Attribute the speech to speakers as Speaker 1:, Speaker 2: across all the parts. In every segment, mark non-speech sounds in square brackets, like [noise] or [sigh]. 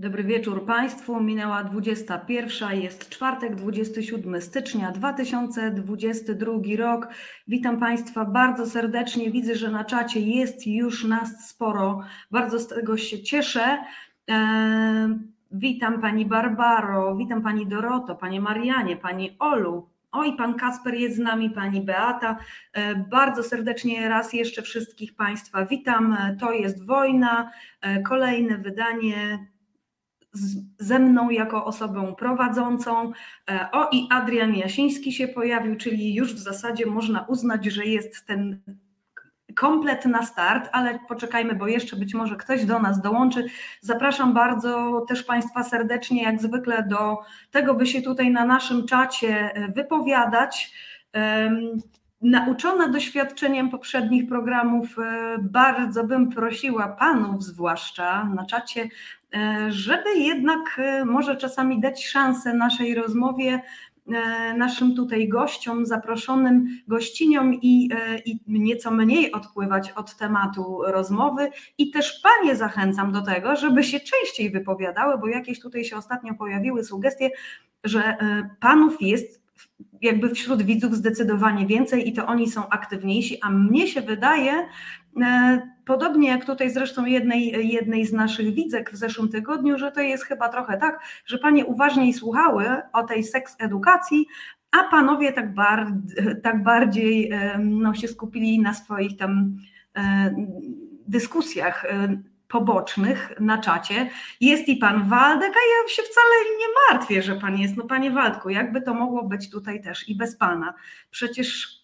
Speaker 1: Dobry wieczór Państwu. Minęła 21. Jest czwartek, 27 stycznia 2022 rok. Witam Państwa bardzo serdecznie. Widzę, że na czacie jest już nas sporo. Bardzo z tego się cieszę. Eee, witam Pani Barbaro, witam Pani Doroto, Panie Marianie, Pani Olu. Oj, Pan Kasper jest z nami, Pani Beata. Eee, bardzo serdecznie raz jeszcze wszystkich Państwa witam. To jest Wojna, kolejne wydanie ze mną jako osobą prowadzącą. E, o, i Adrian Jasiński się pojawił, czyli już w zasadzie można uznać, że jest ten komplet na start, ale poczekajmy, bo jeszcze być może ktoś do nas dołączy. Zapraszam bardzo też Państwa serdecznie, jak zwykle, do tego, by się tutaj na naszym czacie e, wypowiadać. Nauczona doświadczeniem poprzednich programów, e, bardzo bym prosiła panów, zwłaszcza na czacie, żeby jednak e, może czasami dać szansę naszej rozmowie e, naszym tutaj gościom, zaproszonym gościniom i, i nieco mniej odpływać od tematu rozmowy. I też Panie zachęcam do tego, żeby się częściej wypowiadały, bo jakieś tutaj się ostatnio pojawiły sugestie, że Panów jest jakby wśród widzów zdecydowanie więcej i to oni są aktywniejsi, a mnie się wydaje, E, podobnie jak tutaj zresztą jednej, jednej z naszych widzek w zeszłym tygodniu, że to jest chyba trochę tak, że panie uważniej słuchały o tej seks edukacji, a panowie tak, bar, tak bardziej no, się skupili na swoich tam e, dyskusjach e, pobocznych na czacie. Jest i pan Waldek, a ja się wcale nie martwię, że pan jest. No panie Waldku, jakby to mogło być tutaj też i bez pana. Przecież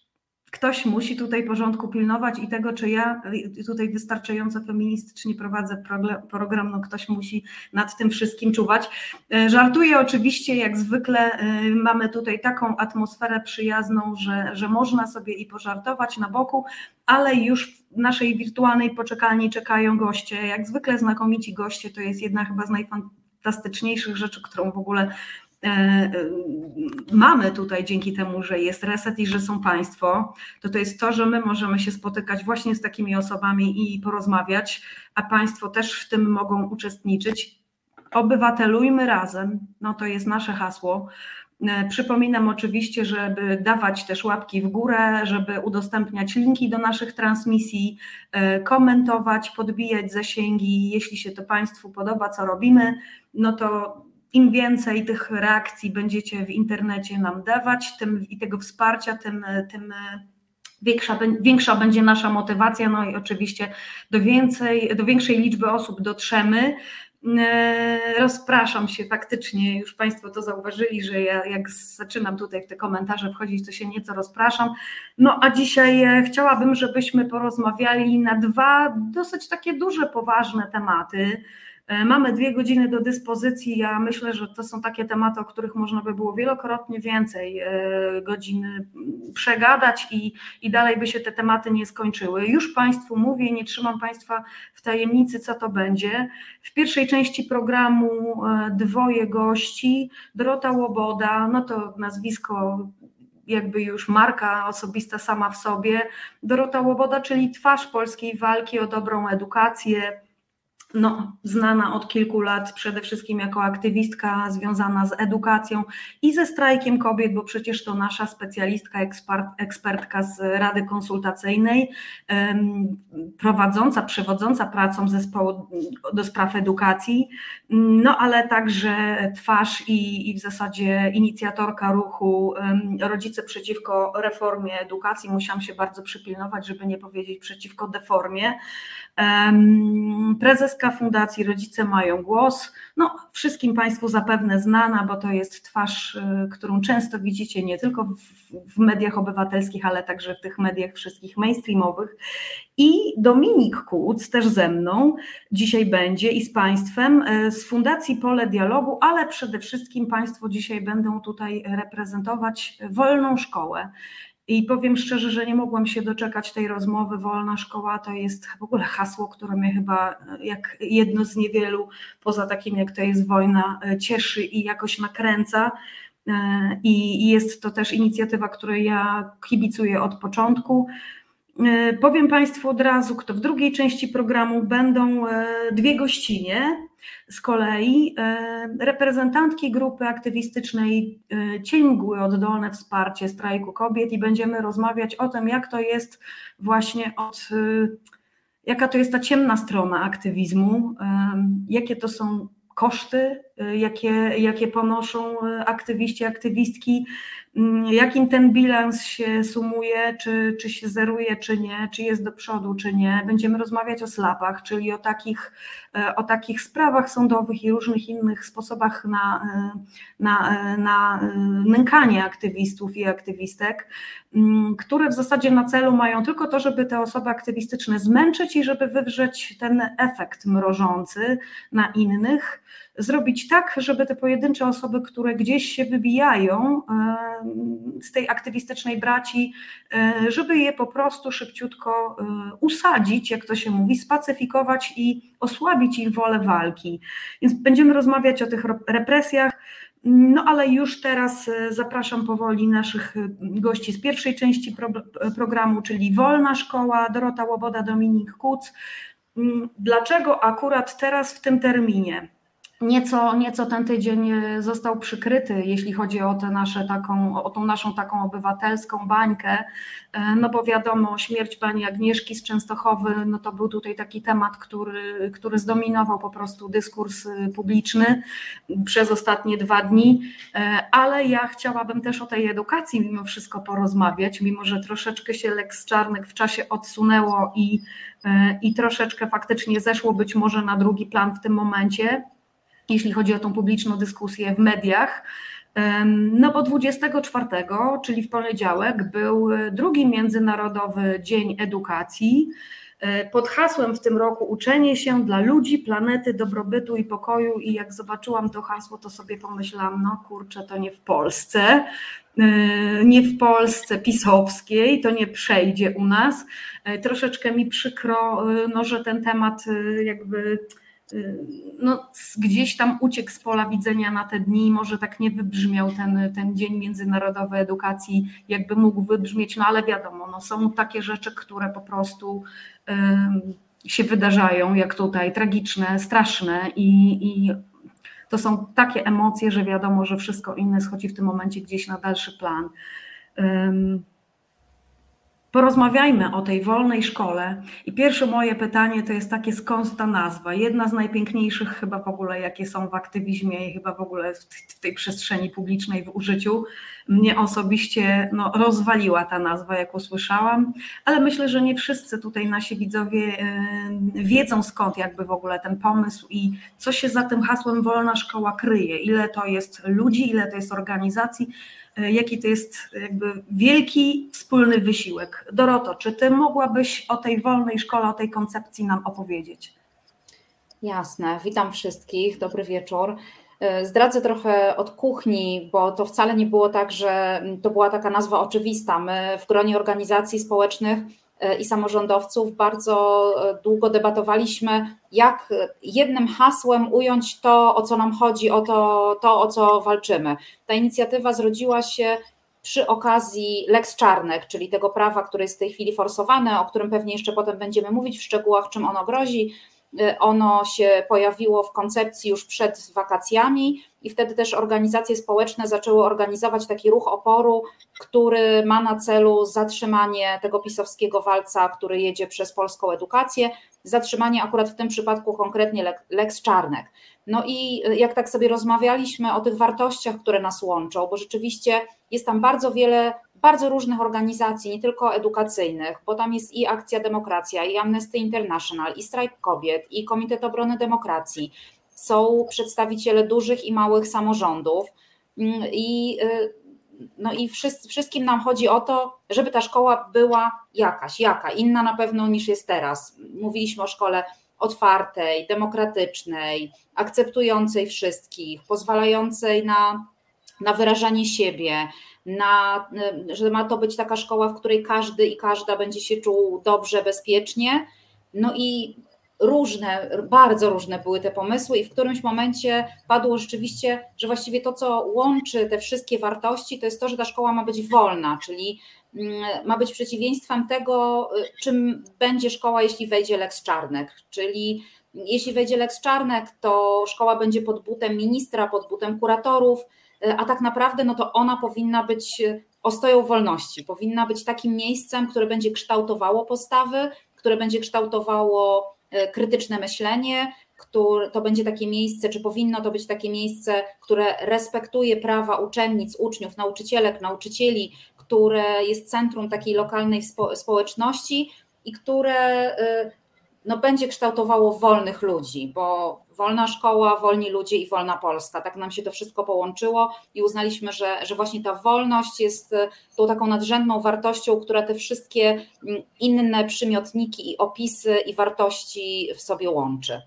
Speaker 1: ktoś musi tutaj porządku pilnować i tego, czy ja tutaj wystarczająco feministycznie prowadzę program, no ktoś musi nad tym wszystkim czuwać. E, żartuję oczywiście, jak zwykle e, mamy tutaj taką atmosferę przyjazną, że, że można sobie i pożartować na boku, ale już w naszej wirtualnej poczekalni czekają goście, jak zwykle znakomici goście, to jest jedna chyba z najfantastyczniejszych rzeczy, którą w ogóle mamy tutaj dzięki temu, że jest reset i że są Państwo, to to jest to, że my możemy się spotykać właśnie z takimi osobami i porozmawiać, a Państwo też w tym mogą uczestniczyć. Obywatelujmy razem, no to jest nasze hasło. E, przypominam oczywiście, żeby dawać też łapki w górę, żeby udostępniać linki do naszych transmisji, komentować, podbijać zasięgi. Jeśli się to Państwu podoba, co robimy, no to im więcej tych reakcji będziecie w internecie nam dawać, tym i tego wsparcia, tym, tym większa, większa będzie nasza motywacja, no i oczywiście do, więcej, do większej liczby osób dotrzemy. E, rozpraszam się faktycznie, już Państwo to zauważyli, że ja jak zaczynam tutaj w te komentarze wchodzić, to się nieco rozpraszam. No a dzisiaj e, chciałabym, żebyśmy porozmawiali na dwa dosyć takie duże, poważne tematy. E, mamy dwie godziny do dyspozycji. Ja myślę, że to są takie tematy, o których można by było wielokrotnie więcej e, godzin przegadać i, i dalej by się te tematy nie skończyły. Już Państwu mówię, nie trzymam Państwa w tajemnicy, co to będzie. W pierwszej części programu e, dwoje gości. Dorota Łoboda, no to nazwisko jakby już marka osobista sama w sobie. Dorota Łoboda, czyli twarz polskiej walki o dobrą edukację no, znana od kilku lat przede wszystkim jako aktywistka związana z edukacją i ze strajkiem kobiet, bo przecież to nasza specjalistka, ekspert, ekspertka z Rady Konsultacyjnej, prowadząca, przewodząca pracą zespołu do spraw edukacji, no ale także twarz i, i w zasadzie inicjatorka ruchu Rodzice przeciwko reformie edukacji. Musiałam się bardzo przypilnować, żeby nie powiedzieć przeciwko deformie. Prezeska Fundacji Rodzice Mają Głos, no wszystkim Państwu zapewne znana, bo to jest twarz, y, którą często widzicie nie tylko w, w mediach obywatelskich, ale także w tych mediach wszystkich mainstreamowych. I Dominik Kuc też ze mną dzisiaj będzie i z Państwem y, z Fundacji Pole Dialogu, ale przede wszystkim Państwo dzisiaj będą tutaj reprezentować wolną szkołę. I powiem szczerze, że nie mogłam się doczekać tej rozmowy. Wolna szkoła to jest w ogóle hasło, które mnie chyba jak jedno z niewielu, poza takim jak to jest wojna, cieszy i jakoś nakręca. I jest to też inicjatywa, której ja kibicuję od początku. Powiem Państwu od razu, kto w drugiej części programu będą dwie gościnie Z kolei reprezentantki grupy aktywistycznej Cień Mgły Oddolne Wsparcie Strajku Kobiet i będziemy rozmawiać o tym, jak to jest właśnie od jaka to jest ta ciemna strona aktywizmu, jakie to są koszty, jakie, jakie ponoszą aktywiści, aktywistki, jakim ten bilans się sumuje, czy, czy się zeruje, czy nie, czy jest do przodu, czy nie. Będziemy rozmawiać o slapach, czyli o takich, e, o takich sprawach sądowych i różnych innych sposobach na, e, na, e, na nękanie aktywistów i aktywistek, mm, które w zasadzie na celu mają tylko to, żeby te osoby aktywistyczne zmęczyć i żeby wywrzeć ten efekt mrożący na innych zrobić tak, żeby te pojedyncze osoby, które gdzieś się wybijają e, z tej aktywistycznej braci, e, żeby je po prostu szybciutko e, usadzić, jak to się mówi, spacyfikować i osłabić ich wolę walki. Więc będziemy rozmawiać o tych represjach. No ale już teraz zapraszam powoli naszych gości z pierwszej części pro, programu, czyli Wolna Szkoła, Dorota Łoboda, Dominik Kuc. Mm, dlaczego akurat teraz w tym terminie? Nieco, nieco ten tydzień e, został przykryty, jeśli chodzi o, tę nasze taką, o tą naszą taką obywatelską bańkę, e, no bo wiadomo, śmierć pani Agnieszki z Częstochowy, no to był tutaj taki temat, który, który zdominował po prostu dyskurs e, publiczny przez ostatnie dwa dni, ale ja chciałabym też o tej edukacji mimo wszystko porozmawiać, mimo że troszeczkę się Lex Czarnek w czasie odsunęło i, i troszeczkę faktycznie zeszło być może na drugi plan w tym momencie jeśli chodzi o tą publiczną dyskusję w mediach. No bo 24, czyli w poniedziałek, był drugi Międzynarodowy Dzień Edukacji. E, pod hasłem w tym roku uczenie się dla ludzi, planety, dobrobytu i pokoju. I jak zobaczyłam to hasło, to sobie pomyślałam, no kurczę, to nie w Polsce, e, nie w Polsce pisowskiej, to nie przejdzie u nas. E, troszeczkę mi przykro, no, że ten temat jakby no, gdzieś tam uciekł z pola widzenia na te dni, może tak nie wybrzmiał ten, ten Dzień Międzynarodowy Edukacji, jakby mógł wybrzmieć, no ale wiadomo, no, są takie rzeczy, które po prostu y, się wydarzają, jak tutaj, tragiczne, straszne i, i to są takie emocje, że wiadomo, że wszystko inne schodzi w tym momencie gdzieś na dalszy plan. Porozmawiajmy o tej wolnej szkole. I pierwsze moje pytanie to jest takie, skąd ta nazwa? Jedna z najpiękniejszych chyba w ogóle, jakie są w aktywizmie i chyba w ogóle w tej przestrzeni publicznej w użyciu. Mnie osobiście no, rozwaliła ta nazwa, jak usłyszałam, ale myślę, że nie wszyscy tutaj nasi widzowie yy, wiedzą skąd jakby w ogóle ten pomysł i co się za tym hasłem wolna szkoła kryje, ile to jest ludzi, ile to jest organizacji E, jaki to jest jakby wielki wspólny wysiłek. Doroto, czy ty mogłabyś o tej wolnej szkole, o tej koncepcji nam opowiedzieć?
Speaker 2: Jasne, witam wszystkich, dobry wieczór. E, zdradzę trochę od kuchni, bo to wcale nie było tak, że to była taka nazwa oczywista. My w gronie organizacji społecznych E, i samorządowców bardzo e, długo debatowaliśmy, jak jednym hasłem ująć to, o co nam chodzi, o to, to o co walczymy. Ta inicjatywa zrodziła się przy okazji Lex Czarnek, czyli tego prawa, które jest w tej chwili forsowane, o którym pewnie jeszcze potem będziemy mówić w szczegółach, czym ono grozi. E, ono się pojawiło w koncepcji już przed wakacjami i wtedy też organizacje społeczne zaczęły organizować taki ruch oporu, który ma na celu zatrzymanie tego pisowskiego walca, który jedzie przez polską edukację, zatrzymanie akurat w tym przypadku konkretnie Lex Czarnek. No i e, jak tak sobie rozmawialiśmy o tych wartościach, które nas łączą, bo rzeczywiście jest tam bardzo wiele bardzo różnych organizacji, nie tylko edukacyjnych, bo tam jest i Akcja Demokracja, i Amnesty International, i Strajk Kobiet, i Komitet Obrony Demokracji. Są przedstawiciele dużych i małych samorządów. Mm, I, y, no i wszyscy, wszystkim nam chodzi o to, żeby ta szkoła była jakaś, jaka, inna na pewno niż jest teraz. Mówiliśmy o szkole otwartej, demokratycznej, akceptującej wszystkich, pozwalającej na, na wyrażanie siebie, na, że ma to być taka szkoła, w której każdy i każda będzie się czuł dobrze, bezpiecznie. No i różne, bardzo różne były te pomysły, i w którymś momencie padło rzeczywiście, że właściwie to, co łączy te wszystkie wartości, to jest to, że ta szkoła ma być wolna, czyli mm, ma być przeciwieństwem tego, czym będzie szkoła, jeśli wejdzie Lex Czarnek, czyli jeśli wejdzie Lex Czarnek, to szkoła będzie pod butem ministra, pod butem kuratorów, a tak naprawdę no to ona powinna być ostoją wolności, powinna być takim miejscem, które będzie kształtowało postawy, które będzie kształtowało krytyczne myślenie, który, to będzie takie miejsce, czy powinno to być takie miejsce, które respektuje prawa uczennic, uczniów, nauczycielek, nauczycieli, które jest centrum takiej lokalnej społeczności i które no, będzie kształtowało wolnych ludzi, bo wolna szkoła, wolni ludzie i wolna Polska. Tak nam się to wszystko połączyło i uznaliśmy, że, że właśnie ta wolność jest y, tą taką nadrzędną wartością, która te wszystkie mm, inne przymiotniki i opisy i wartości w sobie łączy.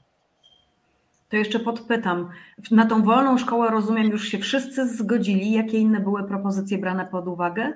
Speaker 1: To jeszcze podpytam. Na tą wolną szkołę, rozumiem, już się wszyscy zgodzili. Jakie inne były propozycje brane pod uwagę?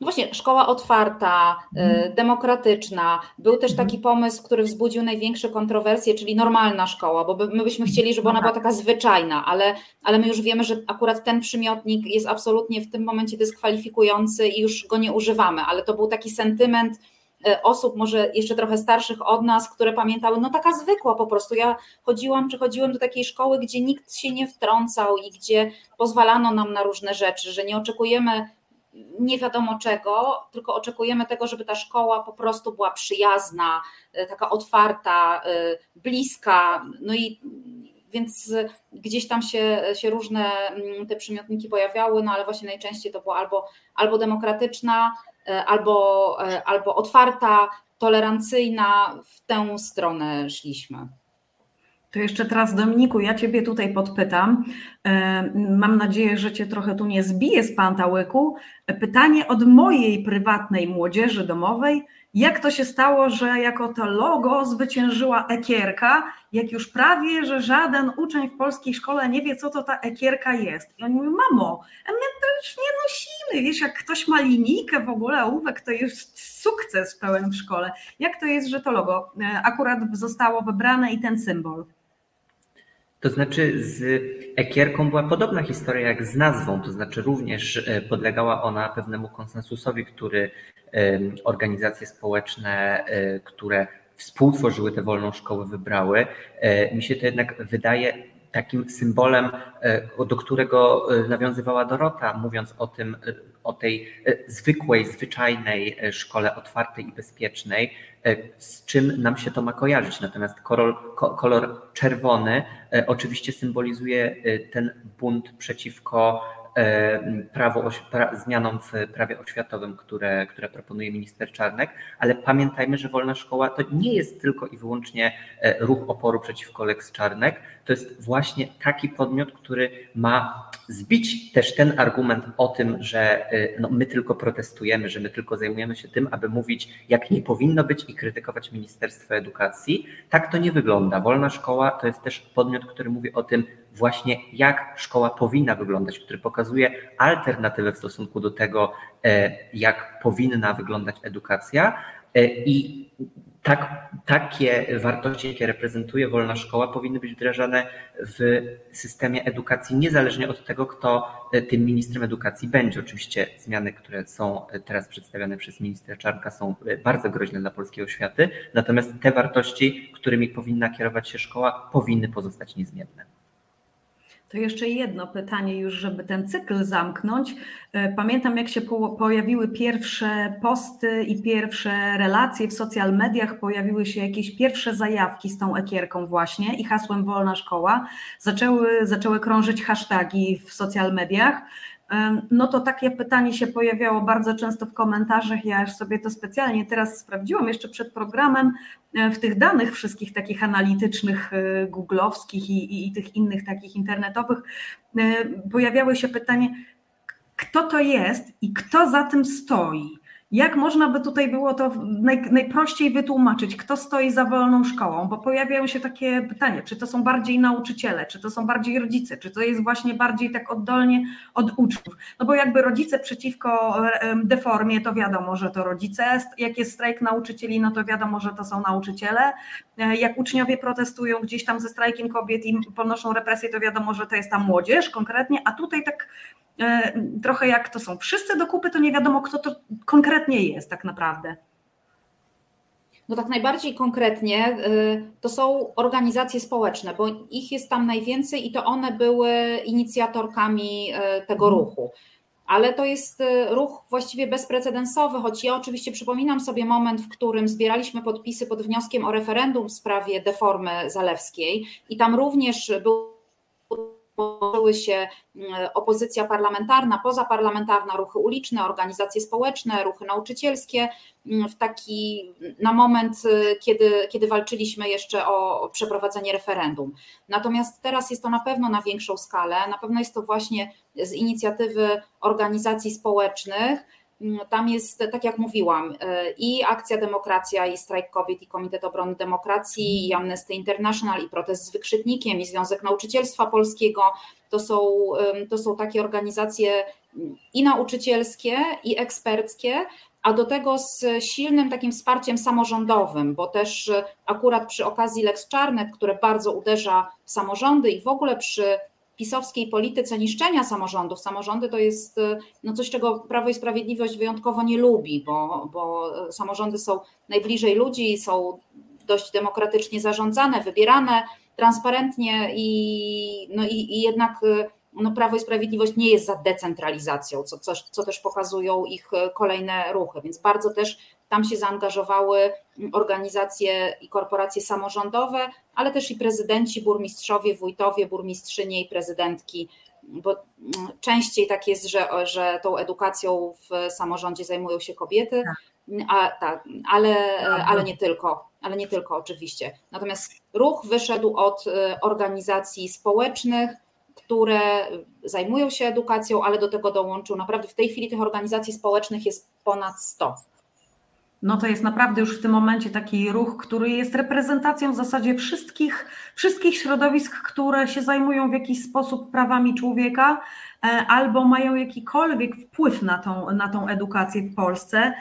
Speaker 2: No właśnie, szkoła otwarta, hmm. demokratyczna. Był też taki mhm. pomysł, który wzbudził największe kontrowersje, czyli normalna szkoła, bo my byśmy chcieli, żeby ona była taka zwyczajna, ale, ale my już wiemy, że akurat ten przymiotnik jest absolutnie w tym momencie dyskwalifikujący i już go nie używamy, ale to był taki sentyment E, osób, może jeszcze trochę starszych od nas, które pamiętały, no taka zwykła po prostu. Ja chodziłam, czy chodziłem do takiej szkoły, gdzie nikt się nie wtrącał i gdzie pozwalano nam na różne rzeczy, że nie oczekujemy nie wiadomo czego, tylko oczekujemy tego, żeby ta szkoła po prostu była przyjazna, e, taka otwarta, e, bliska. No i więc gdzieś tam się, się różne mm, te przymiotniki pojawiały, no ale właśnie najczęściej to było albo, albo demokratyczna, E, albo, albo otwarta, tolerancyjna, w tę stronę szliśmy.
Speaker 1: To jeszcze teraz, Dominiku, ja Ciebie tutaj podpytam. E, mam nadzieję, że Cię trochę tu nie zbije z pantałyku. Pytanie od mojej prywatnej młodzieży domowej. Jak to się stało, że jako to logo zwyciężyła ekierka, jak już prawie, że żaden uczeń w polskiej szkole nie wie, co to ta ekierka jest. I oni mówią, mamo, my to już nie nosimy. Wiesz, jak ktoś ma linijkę w ogóle, ołówek, to jest sukces pełen w szkole. Jak to jest, że to logo e, akurat zostało wybrane i ten symbol?
Speaker 3: To znaczy z ekierką była podobna historia jak z nazwą, to znaczy również e, podlegała ona pewnemu konsensusowi, który organizacje społeczne, e, które współtworzyły tę wolną szkołę, wybrały. E, mi się to jednak wydaje takim symbolem, do którego nawiązywała Dorota, mówiąc o tym, o tej zwykłej, zwyczajnej szkole otwartej i bezpiecznej, z czym nam się to ma kojarzyć. Natomiast kolor, kolor czerwony oczywiście symbolizuje ten bunt przeciwko E, prawo, pra, zmianom w prawie oświatowym, które, które proponuje minister Czarnek, ale pamiętajmy, że wolna szkoła to nie jest tylko i wyłącznie e, ruch oporu przeciwko Lex Czarnek, to jest właśnie taki podmiot, który ma zbić też ten argument o tym, że e, no, my tylko protestujemy, że my tylko zajmujemy się tym, aby mówić, jak nie powinno być i krytykować Ministerstwo Edukacji. Tak to nie wygląda. Wolna szkoła to jest też podmiot, który mówi o tym, właśnie jak szkoła powinna wyglądać, który pokazuje alternatywę w stosunku do tego, e, jak powinna wyglądać edukacja. E, I tak, takie wartości, jakie reprezentuje wolna szkoła, powinny być wdrażane w systemie edukacji, niezależnie od tego, kto e, tym ministrem edukacji będzie. Oczywiście zmiany, które są teraz przedstawiane przez ministra Czarnka, są bardzo groźne dla polskiej oświaty, natomiast te wartości, którymi powinna kierować się szkoła, powinny pozostać niezmienne.
Speaker 1: To jeszcze jedno pytanie, już żeby ten cykl zamknąć. E, pamiętam, jak się pojawiły pierwsze posty i pierwsze relacje w social mediach, pojawiły się jakieś pierwsze zajawki z tą ekierką właśnie i hasłem Wolna Szkoła. Zaczęły, zaczęły krążyć hasztagi w social mediach no to takie pytanie się pojawiało bardzo często w komentarzach. Ja już sobie to specjalnie teraz sprawdziłam jeszcze przed programem. E, w tych danych wszystkich takich analitycznych, e, googlowskich i, i, i tych innych takich internetowych e, pojawiały się pytanie, kto to jest i kto za tym stoi. Jak można by tutaj było to naj, najprościej wytłumaczyć, kto stoi za wolną szkołą? Bo pojawiają się takie pytania, czy to są bardziej nauczyciele, czy to są bardziej rodzice, czy to jest właśnie bardziej tak oddolnie od uczniów? No bo jakby rodzice przeciwko deformie, to wiadomo, że to rodzice, jak jest strajk nauczycieli, no to wiadomo, że to są nauczyciele. E, jak uczniowie protestują gdzieś tam ze strajkiem kobiet i ponoszą represje, to wiadomo, że to jest ta młodzież konkretnie, a tutaj tak trochę jak to są wszyscy do kupy, to nie wiadomo, kto to konkretnie jest tak naprawdę.
Speaker 2: No tak najbardziej konkretnie to są organizacje społeczne, bo ich jest tam najwięcej i to one były inicjatorkami tego mhm. ruchu ale to jest y, ruch właściwie bezprecedensowy, choć ja oczywiście przypominam sobie moment, w którym zbieraliśmy podpisy pod wnioskiem o referendum w sprawie deformy zalewskiej i tam również był tworzyły się mm, opozycja parlamentarna, pozaparlamentarna, ruchy uliczne, organizacje społeczne, ruchy nauczycielskie, mm, w taki na moment, y, kiedy, kiedy walczyliśmy jeszcze o przeprowadzenie referendum. Natomiast teraz jest to na pewno na większą skalę, na pewno jest to właśnie z inicjatywy organizacji społecznych, tam jest, tak jak mówiłam, e, i Akcja Demokracja, i Strajk Kobiet, i Komitet Obrony Demokracji, i Amnesty International, i Protest z Wykrzyknikiem, i Związek Nauczycielstwa Polskiego. To są, to są takie organizacje mm, i nauczycielskie, i eksperckie, a do tego z silnym takim wsparciem samorządowym, bo też e, akurat przy okazji Lex Czarnek, które bardzo uderza w samorządy i w ogóle przy pisowskiej polityce niszczenia samorządów. Samorządy to jest y, no coś, czego Prawo i Sprawiedliwość wyjątkowo nie lubi, bo, bo samorządy są najbliżej ludzi, są dość demokratycznie zarządzane, wybierane transparentnie i, no i, i jednak y, no Prawo i Sprawiedliwość nie jest za decentralizacją, co, co, co też pokazują ich y, kolejne ruchy, więc bardzo też tam się zaangażowały organizacje i korporacje samorządowe, ale też i prezydenci, burmistrzowie, wójtowie, burmistrzynie i prezydentki, bo mm, częściej tak jest, że, że tą edukacją w samorządzie zajmują się kobiety, tak. a, ale, ale nie tylko, ale nie tylko oczywiście. Natomiast ruch wyszedł od y, organizacji społecznych, które zajmują się edukacją, ale do tego dołączył naprawdę w tej chwili tych organizacji społecznych jest ponad 100
Speaker 1: no to jest naprawdę już w tym momencie taki ruch, który jest reprezentacją w zasadzie wszystkich, wszystkich środowisk, które się zajmują w jakiś sposób prawami człowieka e, albo mają jakikolwiek wpływ na tą, na tą edukację w Polsce.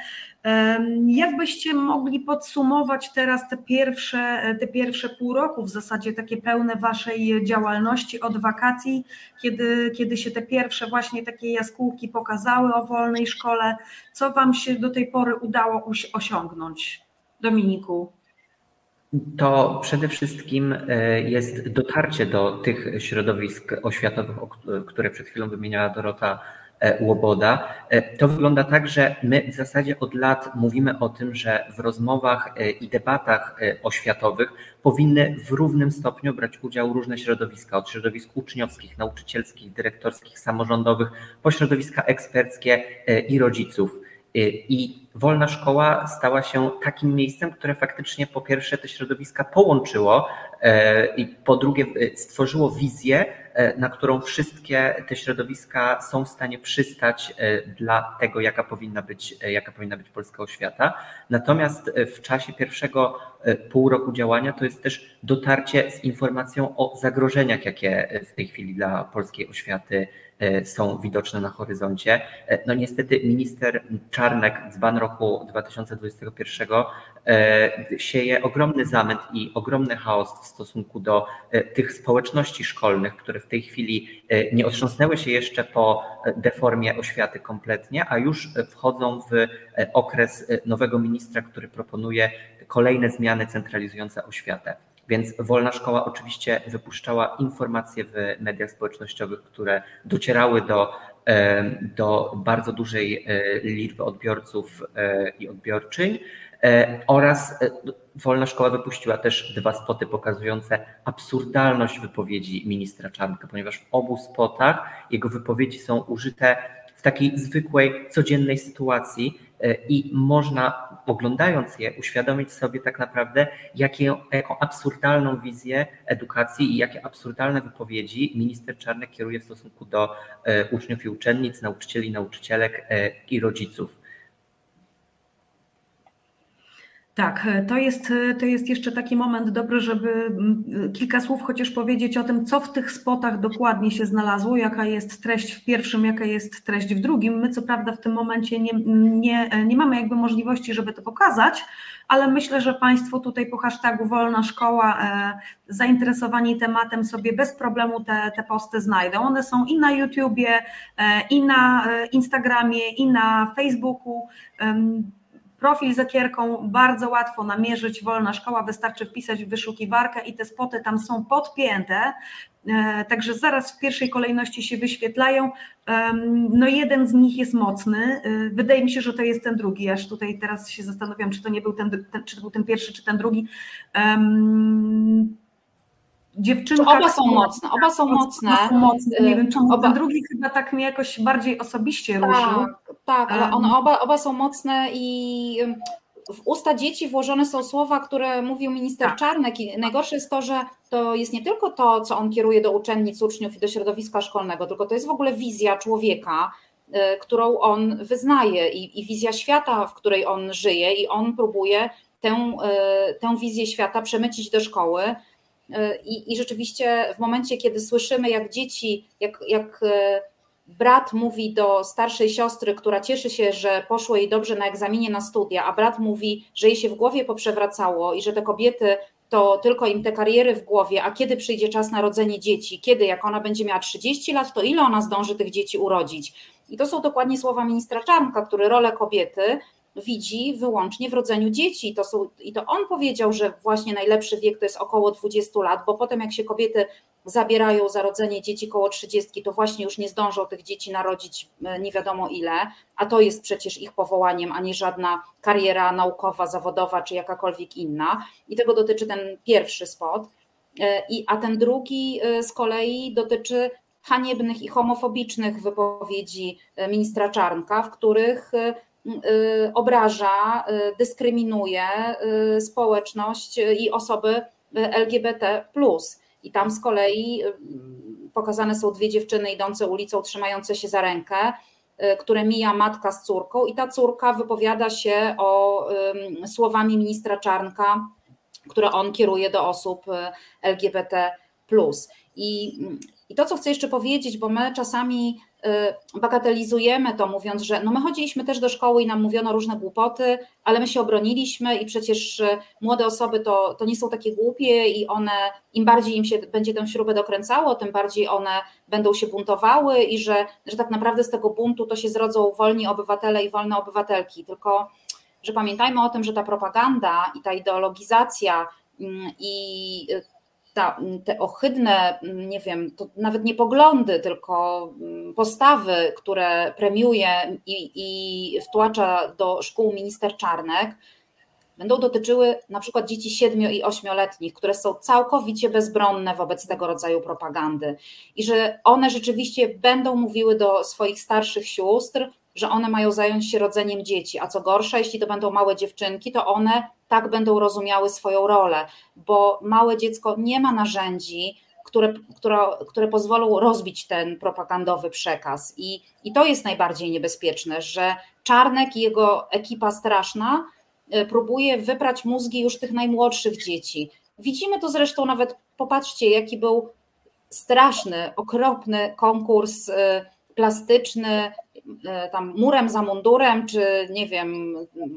Speaker 1: Jakbyście mogli podsumować teraz te pierwsze, te pierwsze pół roku, w zasadzie takie pełne Waszej działalności od wakacji, kiedy, kiedy się te pierwsze właśnie takie jaskółki pokazały o wolnej szkole? Co Wam się do tej pory udało osiągnąć? Dominiku.
Speaker 3: To przede wszystkim e, jest dotarcie do tych środowisk oświatowych, które przed chwilą wymieniała Dorota Łoboda. E, to wygląda tak, że my w zasadzie od lat mówimy o tym, że w rozmowach e, i debatach oświatowych powinny w równym stopniu brać udział różne środowiska, od środowisk uczniowskich, nauczycielskich, dyrektorskich, samorządowych, po środowiska eksperckie i rodziców. I wolna szkoła stała się takim miejscem, które faktycznie po pierwsze te środowiska połączyło i po drugie stworzyło wizję, E, na którą wszystkie te środowiska są w stanie przystać e, dla tego, jaka powinna być, e, jaka powinna być polska oświata. Natomiast w czasie pierwszego pół roku działania to jest też dotarcie z informacją o zagrożeniach, jakie w tej chwili dla polskiej oświaty są widoczne na horyzoncie. No niestety minister Czarnek, dzban roku 2021, sieje ogromny zamęt i ogromny chaos w stosunku do tych społeczności szkolnych, które w tej chwili e, nie otrząsnęły się jeszcze po e, deformie oświaty kompletnie, a już wchodzą w e, okres nowego ministra, który proponuje kolejne zmiany centralizujące oświatę. Więc Wolna Szkoła oczywiście wypuszczała informacje w mediach społecznościowych, które docierały do, do bardzo dużej liczby odbiorców i odbiorczyń. Oraz Wolna Szkoła wypuściła też dwa spoty pokazujące absurdalność wypowiedzi ministra Czarnka, ponieważ w obu spotach jego wypowiedzi są użyte w takiej zwykłej, codziennej sytuacji e, i można oglądając je uświadomić sobie tak naprawdę, jakie, jaką absurdalną wizję edukacji i jakie absurdalne wypowiedzi minister Czarnek kieruje w stosunku do e, uczniów i uczennic, nauczycieli, nauczycielek e, i rodziców.
Speaker 1: Tak, to jest, to jest jeszcze taki moment dobry, żeby mm, kilka słów chociaż powiedzieć o tym, co w tych spotach dokładnie się znalazło, jaka jest treść w pierwszym, jaka jest treść w drugim. My co prawda w tym momencie nie, nie, nie mamy jakby możliwości, żeby to pokazać, ale myślę, że Państwo tutaj po hashtagu Wolna Szkoła e, zainteresowani tematem sobie bez problemu te, te posty znajdą. One są i na YouTubie, e, i na e, Instagramie, i na Facebooku profil z ekierką, bardzo łatwo namierzyć wolna szkoła, wystarczy wpisać w wyszukiwarkę i te spoty tam są podpięte, e, także zaraz w pierwszej kolejności się wyświetlają. No jeden z nich jest mocny, e, wydaje mi się, że to jest ten drugi, aż tutaj teraz się zastanawiam, czy to nie był ten, ten czy to był ten pierwszy, czy ten drugi
Speaker 2: dziewczynka. Oba są mocne, oba są mocne.
Speaker 1: Są mocne. Nie wiem, czemu oba. ten drugi chyba tak mnie jakoś bardziej osobiście
Speaker 2: tak,
Speaker 1: ruszył.
Speaker 2: Tak, ale one oba, oba są mocne i w usta dzieci włożone są słowa, które mówił minister tak. Czarnek i najgorsze jest to, że to jest nie tylko to, co on kieruje do uczennic, uczniów i do środowiska szkolnego, tylko to jest w ogóle wizja człowieka, y, którą on wyznaje i, i wizja świata, w której on żyje i on próbuje tę, y, tę wizję świata przemycić do szkoły i, I rzeczywiście w momencie, kiedy słyszymy, jak dzieci, jak, jak e, brat mówi do starszej siostry, która cieszy się, że poszło jej dobrze na egzaminie na studia, a brat mówi, że jej się w głowie poprzewracało i że te kobiety to tylko im te kariery w głowie, a kiedy przyjdzie czas na rodzenie dzieci, kiedy, jak ona będzie miała 30 lat, to ile ona zdąży tych dzieci urodzić? I to są dokładnie słowa ministra Czarnka, który rolę kobiety widzi wyłącznie w rodzeniu dzieci. To są, I to on powiedział, że właśnie najlepszy wiek to jest około 20 lat, bo potem jak się kobiety zabierają za rodzenie dzieci koło 30, to właśnie już nie zdążą tych dzieci narodzić e, nie wiadomo ile, a to jest przecież ich powołaniem, a nie żadna kariera naukowa, zawodowa czy jakakolwiek inna. I tego dotyczy ten pierwszy spot. E, I, a ten drugi e, z kolei dotyczy haniebnych i homofobicznych wypowiedzi ministra Czarnka, w których obraża, y, dyskryminuje y, społeczność i osoby LGBT. I tam z kolei pokazane są dwie dziewczyny idące ulicą, trzymające się za rękę, które mija matka z córką, i ta córka wypowiada się o słowami ministra Czarnka, które on kieruje do osób LGBT. I, I to, co chcę jeszcze powiedzieć, bo my czasami Y, bagatelizujemy to, mówiąc, że no my chodziliśmy też do szkoły i nam mówiono różne głupoty, ale my się obroniliśmy i przecież y, młode osoby to, to nie są takie głupie i one, im bardziej im się będzie tę śrubę dokręcało, tym bardziej one będą się buntowały i że, że tak naprawdę z tego buntu to się zrodzą wolni obywatele i wolne obywatelki. Tylko, że pamiętajmy o tym, że ta propaganda i ta ideologizacja mm, i ta, te ohydne, nie wiem, to nawet nie poglądy, tylko mm, postawy, które premiuje i, i wtłacza do szkół minister Czarnek, będą dotyczyły na przykład dzieci 7 i 8-letnich, które są całkowicie bezbronne wobec tego rodzaju propagandy. I że one rzeczywiście będą mówiły do swoich starszych sióstr, że one mają zająć się rodzeniem dzieci, a co gorsza, jeśli to będą małe dziewczynki, to one tak będą rozumiały swoją rolę, bo małe dziecko nie ma narzędzi, które, które, które pozwolą rozbić ten propagandowy przekaz. I, I to jest najbardziej niebezpieczne, że Czarnek i jego ekipa straszna e, próbuje wyprać mózgi już tych najmłodszych dzieci. Widzimy to zresztą nawet, popatrzcie, jaki był straszny, okropny konkurs e, plastyczny tam murem za mundurem, czy nie wiem,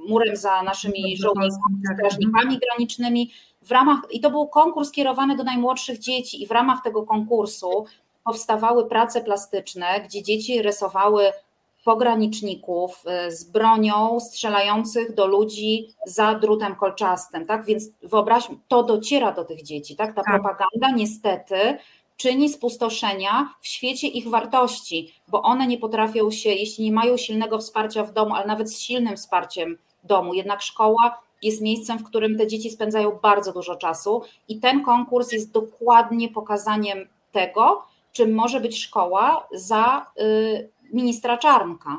Speaker 2: murem za naszymi żołnierzami, strażnikami granicznymi. W ramach, I to był konkurs kierowany do najmłodszych dzieci, i w ramach tego konkursu powstawały prace plastyczne, gdzie dzieci rysowały pograniczników e, z bronią strzelających do ludzi za drutem kolczastym. Tak? Więc wyobraźmy, to dociera do tych dzieci. Tak? Ta tak. propaganda niestety czyni spustoszenia w świecie ich wartości, bo one nie potrafią się, jeśli nie mają silnego wsparcia w domu, ale nawet z silnym wsparciem domu, jednak szkoła jest miejscem, w którym te dzieci spędzają bardzo dużo czasu i ten konkurs jest dokładnie pokazaniem tego, czym może być szkoła za y, ministra Czarnka.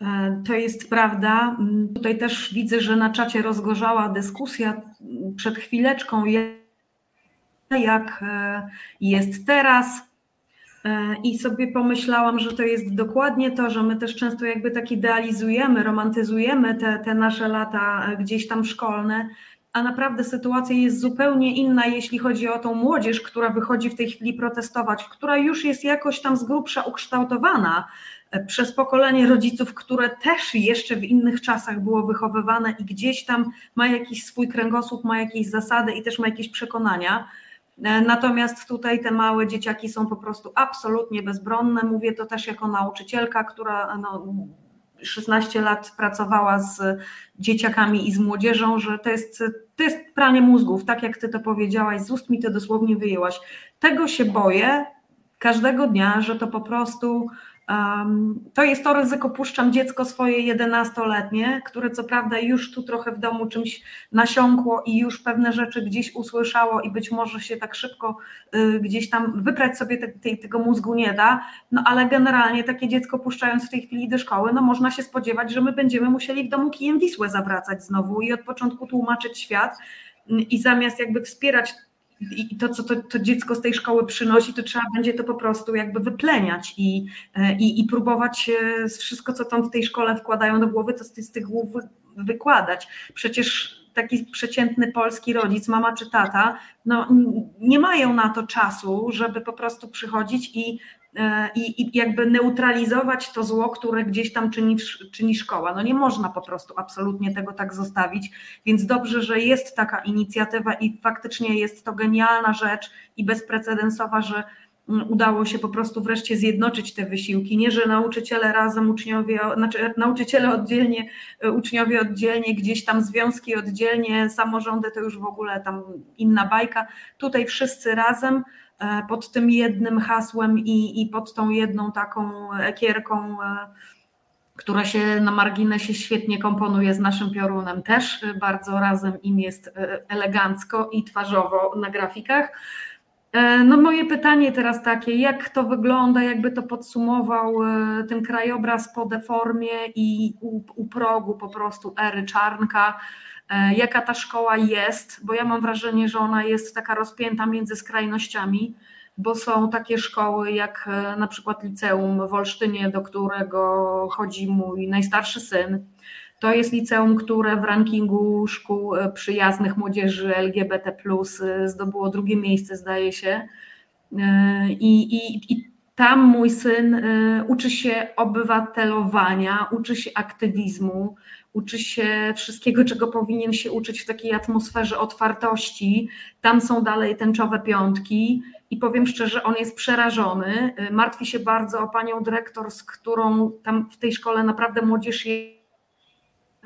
Speaker 1: E, to jest prawda. Tutaj też widzę, że na czacie rozgorzała dyskusja przed chwileczką jak e, jest teraz. E, I sobie pomyślałam, że to jest dokładnie to, że my też często jakby tak idealizujemy, romantyzujemy te, te nasze lata e, gdzieś tam szkolne, a naprawdę sytuacja jest zupełnie inna, jeśli chodzi o tą młodzież, która wychodzi w tej chwili protestować, która już jest jakoś tam z grubsza ukształtowana przez pokolenie rodziców, które też jeszcze w innych czasach było wychowywane i gdzieś tam ma jakiś swój kręgosłup, ma jakieś zasady i też ma jakieś przekonania. E, natomiast tutaj te małe dzieciaki są po prostu absolutnie bezbronne. Mówię to też jako nauczycielka, która no, 16 lat pracowała z dzieciakami i z młodzieżą, że to jest, to jest pranie mózgów, tak jak ty to powiedziałaś, z ust mi to dosłownie wyjęłaś. Tego się boję każdego dnia, że to po prostu to jest to ryzyko, puszczam dziecko swoje jedenastoletnie, które co prawda już tu trochę w domu czymś nasiąkło i już pewne rzeczy gdzieś usłyszało i być może się tak szybko y, gdzieś tam wyprać sobie te, te, tego mózgu nie da, no ale generalnie takie dziecko puszczając w tej chwili do szkoły, no można się spodziewać, że my będziemy musieli w domu kijem Wisłę zawracać znowu i od początku tłumaczyć świat i zamiast jakby wspierać i to, co to, to, dziecko z tej szkoły przynosi, to trzeba będzie to po prostu jakby wypleniać i, e, i, i próbować e, wszystko, co tam w tej szkole wkładają do głowy, to z, z tych głów wykładać. Przecież taki przeciętny polski rodzic, mama czy tata, no, nie mają na to czasu, żeby po prostu przychodzić i i, i jakby neutralizować to zło, które gdzieś tam czyni, czyni szkoła. No nie można po prostu absolutnie tego tak zostawić, więc dobrze, że jest taka inicjatywa i faktycznie jest to genialna rzecz i bezprecedensowa, że mm, udało się po prostu wreszcie zjednoczyć te wysiłki. Nie, że nauczyciele razem, uczniowie, znaczy nauczyciele oddzielnie, e, uczniowie oddzielnie, gdzieś tam związki oddzielnie, samorządy to już w ogóle tam inna bajka. Tutaj wszyscy razem pod tym jednym hasłem i, i pod tą jedną taką ekierką, e, która się na marginesie świetnie komponuje z naszym piorunem. Też bardzo razem im jest e, elegancko i twarzowo na grafikach. No moje pytanie teraz takie, jak to wygląda, jakby to podsumował ten krajobraz po deformie i u, u progu po prostu ery Czarnka, E, jaka ta szkoła jest, bo ja mam wrażenie, że ona jest taka rozpięta między skrajnościami, bo są takie szkoły jak e, na przykład liceum w Olsztynie, do którego chodzi mój najstarszy syn. To jest liceum, które w rankingu szkół e, przyjaznych młodzieży LGBT zdobyło drugie miejsce, zdaje się. I, i, i tam mój syn uczy się obywatelowania, uczy się aktywizmu, uczy się wszystkiego, czego powinien się uczyć w takiej atmosferze otwartości. Tam są dalej tęczowe piątki i powiem szczerze, on jest przerażony. Martwi się bardzo o panią dyrektor, z którą tam w tej szkole naprawdę młodzież jest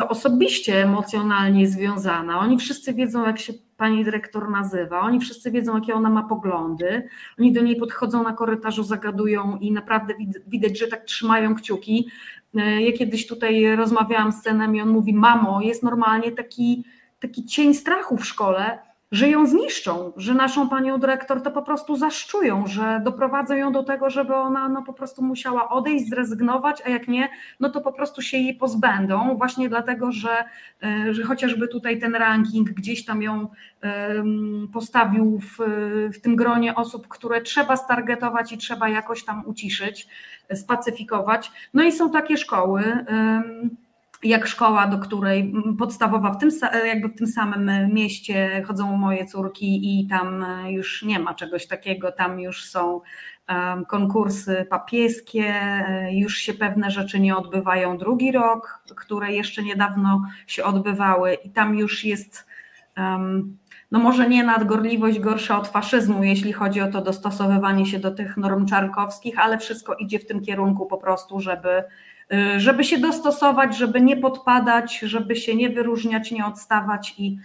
Speaker 1: osobiście emocjonalnie związana. Oni wszyscy wiedzą, jak się pani dyrektor nazywa, oni wszyscy wiedzą, jakie ona ma poglądy. Oni do niej podchodzą na korytarzu, zagadują i naprawdę widać, że tak trzymają kciuki. E, ja kiedyś tutaj rozmawiałam z synem i on mówi: Mamo, jest normalnie taki, taki cień strachu w szkole, że ją zniszczą, że naszą panią dyrektor to po prostu zaszczują, że doprowadzą ją do tego, żeby ona no, po prostu musiała odejść, zrezygnować, a jak nie, no to po prostu się jej pozbędą, właśnie dlatego, że, e, że chociażby tutaj ten ranking gdzieś tam ją postawił w, w tym gronie osób, które trzeba stargetować i trzeba jakoś tam uciszyć, spacyfikować. No i są takie szkoły jak szkoła, do której podstawowa w tym, jakby w tym samym mieście chodzą moje córki i tam już nie ma czegoś takiego, tam już są konkursy papieskie, już się pewne rzeczy nie odbywają drugi rok, które jeszcze niedawno się odbywały i tam już jest no może nie nadgorliwość gorsza od faszyzmu, jeśli chodzi o to dostosowywanie się do tych norm czarnkowskich, ale wszystko idzie w tym kierunku po prostu, żeby Y, żeby się dostosować, żeby nie podpadać, żeby się nie wyróżniać, nie odstawać i,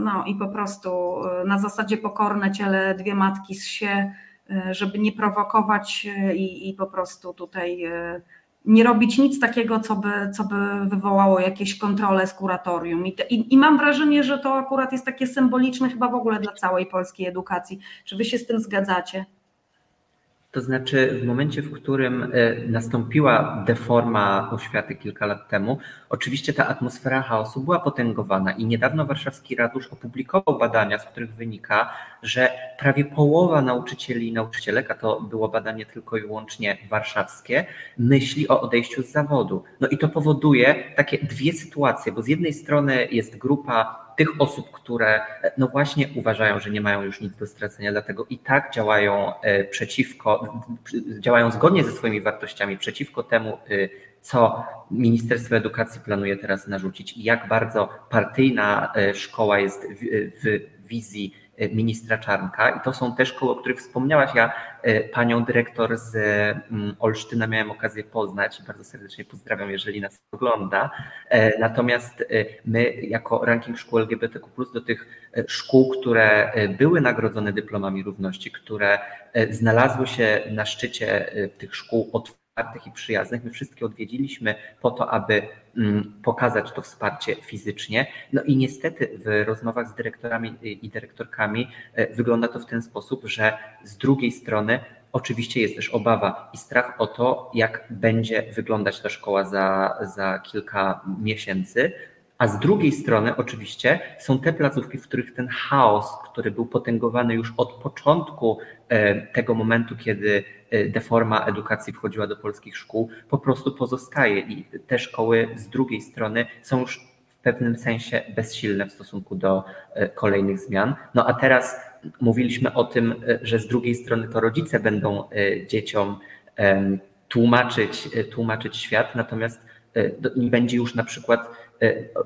Speaker 1: no, i po prostu y, na zasadzie pokorne ciele dwie matki z się, y, żeby nie prowokować i, i po prostu tutaj nie robić nic takiego, co by, co by wywołało jakieś kontrole z kuratorium. I, i, I, mam wrażenie, że to akurat jest takie symboliczne chyba w ogóle dla całej polskiej edukacji. Czy wy się z tym zgadzacie?
Speaker 3: To znaczy, w momencie, w którym e, nastąpiła deforma oświaty kilka lat temu, oczywiście ta atmosfera chaosu była potęgowana i niedawno warszawski ratusz opublikował badania, z których wynika, że prawie połowa nauczycieli i nauczycielek, a to było badanie tylko i wyłącznie warszawskie, myśli o odejściu z zawodu. No i to powoduje takie dwie sytuacje, bo z jednej strony jest grupa tych osób, które no właśnie uważają, że nie mają już nic do stracenia, dlatego i tak działają e, przeciwko, działają zgodnie ze swoimi wartościami przeciwko temu, e, co Ministerstwo Edukacji planuje teraz narzucić i jak bardzo partyjna e, szkoła jest w, w wizji ministra Czarnka i to są te szkoły, o których wspomniałaś. Ja panią dyrektor z mm, Olsztyna miałem okazję poznać. Bardzo serdecznie pozdrawiam, jeżeli nas ogląda. Natomiast my jako ranking szkół LGBTQ+, do tych szkół, które były nagrodzone dyplomami równości, które znalazły się na szczycie tych szkół od otwartych i przyjaznych. My wszystkie odwiedziliśmy po to, aby mm, pokazać to wsparcie fizycznie. No i niestety w rozmowach z dyrektorami i dyrektorkami e, wygląda to w ten sposób, że z drugiej strony oczywiście jest też obawa i strach o to, jak będzie wyglądać ta szkoła za, za kilka miesięcy. A z drugiej strony, oczywiście, są te placówki, w których ten chaos, który był potęgowany już od początku e, tego momentu, kiedy e, deforma edukacji wchodziła do polskich szkół, po prostu pozostaje. I te szkoły z drugiej strony są już w pewnym sensie bezsilne w stosunku do e, kolejnych zmian. No a teraz mówiliśmy o tym, że z drugiej strony to rodzice będą dzieciom tłumaczyć, tłumaczyć świat, natomiast nie będzie już na przykład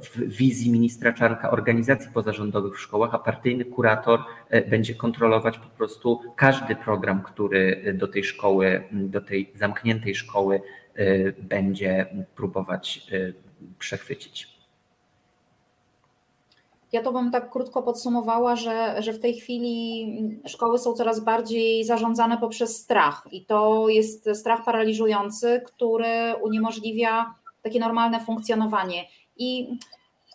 Speaker 3: w wizji ministra Czarnka organizacji pozarządowych w szkołach, a partyjny kurator e, będzie kontrolować po prostu każdy program, który do tej szkoły, do tej zamkniętej szkoły e, będzie próbować przechwycić.
Speaker 2: Ja to bym tak krótko podsumowała, że, że w tej chwili szkoły są coraz bardziej zarządzane poprzez strach i to jest strach paraliżujący, który uniemożliwia takie normalne funkcjonowanie. I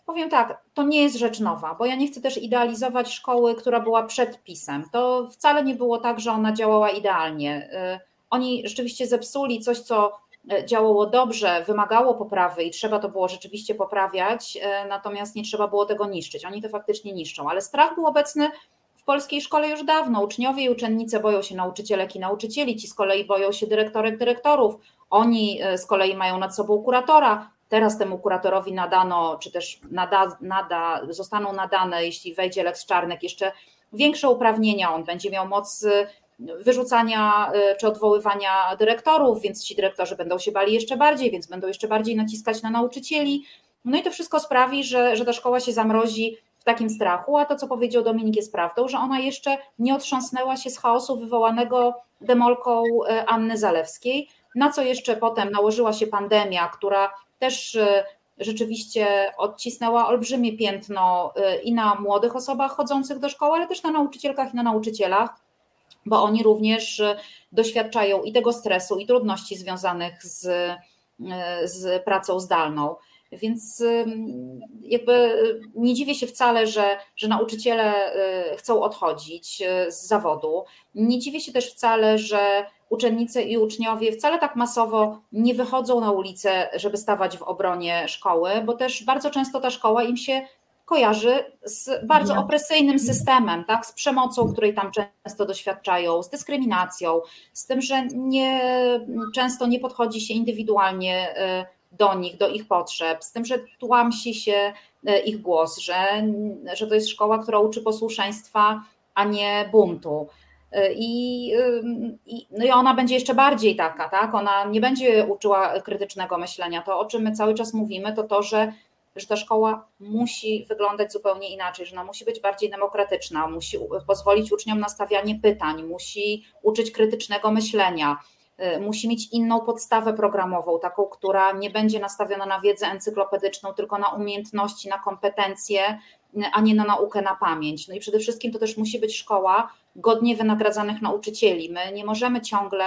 Speaker 2: powiem tak, to nie jest rzecz nowa, bo ja nie chcę też idealizować szkoły, która była przed pisem. To wcale nie było tak, że ona działała idealnie. Y, oni rzeczywiście zepsuli coś, co y, działało dobrze, wymagało poprawy i trzeba to było rzeczywiście poprawiać, y, natomiast nie trzeba było tego niszczyć. Oni to faktycznie niszczą, ale strach był obecny w polskiej szkole już dawno. Uczniowie i uczennice boją się nauczycielek i nauczycieli, ci z kolei boją się dyrektorek, dyrektorów. Oni z kolei mają nad sobą kuratora, Teraz temu kuratorowi nadano, czy też nada, nada, zostaną nadane, jeśli wejdzie Lex Czarnek, jeszcze większe uprawnienia. On będzie miał moc y, wyrzucania y, czy odwoływania dyrektorów, więc ci dyrektorzy będą się bali jeszcze bardziej, więc będą jeszcze bardziej naciskać na nauczycieli. No i to wszystko sprawi, że, że ta szkoła się zamrozi w takim strachu, a to, co powiedział Dominik, jest prawdą, że ona jeszcze nie otrząsnęła się z chaosu wywołanego demolką y, Anny Zalewskiej, na co jeszcze potem nałożyła się pandemia, która też y, rzeczywiście odcisnęła olbrzymie piętno y, i na młodych osobach chodzących do szkoły, ale też na nauczycielkach i na nauczycielach, bo oni również y, doświadczają i tego stresu, i trudności związanych z, z pracą zdalną. Więc jakby nie dziwię się wcale, że, że nauczyciele chcą odchodzić z zawodu. Nie dziwię się też wcale, że uczennice i uczniowie wcale tak masowo nie wychodzą na ulicę, żeby stawać w obronie szkoły, bo też bardzo często ta szkoła im się kojarzy z bardzo opresyjnym systemem, tak? z przemocą, której tam często doświadczają, z dyskryminacją, z tym, że nie, często nie podchodzi się indywidualnie y, do nich, do ich potrzeb, z tym, że tłamsi się y, ich głos, że, że to jest szkoła, która uczy posłuszeństwa, a nie buntu. I, i, no i ona będzie jeszcze bardziej taka, tak? Ona nie będzie uczyła krytycznego myślenia. To, o czym my cały czas mówimy, to to, że, że ta szkoła musi wyglądać zupełnie inaczej, że ona musi być bardziej demokratyczna, musi pozwolić uczniom na stawianie pytań, musi uczyć krytycznego myślenia, y, musi mieć inną podstawę programową, taką, która nie będzie nastawiona na wiedzę encyklopedyczną, tylko na umiejętności, na kompetencje, a nie na naukę na pamięć. No i przede wszystkim to też musi być szkoła godnie wynagradzanych nauczycieli. My nie możemy ciągle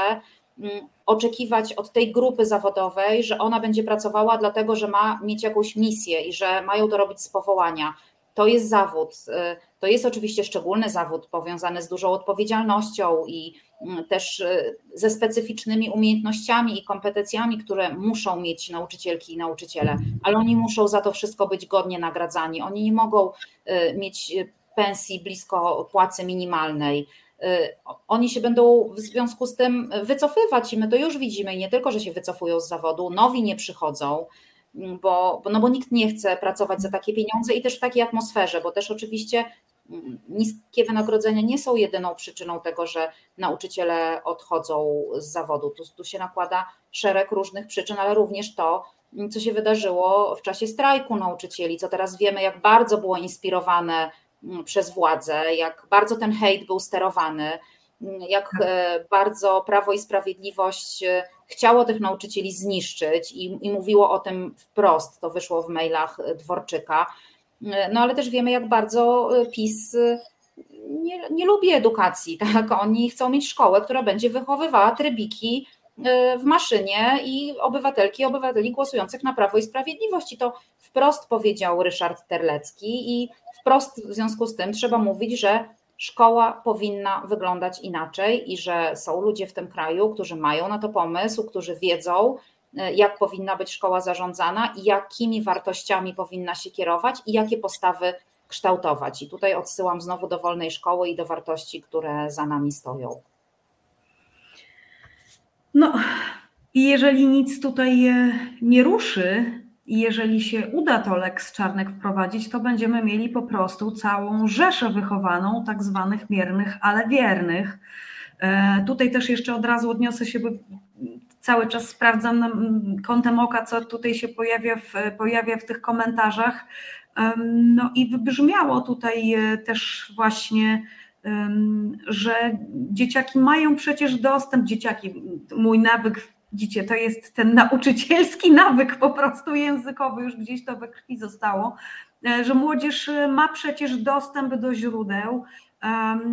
Speaker 2: mm, oczekiwać od tej grupy zawodowej, że ona będzie pracowała dlatego, że ma mieć jakąś misję i że mają to robić z powołania. To jest zawód. Y, to jest oczywiście szczególny zawód powiązany z dużą odpowiedzialnością i mm, też y, ze specyficznymi umiejętnościami i kompetencjami, które muszą mieć nauczycielki i nauczyciele, ale oni muszą za to wszystko być godnie nagradzani. Oni nie mogą y, mieć pensji blisko płacy minimalnej. Oni się będą w związku z tym wycofywać i my to już widzimy i nie tylko, że się wycofują z zawodu, nowi nie przychodzą bo, bo, no bo nikt nie chce pracować za takie pieniądze i też w takiej atmosferze, bo też oczywiście mm, niskie wynagrodzenia nie są jedyną przyczyną tego, że nauczyciele odchodzą z zawodu. Tu, tu się nakłada szereg różnych przyczyn, ale również to, co się wydarzyło w czasie strajku nauczycieli, co teraz wiemy, jak bardzo było inspirowane mm, przez władzę, jak bardzo ten hejt był sterowany, mm, jak tak. e, bardzo Prawo i Sprawiedliwość e, chciało tych nauczycieli zniszczyć i, i mówiło o tym wprost, to wyszło w mailach Dworczyka. No ale też wiemy, jak bardzo PiS nie, nie lubi edukacji, [laughs] tak? Oni chcą mieć szkołę, która będzie wychowywała trybiki w maszynie i obywatelki i obywateli głosujących na Prawo i Sprawiedliwość. I to wprost powiedział Ryszard Terlecki i wprost w związku z tym trzeba mówić, że szkoła powinna wyglądać inaczej i że są ludzie w tym kraju, którzy mają na to pomysł, którzy wiedzą, e, jak powinna być szkoła zarządzana i jakimi wartościami powinna się kierować i jakie postawy kształtować. I tutaj odsyłam znowu do wolnej szkoły i do wartości, które za nami stoją.
Speaker 1: No jeżeli nic tutaj e, nie ruszy i jeżeli się uda to Lex Czarnek wprowadzić, to będziemy mieli po prostu całą rzeszę wychowaną tak zwanych miernych, ale wiernych. E, tutaj też jeszcze od razu odniosę się, bo cały czas sprawdzam kątem oka, co tutaj się pojawia w, pojawia w tych komentarzach. No i wybrzmiało tutaj e, też właśnie że dzieciaki mają przecież dostęp, dzieciaki, mój nawyk, widzicie, to jest ten nauczycielski [laughs] nawyk po prostu językowy, już gdzieś to we krwi zostało, e, że młodzież ma przecież dostęp do źródeł,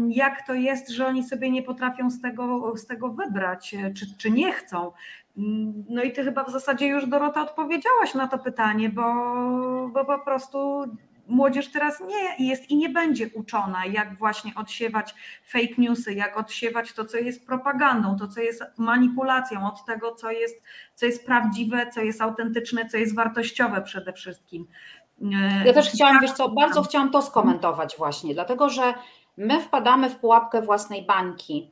Speaker 1: jak to jest, że oni sobie nie potrafią z tego, z tego wybrać, e, czy, czy nie chcą. No i ty chyba w zasadzie już Dorota odpowiedziałaś na to pytanie, bo, bo po prostu młodzież teraz nie jest i nie będzie uczona, jak właśnie odsiewać fake newsy, jak odsiewać to, co jest propagandą, to, co jest manipulacją, od tego, co jest, co jest prawdziwe, co jest autentyczne, co jest wartościowe przede wszystkim.
Speaker 2: Ja też chciałam, wiesz co, bardzo chciałam to skomentować właśnie, dlatego że my wpadamy w pułapkę własnej bańki.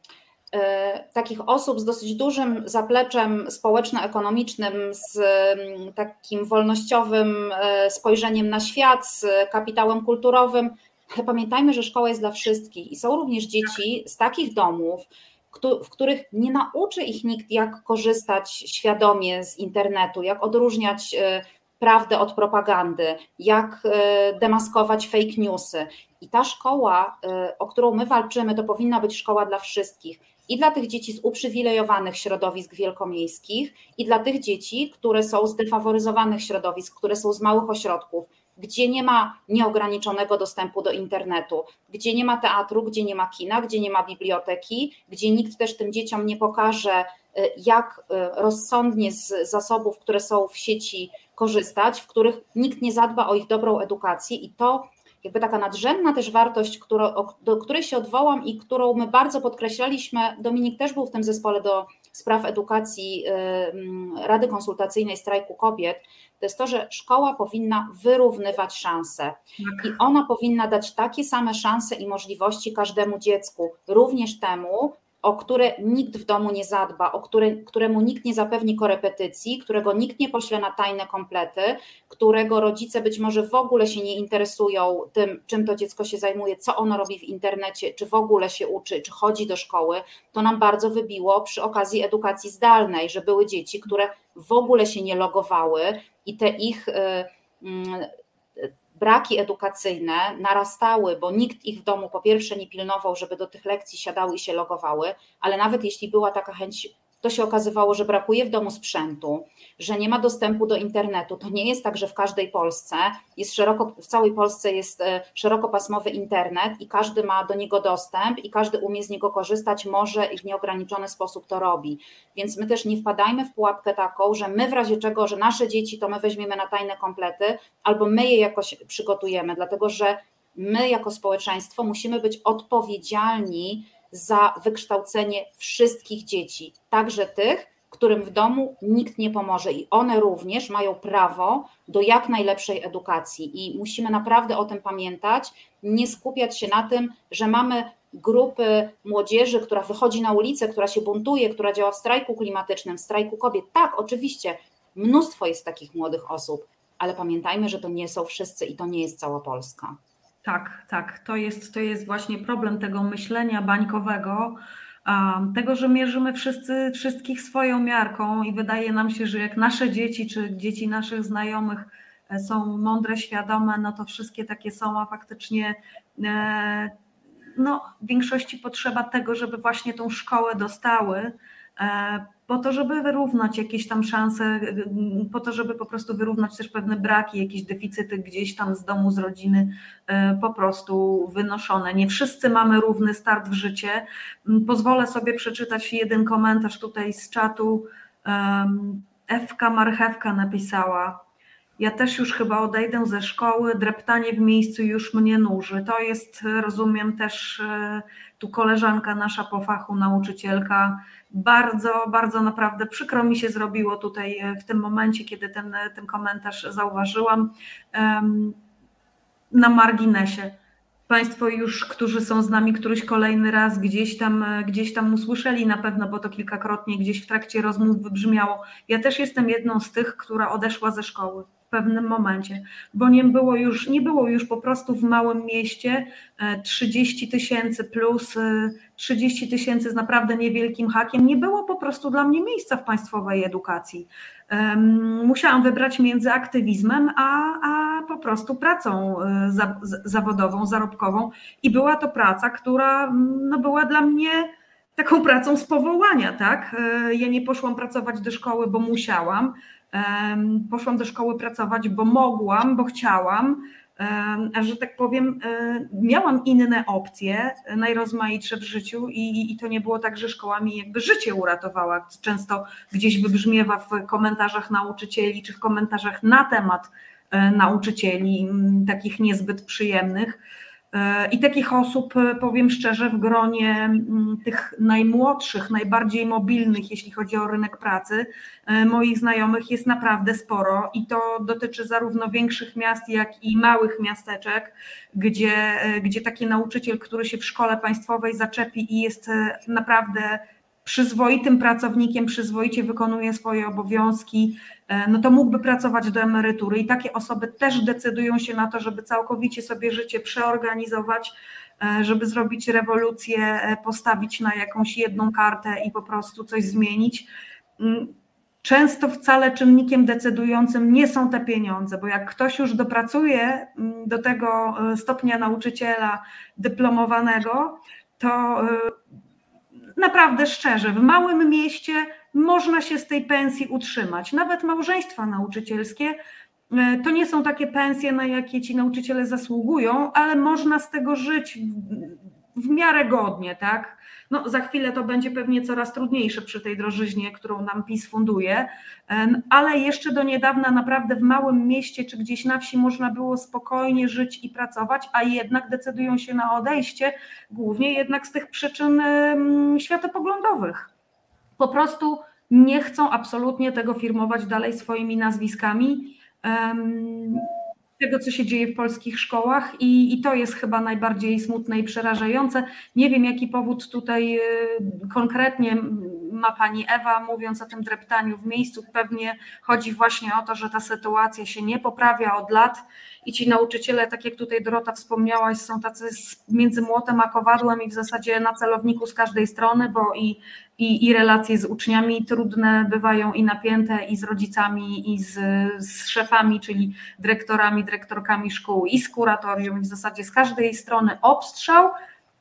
Speaker 2: E, takich osób z dosyć dużym zapleczem społeczno-ekonomicznym, z mm, takim wolnościowym e, spojrzeniem na świat, z kapitałem kulturowym. Ale pamiętajmy, że szkoła jest dla wszystkich i są również dzieci z takich domów, w których nie nauczy ich nikt, jak korzystać świadomie z internetu, jak odróżniać e, prawdę od propagandy, jak demaskować fake newsy. I ta szkoła, o którą my walczymy, to powinna być szkoła dla wszystkich i dla tych dzieci z uprzywilejowanych środowisk wielkomiejskich, i dla tych dzieci, które są z defaworyzowanych środowisk, które są z małych ośrodków, gdzie nie ma nieograniczonego dostępu do internetu, gdzie nie ma teatru, gdzie nie ma kina, gdzie nie ma biblioteki, gdzie nikt też tym dzieciom nie pokaże, y, jak y, rozsądnie z zasobów, które są w sieci, korzystać, w których nikt nie zadba o ich dobrą edukację i to jakby taka nadrzędna też wartość, którą, do której się odwołam i którą my bardzo podkreślaliśmy, Dominik też był w tym zespole do spraw edukacji Rady Konsultacyjnej Strajku Kobiet, to jest to, że szkoła powinna wyrównywać szanse tak. i ona powinna dać takie same szanse i możliwości każdemu dziecku, również temu, o które nikt w domu nie zadba, o które, któremu nikt nie zapewni korepetycji, którego nikt nie pośle na tajne komplety, którego rodzice być może w ogóle się nie interesują tym, czym to dziecko się zajmuje, co ono robi w internecie, czy w ogóle się uczy, czy chodzi do szkoły, to nam bardzo wybiło przy okazji edukacji zdalnej, że były dzieci, które w ogóle się nie logowały i te ich y, mm, braki edukacyjne narastały, bo nikt ich w domu po pierwsze nie pilnował, żeby do tych lekcji siadały i się logowały, ale nawet jeśli była taka chęć to się okazywało, że brakuje w domu sprzętu, że nie ma dostępu do internetu. To nie jest tak, że w każdej Polsce jest szeroko, w całej Polsce jest e, szerokopasmowy internet i każdy ma do niego dostęp i każdy umie z niego korzystać, może i w nieograniczony sposób to robi. Więc my też nie wpadajmy w pułapkę taką, że my w razie czego, że nasze dzieci to my weźmiemy na tajne komplety, albo my je jakoś przygotujemy, dlatego że my jako społeczeństwo musimy być odpowiedzialni za wykształcenie wszystkich dzieci, także tych, którym w domu nikt nie pomoże i one również mają prawo do jak najlepszej edukacji i musimy naprawdę o tym pamiętać, nie skupiać się na tym, że mamy grupy młodzieży, która wychodzi na ulicę, która się buntuje, która działa w strajku klimatycznym, w strajku kobiet. Tak, oczywiście, mnóstwo jest takich młodych osób, ale pamiętajmy, że to nie są wszyscy i to nie jest cała Polska.
Speaker 1: Tak, tak. To jest, to jest właśnie problem tego myślenia bańkowego, tego, że mierzymy wszyscy, wszystkich swoją miarką i wydaje nam się, że jak nasze dzieci czy dzieci naszych znajomych są mądre, świadome, no to wszystkie takie są, a faktycznie no, w większości potrzeba tego, żeby właśnie tą szkołę dostały, po to, żeby wyrównać jakieś tam szanse, po to, żeby po prostu wyrównać też pewne braki, jakieś deficyty gdzieś tam z domu, z rodziny e, po prostu wynoszone. Nie wszyscy mamy równy start w życie. Mm, pozwolę sobie przeczytać jeden komentarz tutaj z czatu. Ewka Marchewka napisała, ja też już chyba odejdę ze szkoły, dreptanie w miejscu już mnie nuży. To jest, rozumiem, też e, tu koleżanka nasza po fachu, nauczycielka. Bardzo, bardzo naprawdę przykro mi się zrobiło tutaj e, w tym momencie, kiedy ten, ten komentarz zauważyłam. Na marginesie. Państwo już, którzy są z nami któryś kolejny raz, gdzieś tam, e, gdzieś tam usłyszeli na pewno, bo to kilkakrotnie gdzieś w trakcie rozmów wybrzmiało. Ja też jestem jedną z tych, która odeszła ze szkoły pewnym momencie, bo nie było już, nie było już po prostu w małym mieście 30 e, tysięcy plus 30 e, tysięcy z naprawdę niewielkim hakiem, nie było po prostu dla mnie miejsca w państwowej edukacji. Musiałam wybrać między aktywizmem, a, a po prostu pracą e, zawodową, zarobkową i była to praca, która no, była dla mnie taką pracą z powołania, tak? Ja nie poszłam pracować do szkoły, bo musiałam, Poszłam do szkoły pracować, bo mogłam, bo chciałam, że tak powiem, e, miałam inne opcje, najrozmaitsze w życiu i, i to nie było tak, że szkoła mi jakby życie uratowała. Często gdzieś wybrzmiewa w komentarzach nauczycieli czy w komentarzach na temat e, nauczycieli, takich niezbyt przyjemnych i takich osób, e, powiem szczerze, w gronie mm, tych najmłodszych, najbardziej mobilnych, jeśli chodzi o rynek pracy, e, moich znajomych jest naprawdę sporo i to dotyczy zarówno większych miast, jak i małych miasteczek, gdzie, e, gdzie taki nauczyciel, który się w szkole państwowej zaczepi i jest naprawdę przyzwoitym pracownikiem, przyzwoicie wykonuje swoje obowiązki, e, no to mógłby pracować do emerytury. I takie osoby też decydują się na to, żeby całkowicie sobie życie przeorganizować, e, żeby zrobić rewolucję, e, postawić na jakąś jedną kartę i po prostu coś zmienić. Mm, często wcale czynnikiem decydującym nie są te pieniądze, bo jak ktoś już dopracuje mm, do tego stopnia nauczyciela dyplomowanego, to naprawdę szczerze, w małym mieście można się z tej pensji utrzymać. Nawet małżeństwa nauczycielskie e, to nie są takie pensje, na jakie ci nauczyciele zasługują, ale można z tego żyć w, w miarę godnie, tak? No, za chwilę to będzie pewnie coraz trudniejsze przy tej drożyźnie, którą nam PiS funduje, ale jeszcze do niedawna naprawdę w małym mieście czy gdzieś na wsi można było spokojnie żyć i pracować, a jednak decydują się na odejście, głównie jednak z tych przyczyn światopoglądowych. Po prostu nie chcą absolutnie tego firmować dalej swoimi nazwiskami tego, co się dzieje w polskich szkołach, i, i to jest chyba najbardziej smutne i przerażające. Nie wiem, jaki powód tutaj y, konkretnie ma pani Ewa, mówiąc o tym dreptaniu w miejscu. Pewnie chodzi właśnie o to, że ta sytuacja się nie poprawia od lat i ci nauczyciele, tak jak tutaj Dorota wspomniałaś, są tacy między młotem a kowadłem i w zasadzie na celowniku z każdej strony, bo i, i, i relacje z uczniami trudne bywają i napięte i z rodzicami i z, z szefami, czyli dyrektorami, dyrektorkami szkół i z kuratorium i w zasadzie z każdej strony obstrzał,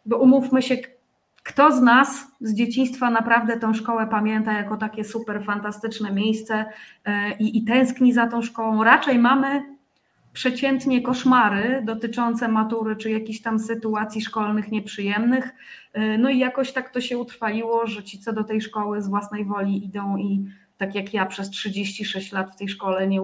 Speaker 1: bo umówmy się, kto z nas z dzieciństwa naprawdę tą szkołę pamięta jako takie super fantastyczne miejsce e, i, i tęskni za tą szkołą? Raczej mamy przeciętnie koszmary dotyczące matury czy jakichś tam sytuacji szkolnych nieprzyjemnych. E, no i jakoś tak to się utrwaliło, że ci, co do tej szkoły z własnej woli idą i tak jak ja przez 36 lat w tej szkole nie,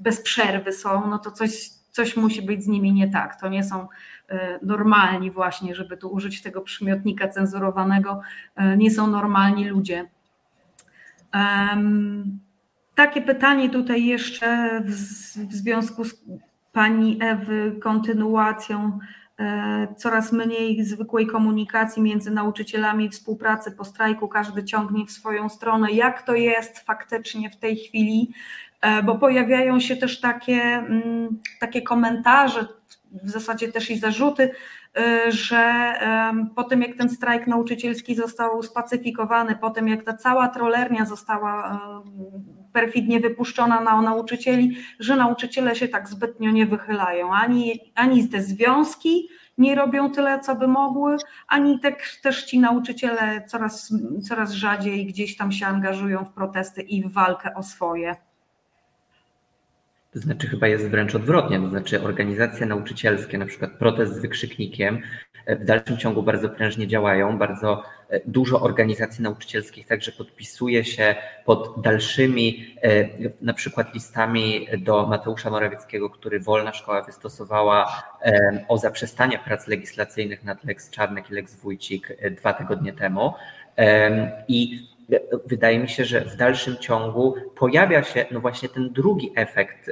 Speaker 1: bez przerwy są, no to coś, coś musi być z nimi nie tak. To nie są e, normalni właśnie, żeby tu użyć tego przymiotnika cenzurowanego, e, nie są normalni ludzie. Takie pytanie tutaj jeszcze w, w związku z pani Ewy kontynuacją e, coraz mniej zwykłej komunikacji między nauczycielami, współpracy po strajku, każdy ciągnie w swoją stronę. Jak to jest faktycznie w tej chwili? E, bo pojawiają się też takie, mm, takie komentarze, w zasadzie też i zarzuty, e, że po tym jak ten strajk nauczycielski został spacyfikowany, po tym jak ta cała trolernia została perfidnie wypuszczona na nauczycieli, że nauczyciele się tak zbytnio nie wychylają. Ani, ani te związki nie robią tyle, co by mogły, ani też, też ci nauczyciele coraz, coraz rzadziej gdzieś tam się angażują w protesty i w walkę o swoje.
Speaker 3: To znaczy chyba jest wręcz odwrotnie, to znaczy organizacje nauczycielskie, na przykład protest z wykrzyknikiem, w dalszym ciągu bardzo prężnie działają. Bardzo e, dużo organizacji nauczycielskich także podpisuje się pod dalszymi, e, na przykład listami do Mateusza Morawieckiego, który Wolna Szkoła wystosowała e, o zaprzestanie prac legislacyjnych nad Lex Czarnek i Lex Wójcik dwa tygodnie temu. I wydaje mi się, że w dalszym ciągu pojawia się no właśnie ten drugi efekt,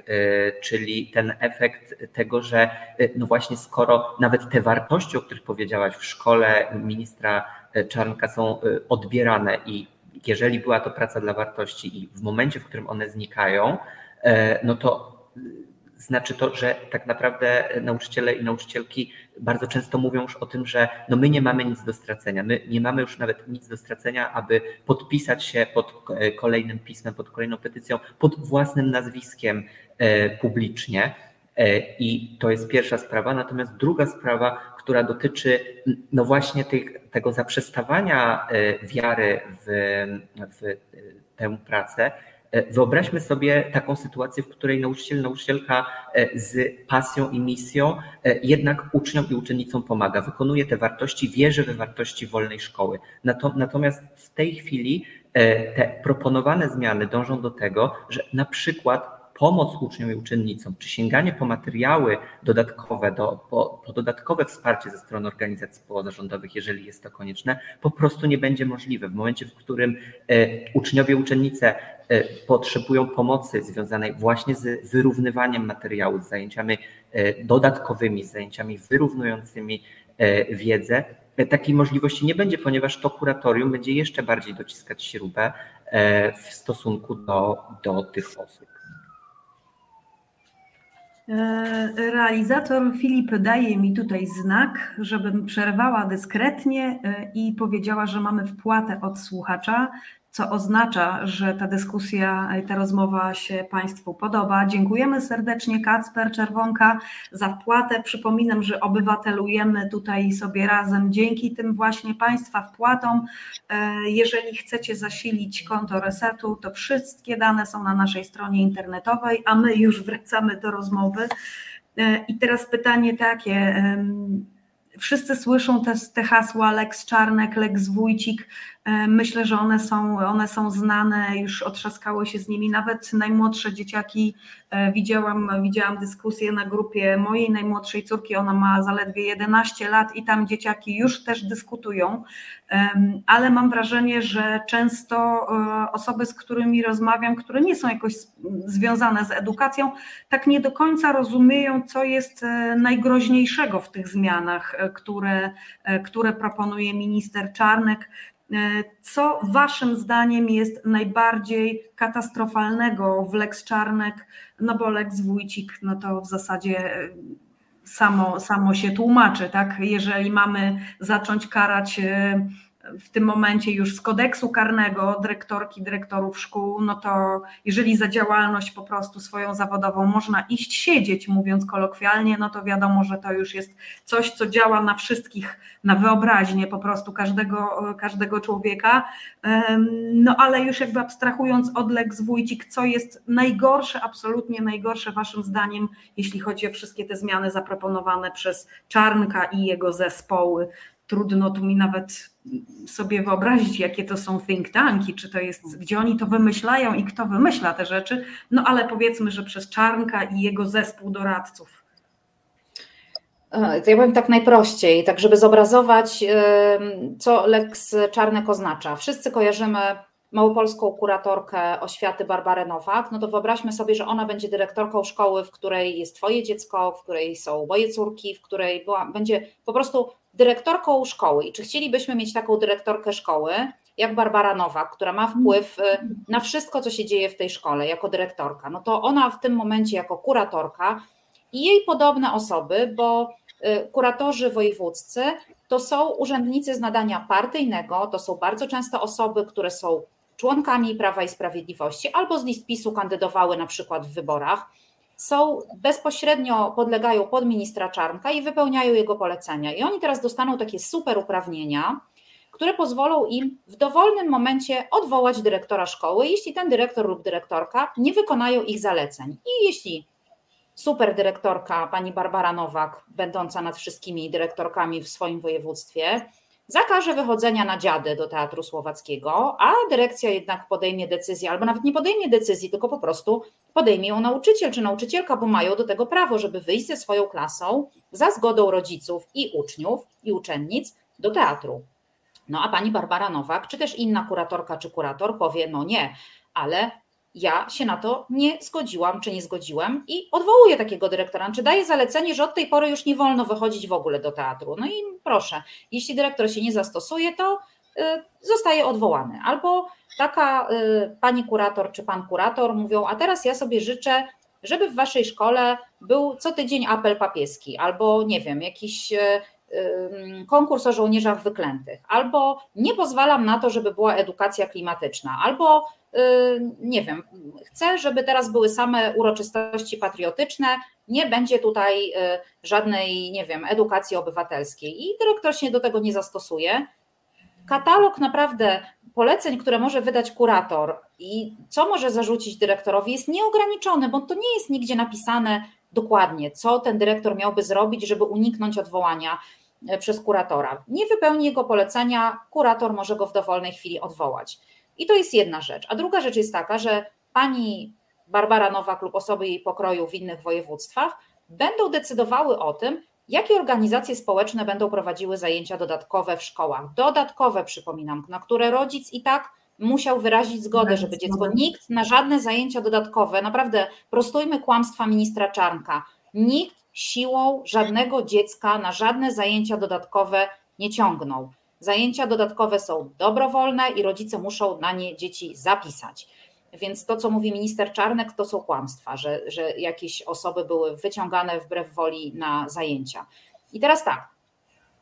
Speaker 3: czyli ten efekt tego, że no właśnie skoro nawet te wartości, o których powiedziałaś w szkole ministra Czarnka są odbierane i jeżeli była to praca dla wartości i w momencie, w którym one znikają, no to znaczy to, że tak naprawdę nauczyciele i nauczycielki bardzo często mówią już o tym, że no my nie mamy nic do stracenia. My nie mamy już nawet nic do stracenia, aby podpisać się pod kolejnym pismem, pod kolejną petycją, pod własnym nazwiskiem e, publicznie. E, I to jest pierwsza sprawa. Natomiast druga sprawa, która dotyczy no właśnie tych, tego zaprzestawania e, wiary w, w tę pracę, E, wyobraźmy sobie taką sytuację, w której nauczyciel, nauczycielka e, z pasją i misją e, jednak uczniom i uczennicom pomaga, wykonuje te wartości, wierzy we wartości wolnej szkoły. Natomiast w tej chwili te proponowane zmiany dążą do tego, że na przykład pomoc uczniom i uczennicom, czy sięganie po materiały dodatkowe, do, po, po dodatkowe wsparcie ze strony organizacji pozarządowych, jeżeli jest to konieczne, po prostu nie będzie możliwe. W momencie, w którym e, uczniowie, uczennice e, potrzebują pomocy związanej właśnie z wyrównywaniem materiału, z zajęciami e, dodatkowymi, z zajęciami wyrównującymi wiedzę, takiej możliwości nie będzie, ponieważ to kuratorium będzie jeszcze bardziej dociskać śrubę w stosunku do, do tych osób.
Speaker 1: E, realizator Filip daje mi tutaj znak, żebym przerwała dyskretnie e, i powiedziała, że mamy wpłatę od słuchacza co oznacza, że ta dyskusja, ta rozmowa się Państwu podoba. Dziękujemy serdecznie Kacper Czerwonka za wpłatę. Przypominam, że obywatelujemy tutaj sobie razem dzięki tym właśnie Państwa wpłatom. E, jeżeli chcecie zasilić konto resetu, to wszystkie dane są na naszej stronie internetowej, a my już wracamy do rozmowy. E, I teraz pytanie takie. Wszyscy słyszą te, te hasła Lex Czarnek, Lex Wójcik. E, myślę, że one są, one są znane, już otrzaskały się z nimi. Nawet najmłodsze dzieciaki, e, widziałam, widziałam dyskusję na grupie mojej najmłodszej córki, ona ma zaledwie 11 lat i tam dzieciaki już też dyskutują, ale mam wrażenie, że często e, osoby, z którymi rozmawiam, które nie są jakoś związane z edukacją, tak nie do końca rozumieją, co jest najgroźniejszego w tych zmianach, które, które proponuje minister Czarnek. E, co Waszym zdaniem jest najbardziej katastrofalnego w Lex Czarnek? No bo Lex Wójcik, no to w zasadzie e, samo, samo się tłumaczy, tak? Jeżeli mamy zacząć karać e, w tym momencie już z kodeksu karnego dyrektorki, dyrektorów szkół, no to jeżeli za działalność po prostu swoją zawodową można iść siedzieć, mówiąc kolokwialnie, no to wiadomo, że to już jest coś, co działa na wszystkich, na wyobraźnię po prostu każdego, każdego człowieka. No ale już jakby abstrahując od Lex Wójcik, co jest najgorsze, absolutnie najgorsze waszym zdaniem, jeśli chodzi o wszystkie te zmiany zaproponowane przez Czarnka i jego zespoły, trudno tu mi nawet sobie wyobrazić, jakie to są think tanki, czy to jest, gdzie oni to wymyślają i kto wymyśla te rzeczy, no ale powiedzmy, że przez Czarnka i jego zespół doradców.
Speaker 2: Ja powiem tak najprościej, tak żeby zobrazować, co Lex Czarnek oznacza. Wszyscy kojarzymy małopolską kuratorkę oświaty Barbarę Nowak, no to wyobraźmy sobie, że ona będzie dyrektorką szkoły, w której jest twoje dziecko, w której są moje córki, w której była, będzie po prostu dyrektorką szkoły. I czy chcielibyśmy mieć taką dyrektorkę szkoły, jak Barbara Nowak, która ma wpływ y, na wszystko, co się dzieje w tej szkole jako dyrektorka, no to ona w tym momencie jako kuratorka i jej podobne osoby, bo y, kuratorzy wojewódzcy to są urzędnicy z nadania partyjnego, to są bardzo często osoby, które są członkami Prawa i Sprawiedliwości albo z list PiSu kandydowały na przykład w wyborach, są bezpośrednio podlegają pod ministra Czarnka i wypełniają jego polecenia. I oni teraz dostaną takie super uprawnienia, które pozwolą im w dowolnym momencie odwołać dyrektora szkoły, jeśli ten dyrektor lub dyrektorka nie wykonają ich zaleceń. I jeśli super dyrektorka pani Barbara Nowak, będąca nad wszystkimi dyrektorkami w swoim województwie, zakaże wychodzenia na dziady do Teatru Słowackiego, a dyrekcja jednak podejmie decyzję, albo nawet nie podejmie decyzji, tylko po prostu podejmie ją nauczyciel czy nauczycielka, bo mają do tego prawo, żeby wyjść ze swoją klasą za zgodą rodziców i uczniów i uczennic do teatru. No a pani Barbara Nowak, czy też inna kuratorka czy kurator powie, no nie, ale ja się na to nie zgodziłam, czy nie zgodziłem i odwołuję takiego dyrektora, czy daję zalecenie, że od tej pory już nie wolno wychodzić w ogóle do teatru. No i proszę, jeśli dyrektor się nie zastosuje, to y, zostaje odwołany. Albo taka y, pani kurator czy pan kurator mówią, a teraz ja sobie życzę, żeby w waszej szkole był co tydzień apel papieski, albo nie wiem, jakiś y, konkurs o żołnierzach wyklętych, albo nie pozwalam na to, żeby była edukacja klimatyczna, albo nie wiem, chcę, żeby teraz były same uroczystości patriotyczne, nie będzie tutaj żadnej, nie wiem, edukacji obywatelskiej i dyrektor się do tego nie zastosuje. Katalog naprawdę poleceń, które może wydać kurator i co może zarzucić dyrektorowi jest nieograniczony, bo to nie jest nigdzie napisane dokładnie, co ten dyrektor miałby zrobić, żeby uniknąć odwołania. E, przez kuratora. Nie wypełni jego polecenia, kurator może go w dowolnej chwili odwołać. I to jest jedna rzecz. A druga rzecz jest taka, że pani Barbara Nowak lub osoby jej pokroju w innych województwach będą decydowały o tym, jakie organizacje społeczne będą prowadziły zajęcia dodatkowe w szkołach. Dodatkowe, przypominam, na które rodzic i tak musiał wyrazić zgodę, żeby dziecko nikt na żadne zajęcia dodatkowe, naprawdę prostujmy kłamstwa ministra Czarnka, nikt siłą żadnego dziecka na żadne zajęcia dodatkowe nie ciągną. Zajęcia dodatkowe są dobrowolne i rodzice muszą na nie dzieci zapisać. Więc to, co mówi minister Czarnek, to są kłamstwa, że, że jakieś osoby były wyciągane wbrew woli na zajęcia. I teraz tak,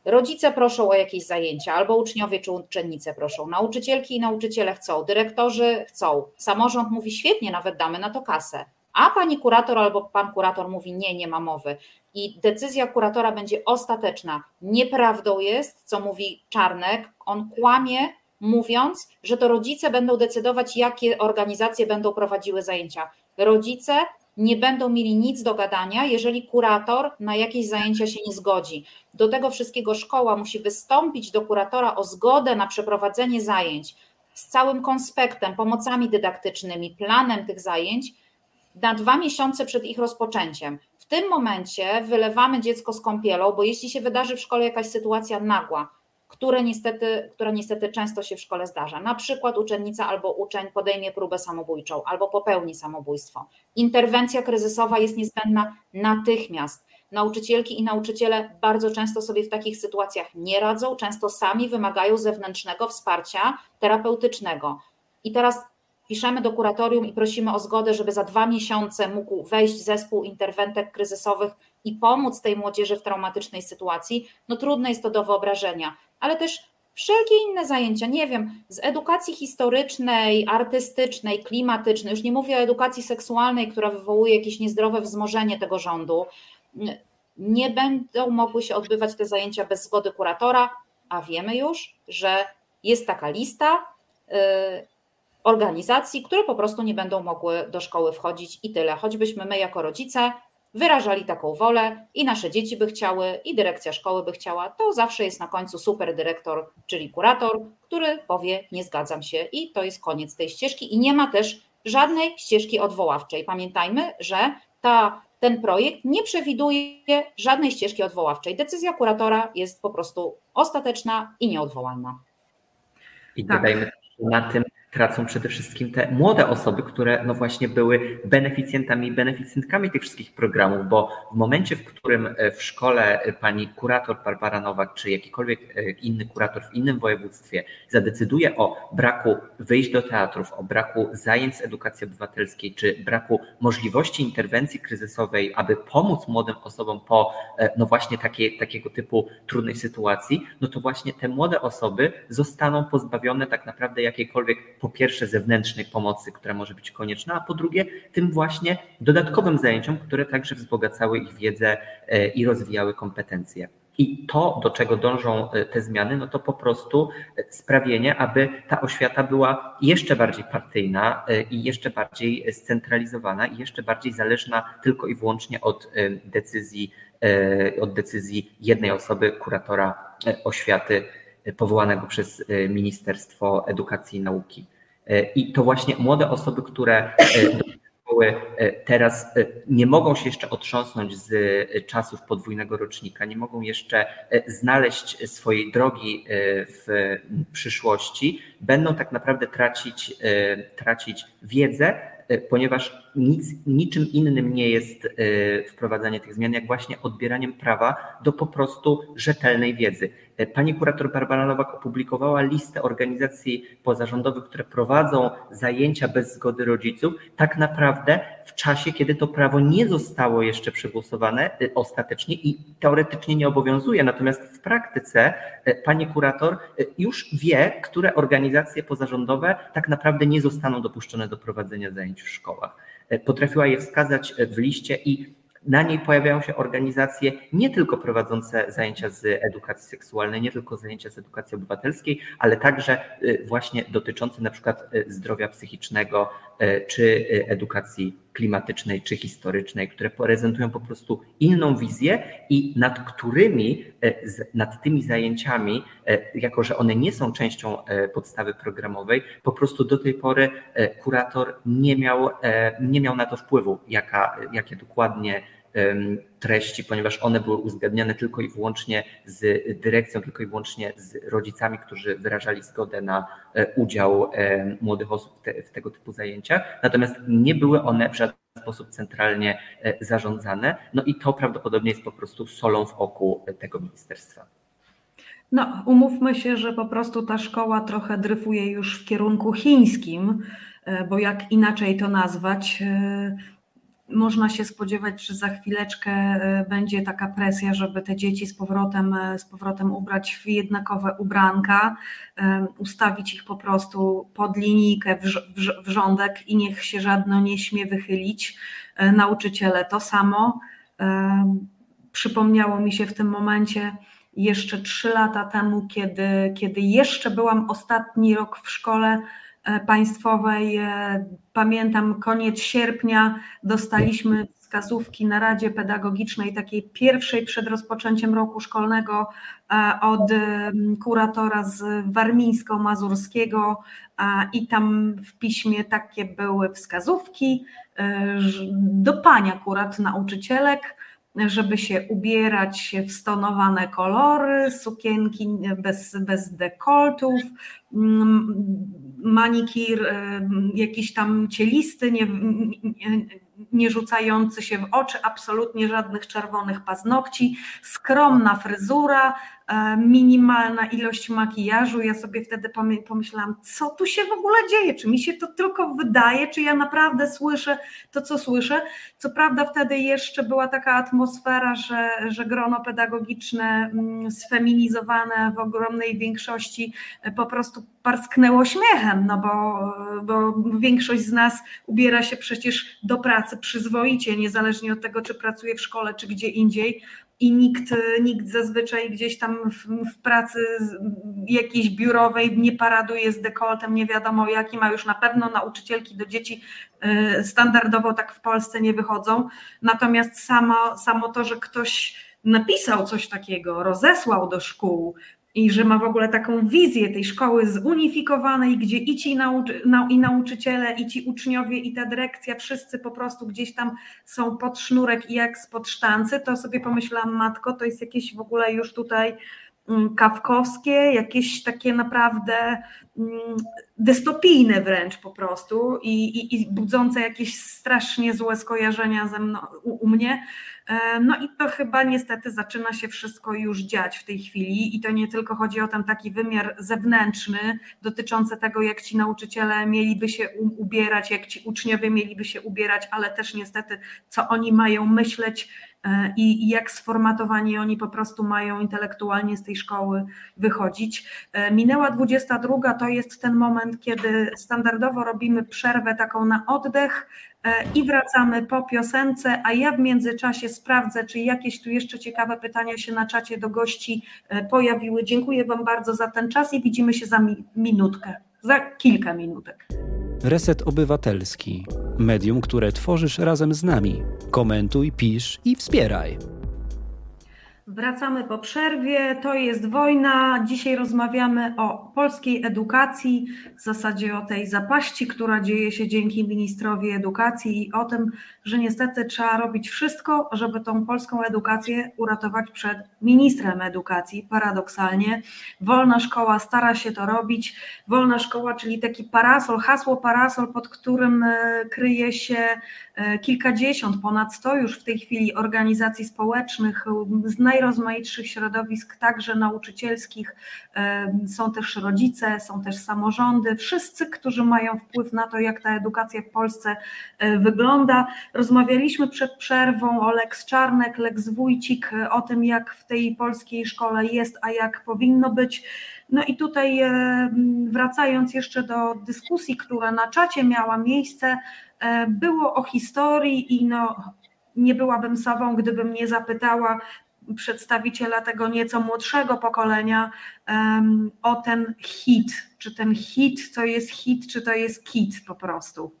Speaker 2: rodzice proszą o jakieś zajęcia, albo uczniowie czy uczennice proszą, nauczycielki i nauczyciele chcą, dyrektorzy chcą, samorząd mówi świetnie, nawet damy na to kasę a pani kurator albo pan kurator mówi nie, nie ma mowy i decyzja kuratora będzie ostateczna. Nieprawdą jest, co mówi Czarnek, on kłamie, mówiąc, że to rodzice będą decydować, jakie organizacje będą prowadziły zajęcia. Rodzice nie będą mieli nic do gadania, jeżeli kurator na jakieś zajęcia się nie zgodzi. Do tego wszystkiego szkoła musi wystąpić do kuratora o zgodę na przeprowadzenie zajęć z całym konspektem, pomocami dydaktycznymi, planem tych zajęć na dwa miesiące przed ich rozpoczęciem. W tym momencie wylewamy dziecko z kąpielą, bo jeśli się wydarzy w szkole jakaś sytuacja nagła, które niestety, która niestety często się w szkole zdarza. Na przykład uczennica albo uczeń podejmie próbę samobójczą albo popełni samobójstwo. Interwencja kryzysowa jest niezbędna natychmiast. Nauczycielki i nauczyciele bardzo często sobie w takich sytuacjach nie radzą, często sami wymagają zewnętrznego wsparcia terapeutycznego. I teraz piszemy do kuratorium i prosimy o zgodę, żeby za dwa miesiące mógł wejść zespół interwentek kryzysowych i pomóc tej młodzieży w traumatycznej sytuacji, no trudno jest to do wyobrażenia, ale też wszelkie inne zajęcia, nie wiem, z edukacji historycznej, artystycznej, klimatycznej, już nie mówię o edukacji seksualnej, która wywołuje jakieś niezdrowe wzmożenie tego rządu, nie będą mogły się odbywać te zajęcia bez zgody kuratora, a wiemy już, że jest taka lista y, organizacji, które po prostu nie będą mogły do szkoły wchodzić i tyle. Choćbyśmy my jako rodzice wyrażali taką wolę i nasze dzieci by chciały, i dyrekcja szkoły by chciała, to zawsze jest na końcu super dyrektor, czyli kurator, który powie: Nie zgadzam się, i to jest koniec tej ścieżki. I nie ma też żadnej ścieżki odwoławczej. Pamiętajmy, że ta, ten projekt nie przewiduje żadnej ścieżki odwoławczej. Decyzja kuratora jest po prostu ostateczna i nieodwołalna.
Speaker 3: I dodajmy na tym tracą przede wszystkim te młode osoby, które no właśnie były beneficjentami, beneficjentkami tych wszystkich programów, bo w momencie, w którym e, w szkole e, pani kurator Barbara Nowak, czy jakikolwiek e, inny kurator w innym województwie zadecyduje o braku wyjść do teatrów, o braku zajęć z edukacji obywatelskiej, czy braku możliwości interwencji kryzysowej, aby pomóc młodym osobom po no właśnie takie, takiego typu trudnej sytuacji, no to właśnie te młode osoby zostaną pozbawione tak naprawdę jakiejkolwiek po pierwsze zewnętrznej pomocy, która może być konieczna, a po drugie tym właśnie dodatkowym zajęciom, które także wzbogacały ich wiedzę i rozwijały kompetencje. I to, do czego dążą e, te zmiany, no to po prostu sprawienie, aby ta oświata była jeszcze bardziej partyjna e, i jeszcze bardziej scentralizowana i jeszcze bardziej zależna tylko i wyłącznie od e, decyzji, od decyzji jednej osoby, kuratora oświaty powołanego przez Ministerstwo Edukacji i Nauki. I to właśnie młode osoby, które szkoły e, teraz e, nie mogą się jeszcze otrząsnąć z e, czasów podwójnego rocznika, nie mogą jeszcze znaleźć swojej drogi w przyszłości, będą tak naprawdę tracić, tracić wiedzę, ponieważ nic, niczym innym nie jest wprowadzanie tych zmian, jak właśnie odbieraniem prawa do po prostu rzetelnej wiedzy. Pani kurator Barbara Nowak opublikowała listę organizacji pozarządowych, które prowadzą zajęcia bez zgody rodziców, tak naprawdę w czasie, kiedy to prawo nie zostało jeszcze przegłosowane y, ostatecznie i teoretycznie nie obowiązuje. Natomiast w praktyce y, pani kurator już wie, które organizacje pozarządowe tak naprawdę nie zostaną dopuszczone do prowadzenia zajęć w szkołach. Potrafiła je wskazać w liście i na niej pojawiają się organizacje nie tylko prowadzące zajęcia z edukacji seksualnej, nie tylko zajęcia z edukacji obywatelskiej, ale także y, właśnie dotyczące na przykład y, zdrowia psychicznego, y, czy edukacji klimatycznej, czy historycznej, które prezentują po prostu inną wizję i nad którymi, nad tymi zajęciami, jako że one nie są częścią podstawy programowej, po prostu do tej pory kurator nie miał, nie miał na to wpływu, jaka, jakie dokładnie treści, ponieważ one były uzgadniane tylko i wyłącznie z dyrekcją, tylko i wyłącznie z rodzicami, którzy wyrażali zgodę na e, udział młodych osób w, tego typu zajęciach. Natomiast nie były one w żaden sposób centralnie e, zarządzane. No i to prawdopodobnie jest po prostu solą w oku tego ministerstwa.
Speaker 1: No, umówmy się, że po prostu ta szkoła trochę dryfuje już w kierunku chińskim, e, bo jak inaczej to nazwać, można się spodziewać, że za chwileczkę e, będzie taka presja, żeby te dzieci z powrotem, e, z powrotem ubrać w jednakowe ubranka, e, ustawić ich po prostu pod linijkę w, rządek i niech się żadno nie śmie wychylić. Nauczyciele to samo. Przypomniało mi się w tym momencie jeszcze trzy lata temu, kiedy, kiedy jeszcze byłam ostatni rok w szkole, państwowej. E, pamiętam koniec sierpnia dostaliśmy wskazówki na Radzie Pedagogicznej, takiej pierwszej przed rozpoczęciem roku szkolnego e, od kuratora z Warmińsko-Mazurskiego i tam w piśmie takie były wskazówki do pań akurat nauczycielek, żeby się ubierać w stonowane kolory, sukienki bez, bez dekoltów, mm, manikir jakiś tam cielisty, nie, nie, nie rzucający się w oczy, absolutnie żadnych czerwonych paznokci, skromna fryzura, minimalna ilość makijażu. Ja sobie wtedy pomyślałam, co tu się w ogóle dzieje? Czy mi się to tylko wydaje, czy ja naprawdę słyszę to, co słyszę? Co prawda, wtedy jeszcze była taka atmosfera, że, że grono pedagogiczne mm, sfeminizowane w ogromnej większości e, po prostu parsknęło śmiechem, no bo, bo większość z nas ubiera się przecież do pracy przyzwoicie, niezależnie od tego, czy pracuje w szkole, czy gdzie indziej i nikt, nikt zazwyczaj gdzieś tam w, w, pracy jakiejś biurowej nie paraduje z dekoltem, nie wiadomo jakim, a już na pewno nauczycielki do dzieci y, standardowo tak w Polsce nie wychodzą. Natomiast samo, samo to, że ktoś napisał coś takiego, rozesłał do szkół, i że ma w ogóle taką wizję tej szkoły zunifikowanej, gdzie i ci nauczy, nau, i nauczyciele, i ci uczniowie, i ta dyrekcja, wszyscy po prostu gdzieś tam są pod sznurek i jak spod sztancy, to sobie pomyślałam, matko, to jest jakieś w ogóle już tutaj mm, kawkowskie, jakieś takie naprawdę mm, dystopijne wręcz po prostu i, i, i budzące jakieś strasznie złe skojarzenia ze mną, u, u mnie. E, no i to chyba niestety zaczyna się wszystko już dziać w tej chwili i to nie tylko chodzi o ten taki wymiar zewnętrzny dotyczący tego, jak ci nauczyciele mieliby się ubierać, jak ci uczniowie mieliby się ubierać, ale też niestety, co oni mają myśleć i jak sformatowani oni po prostu mają intelektualnie z tej szkoły wychodzić. Minęła 22, to jest ten moment, kiedy standardowo robimy przerwę taką na oddech, i wracamy po piosence, a ja w międzyczasie sprawdzę, czy jakieś tu jeszcze ciekawe pytania się na czacie do gości pojawiły. Dziękuję Wam bardzo za ten czas i widzimy się za minutkę, za kilka minutek.
Speaker 4: Reset Obywatelski. Medium, które tworzysz razem z nami. Komentuj, pisz i wspieraj.
Speaker 1: Wracamy po przerwie. To jest wojna. Dzisiaj rozmawiamy o polskiej edukacji, w zasadzie o tej zapaści, która dzieje się dzięki ministrowi edukacji i o tym, że niestety trzeba robić wszystko, żeby tą polską edukację uratować przed ministrem edukacji. Paradoksalnie, wolna szkoła stara się to robić. Wolna szkoła, czyli taki parasol, hasło parasol, pod którym e, kryje się e, kilkadziesiąt, ponad sto już w tej chwili organizacji społecznych z najrozmaitszych środowisk, także nauczycielskich. E, są też rodzice, są też samorządy, wszyscy, którzy mają wpływ na to, jak ta edukacja w Polsce wygląda. Rozmawialiśmy przed przerwą o Lex Czarnek, Lex Wójcik, o tym, jak w tej polskiej szkole jest, a jak powinno być. No i tutaj e, wracając jeszcze do dyskusji, która na czacie miała miejsce, e, było o historii i no, nie byłabym sobą, gdybym nie zapytała przedstawiciela tego nieco młodszego pokolenia um, o ten hit. Czy ten hit to jest hit, czy to jest kit po prostu?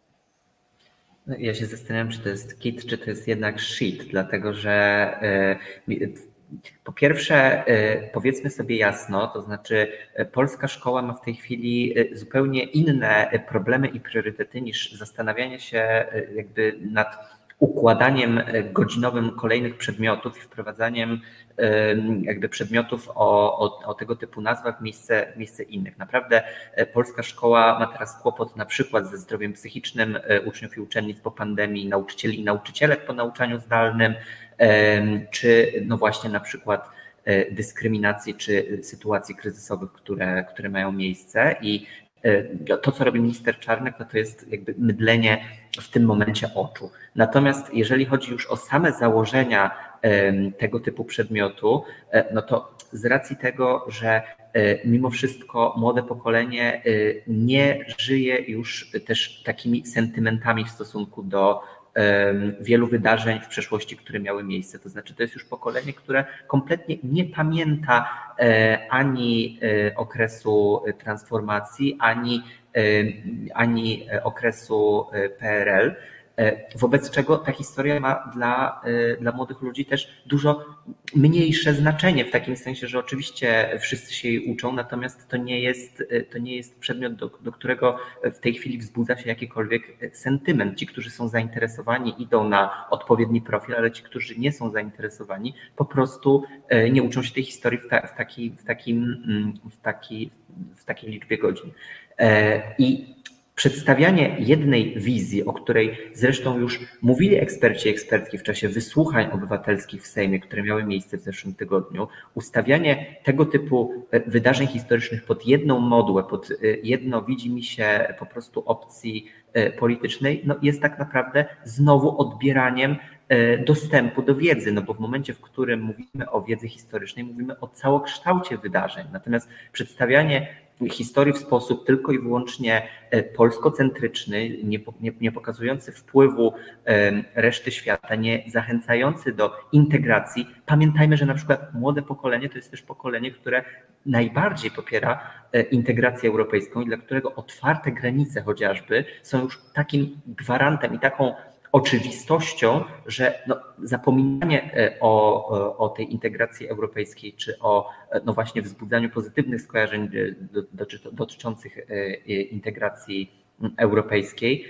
Speaker 3: No, ja się zastanawiam, czy to jest kit, czy to jest jednak shit, dlatego że e, po pierwsze, e, powiedzmy sobie jasno, to znaczy e, polska szkoła ma w tej chwili zupełnie inne problemy i priorytety niż zastanawianie się jakby nad układaniem godzinowym kolejnych przedmiotów i wprowadzaniem jakby przedmiotów o, o, o, tego typu nazwach w miejsce, miejsce innych. Naprawdę e, polska szkoła ma teraz kłopot na przykład ze zdrowiem psychicznym e, uczniów i uczennic po pandemii, nauczycieli i nauczycielek po nauczaniu zdalnym, czy no właśnie na przykład e, dyskryminacji czy sytuacji kryzysowych, które, które mają miejsce. I to, co robi minister Czarnek, no to jest jakby mydlenie w tym momencie oczu. Natomiast jeżeli chodzi już o same założenia tego typu przedmiotu, e, no to z racji tego, że e, mimo wszystko młode pokolenie e, nie żyje już też takimi sentymentami w stosunku do wielu wydarzeń w przeszłości, które miały miejsce. To znaczy, to jest już pokolenie, które kompletnie nie pamięta ani okresu transformacji, ani, ani okresu PRL. E, wobec czego ta historia ma dla, e, dla młodych ludzi też dużo mniejsze znaczenie, w takim sensie, że oczywiście wszyscy się jej uczą, natomiast to nie jest, e, to nie jest przedmiot, do, do którego w tej chwili wzbudza się jakikolwiek sentyment. Ci, którzy są zainteresowani, idą na odpowiedni profil, ale ci, którzy nie są zainteresowani, po prostu nie uczą się tej historii w, ta, w, taki, w, takim, mm, w, taki, w takiej liczbie godzin. I Przedstawianie jednej wizji, o której zresztą już mówili eksperci i ekspertki w czasie wysłuchań obywatelskich w Sejmie, które miały miejsce w zeszłym tygodniu, ustawianie tego typu e, wydarzeń historycznych pod jedną modłę, pod e, jedno widzi mi się po prostu opcji e, politycznej, no jest tak naprawdę znowu odbieraniem dostępu do wiedzy, no bo w momencie, w którym mówimy o wiedzy historycznej, mówimy o całokształcie wydarzeń. Natomiast przedstawianie historii w sposób tylko i wyłącznie e, polskocentryczny, nie, nie, nie, pokazujący wpływu reszty świata, nie zachęcający do integracji. Pamiętajmy, że na przykład młode pokolenie to jest też pokolenie, które najbardziej popiera e, integrację europejską i dla którego otwarte granice chociażby są już takim gwarantem i taką oczywistością, że no, zapominanie e, o, o tej integracji europejskiej, czy o e, no właśnie wzbudzaniu pozytywnych skojarzeń e, dotyczących integracji europejskiej,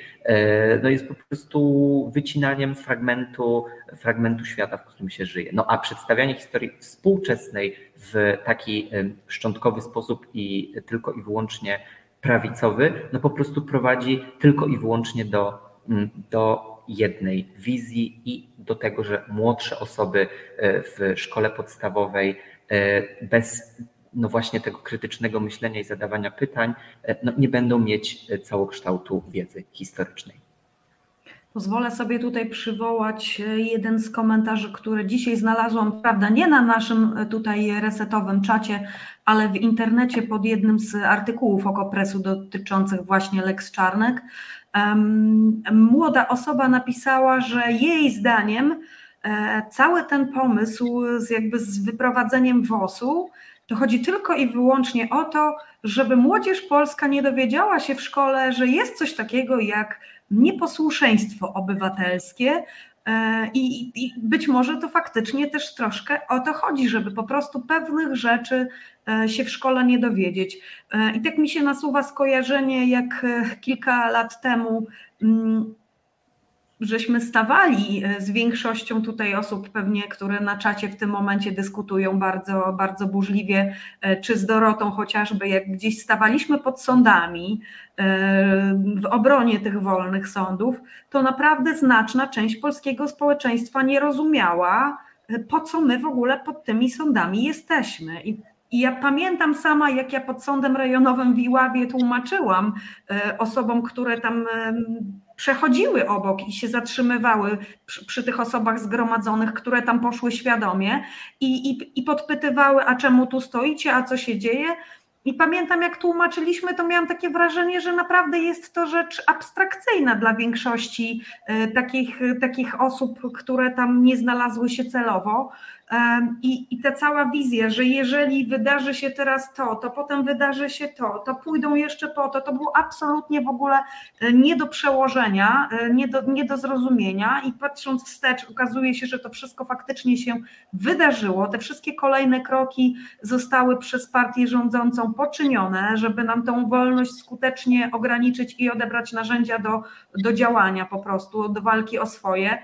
Speaker 3: no jest po prostu wycinaniem fragmentu, fragmentu świata, w którym się żyje. No a przedstawianie historii współczesnej w taki szczątkowy sposób i tylko i wyłącznie prawicowy, no po prostu prowadzi tylko i wyłącznie do, do jednej wizji i do tego, że młodsze osoby e, w szkole podstawowej e, bez no właśnie tego krytycznego myślenia i zadawania pytań e, no nie będą mieć całokształtu wiedzy historycznej.
Speaker 1: Pozwolę sobie tutaj przywołać jeden z komentarzy, który dzisiaj znalazłam, prawda, nie na naszym tutaj resetowym czacie, ale w internecie pod jednym z artykułów Okopresu dotyczących właśnie Lex Czarnek. Młoda osoba napisała, że jej zdaniem e, cały ten pomysł z jakby z wyprowadzeniem WOS-u to chodzi tylko i wyłącznie o to, żeby młodzież polska nie dowiedziała się w szkole, że jest coś takiego jak nieposłuszeństwo obywatelskie. E, I, I, być może to faktycznie też troszkę o to chodzi, żeby po prostu pewnych rzeczy e, się w szkole nie dowiedzieć. E, I tak mi się nasuwa skojarzenie, jak kilka lat temu mm, żeśmy stawali e, z większością tutaj osób pewnie, które na czacie w tym momencie dyskutują bardzo, bardzo burzliwie, e, czy z Dorotą chociażby, jak gdzieś stawaliśmy pod sądami e, w obronie tych wolnych sądów, to naprawdę znaczna część polskiego społeczeństwa nie rozumiała, po co my w ogóle pod tymi sądami jesteśmy. I ja pamiętam sama, jak ja pod sądem rejonowym w Iławie tłumaczyłam osobom, które tam przechodziły obok i się zatrzymywały przy, przy, tych osobach zgromadzonych, które tam poszły świadomie i, i, i podpytywały, a czemu tu stoicie, a co się dzieje. I pamiętam, jak tłumaczyliśmy, to miałam takie wrażenie, że naprawdę jest to rzecz abstrakcyjna dla większości e, takich, takich osób, które tam nie znalazły się celowo. I, I ta cała wizja, że jeżeli wydarzy się teraz to, to potem wydarzy się to, to pójdą jeszcze po to, to było absolutnie w ogóle e, nie do przełożenia, e, nie do, nie do zrozumienia. I patrząc wstecz, okazuje się, że to wszystko faktycznie się wydarzyło. Te wszystkie kolejne kroki zostały przez partię rządzącą poczynione, żeby nam tą wolność skutecznie ograniczyć i odebrać narzędzia do, do działania po prostu, do walki o swoje.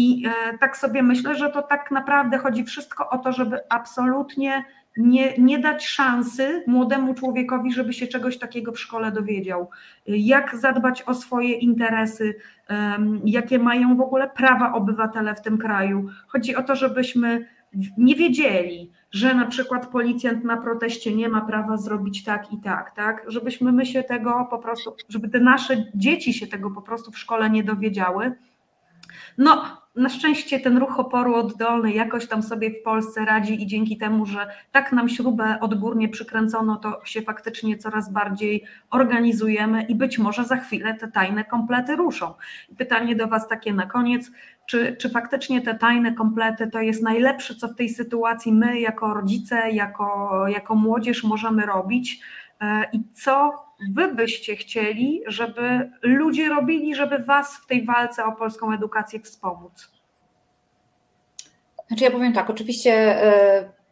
Speaker 1: I e, tak sobie myślę, że to tak naprawdę chodzi wszystko o to, żeby absolutnie nie, nie dać szansy młodemu człowiekowi, żeby się czegoś takiego w szkole dowiedział. Jak zadbać o swoje interesy, jakie mają w ogóle prawa obywatele w tym kraju. Chodzi o to, żebyśmy nie wiedzieli, że na przykład policjant na proteście nie ma prawa zrobić tak i tak, tak? Żebyśmy my się tego po prostu, żeby te nasze dzieci się tego po prostu w szkole nie dowiedziały. No, na szczęście ten ruch oporu oddolny jakoś tam sobie w Polsce radzi i dzięki temu, że tak nam śrubę odgórnie przykręcono, to się faktycznie coraz bardziej organizujemy i być może za chwilę te tajne komplety ruszą. Pytanie do Was takie na koniec, czy, czy faktycznie te tajne komplety to jest najlepsze, co w tej sytuacji my jako rodzice, jako, jako młodzież możemy robić e, i co wy byście chcieli, żeby ludzie robili, żeby was w tej walce o polską edukację wspomóc?
Speaker 2: Znaczy ja powiem tak, oczywiście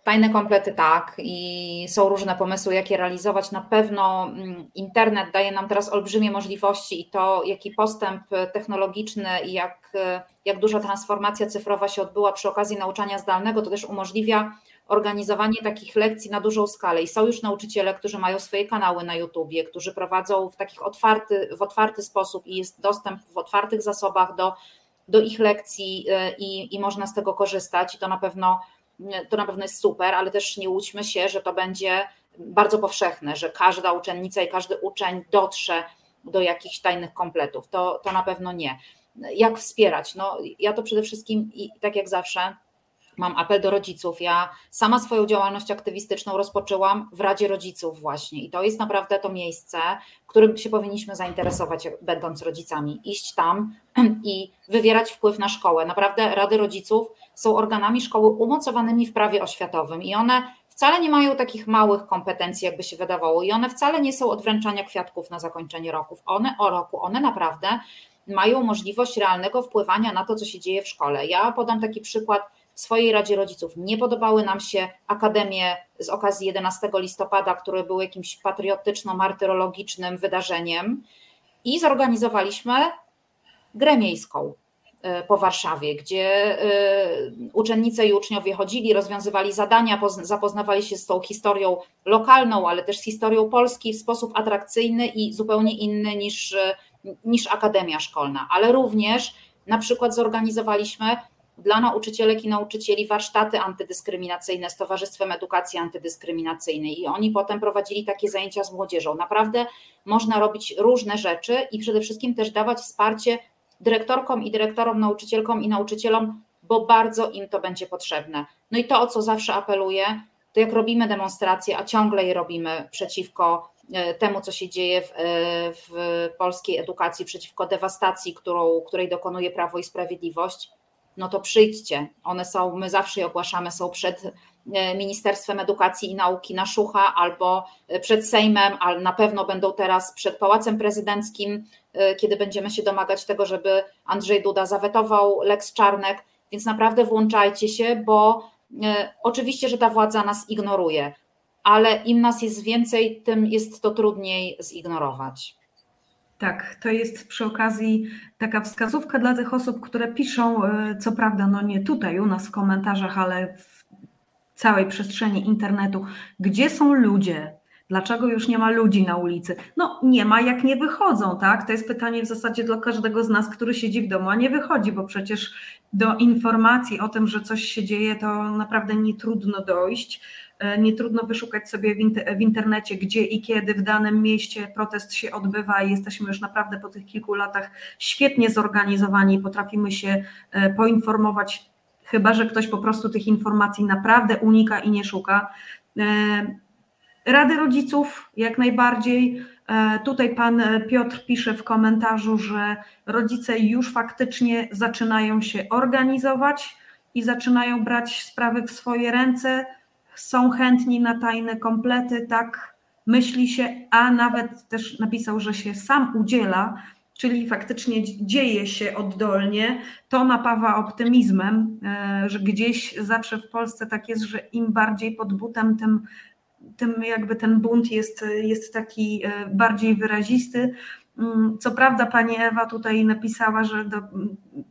Speaker 2: e, fajne komplety tak i są różne pomysły, jak je realizować. Na pewno mm, internet daje nam teraz olbrzymie możliwości i to, jaki postęp technologiczny i jak, e, jak duża transformacja cyfrowa się odbyła przy okazji nauczania zdalnego, to też umożliwia organizowanie takich lekcji na dużą skalę. I są już nauczyciele, którzy mają swoje kanały na YouTubie, którzy prowadzą w takich otwarty, w otwarty sposób i jest dostęp w otwartych zasobach do, do ich lekcji y, i, i można z tego korzystać. I to na pewno to na pewno jest super, ale też nie łudźmy się, że to będzie bardzo powszechne, że każda uczennica i każdy uczeń dotrze do jakichś tajnych kompletów. To, to na pewno nie. Jak wspierać? No, ja to przede wszystkim i tak jak zawsze mam apel do rodziców. Ja sama swoją działalność aktywistyczną rozpoczęłam w Radzie Rodziców właśnie i to jest naprawdę to miejsce, którym się powinniśmy zainteresować, będąc rodzicami. Iść tam [clears throat] i wywierać wpływ na szkołę. Naprawdę Rady Rodziców są organami szkoły umocowanymi w prawie oświatowym i one wcale nie mają takich małych kompetencji, jakby się wydawało, i one wcale nie są od wręczania kwiatków na zakończenie roków. One o roku, one naprawdę mają możliwość realnego wpływania na to, co się dzieje w szkole. Ja podam taki przykład w swojej Radzie Rodziców. Nie podobały nam się akademie z okazji 11 listopada, które były jakimś patriotyczno-martyrologicznym wydarzeniem i zorganizowaliśmy grę miejską po Warszawie, gdzie e, uczennice i uczniowie chodzili, rozwiązywali zadania, zapoznawali się z tą historią lokalną, ale też z historią Polski w sposób atrakcyjny i zupełnie inny niż, e, niż akademia szkolna, ale również na przykład zorganizowaliśmy dla nauczycielek i nauczycieli warsztaty antydyskryminacyjne z Towarzystwem Edukacji Antydyskryminacyjnej i oni potem prowadzili takie zajęcia z młodzieżą. Naprawdę można robić różne rzeczy i przede wszystkim też dawać wsparcie dyrektorkom i dyrektorom, nauczycielkom i nauczycielom, bo bardzo im to będzie potrzebne. No i to, o co zawsze apeluję, to jak robimy demonstracje, a ciągle je robimy przeciwko e, temu, co się dzieje w, e, w polskiej edukacji, przeciwko dewastacji, którą, której dokonuje Prawo i Sprawiedliwość, no to przyjdźcie. One są, my zawsze je ogłaszamy, są przed Ministerstwem Edukacji i Nauki na Szucha albo przed Sejmem, ale na pewno będą teraz przed Pałacem Prezydenckim, kiedy będziemy się domagać tego, żeby Andrzej Duda zawetował Lex Czarnek, więc naprawdę włączajcie się, bo E, oczywiście, że ta władza nas ignoruje, ale im nas jest więcej, tym jest to trudniej zignorować.
Speaker 1: Tak, to jest przy okazji taka wskazówka dla tych osób, które piszą, e, co prawda, no nie tutaj u nas w komentarzach, ale w całej przestrzeni internetu, gdzie są ludzie, Dlaczego już nie ma ludzi na ulicy? No nie ma, jak nie wychodzą, tak? To jest pytanie w zasadzie dla każdego z nas, który siedzi w domu, a nie wychodzi, bo przecież do informacji o tym, że coś się dzieje, to naprawdę nie trudno dojść. E, nie trudno wyszukać sobie w internecie, gdzie i kiedy w danym mieście protest się odbywa i jesteśmy już naprawdę po tych kilku latach świetnie zorganizowani i potrafimy się e, poinformować, chyba że ktoś po prostu tych informacji naprawdę unika i nie szuka. E, Rady rodziców jak najbardziej. E, tutaj pan Piotr pisze w komentarzu, że rodzice już faktycznie zaczynają się organizować i zaczynają brać sprawy w swoje ręce. Są chętni na tajne komplety, tak myśli się, a nawet też napisał, że się sam udziela, czyli faktycznie dzieje się oddolnie. To napawa optymizmem, e, że gdzieś zawsze w Polsce tak jest, że im bardziej pod butem, tym tym jakby ten bunt jest, jest taki e, bardziej wyrazisty. Mm, co prawda pani Ewa tutaj napisała, że do,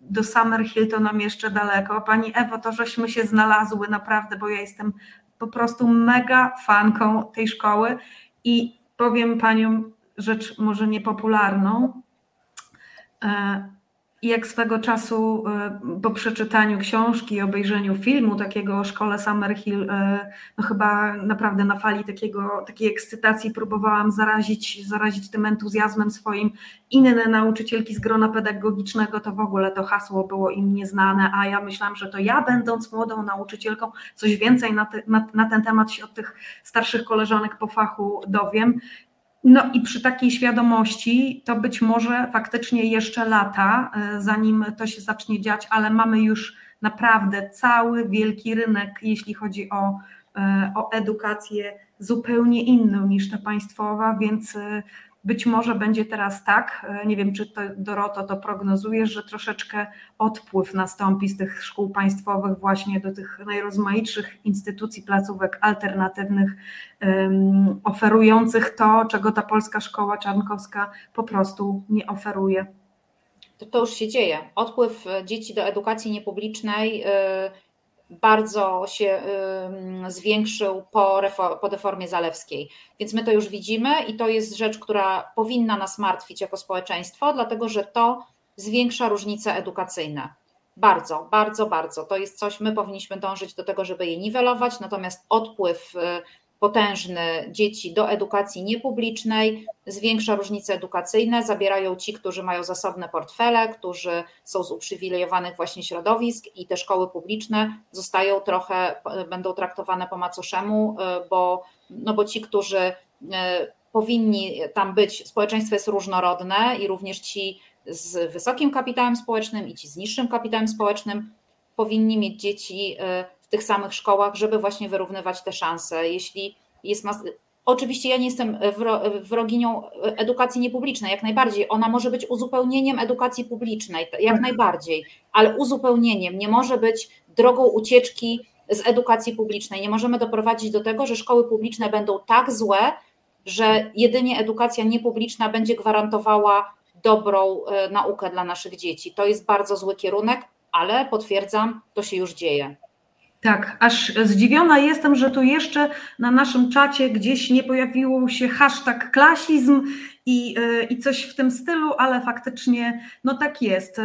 Speaker 1: do Summerhill to nam jeszcze daleko. Pani Ewo, to żeśmy się znalazły naprawdę, bo ja jestem po prostu mega fanką tej szkoły i powiem paniom rzecz może niepopularną. E, jak swego czasu e, po przeczytaniu książki i obejrzeniu filmu takiego o szkole Summerhill, e, no chyba naprawdę na fali takiego, takiej ekscytacji próbowałam zarazić, zarazić tym entuzjazmem swoim. Inne nauczycielki z grona pedagogicznego, to w ogóle to hasło było im nieznane, a ja myślałam, że to ja będąc młodą nauczycielką coś więcej na, te, na, na ten temat się od tych starszych koleżanek po fachu dowiem no i przy takiej świadomości to być może faktycznie jeszcze lata, e, zanim to się zacznie dziać, ale mamy już naprawdę cały wielki rynek, jeśli chodzi o, e, o edukację zupełnie inną niż ta państwowa, więc e, być może będzie teraz tak, e, nie wiem czy to Doroto to prognozujesz, że troszeczkę odpływ nastąpi z tych szkół państwowych właśnie do tych najrozmaitszych instytucji, placówek alternatywnych, um, oferujących to, czego ta polska szkoła czarnkowska po prostu nie oferuje.
Speaker 2: To, to już się dzieje. Odpływ dzieci do edukacji niepublicznej. Yy bardzo się zwiększył po, po deformie zalewskiej. Więc my to już widzimy i to jest rzecz, która powinna nas martwić jako społeczeństwo, dlatego że to zwiększa różnice edukacyjne. Bardzo, bardzo, bardzo. To jest coś, my powinniśmy dążyć do tego, żeby je niwelować, natomiast odpływ y, potężny dzieci do edukacji niepublicznej, zwiększa różnice edukacyjne, zabierają ci, którzy mają zasobne portfele, którzy są z uprzywilejowanych właśnie środowisk i te szkoły publiczne zostają trochę, będą traktowane po macoszemu, y, bo, no bo ci, którzy y, powinni tam być, społeczeństwo jest różnorodne i również ci z wysokim kapitałem społecznym i ci z niższym kapitałem społecznym powinni mieć dzieci y, w tych samych szkołach, żeby właśnie wyrównywać te szanse. Jeśli jest nas. Oczywiście ja nie jestem wroginią edukacji niepublicznej, jak najbardziej. Ona może być uzupełnieniem edukacji publicznej, jak mhm. najbardziej, ale uzupełnieniem nie może być drogą ucieczki z edukacji publicznej. Nie możemy doprowadzić do tego, że szkoły publiczne będą tak złe, że jedynie edukacja niepubliczna będzie gwarantowała dobrą e, naukę dla naszych dzieci. To jest bardzo zły kierunek, ale potwierdzam, to się już dzieje.
Speaker 1: Tak, aż zdziwiona jestem, że tu jeszcze na naszym czacie gdzieś nie pojawił się hashtag klasizm i, e, i coś w tym stylu, ale faktycznie no tak jest.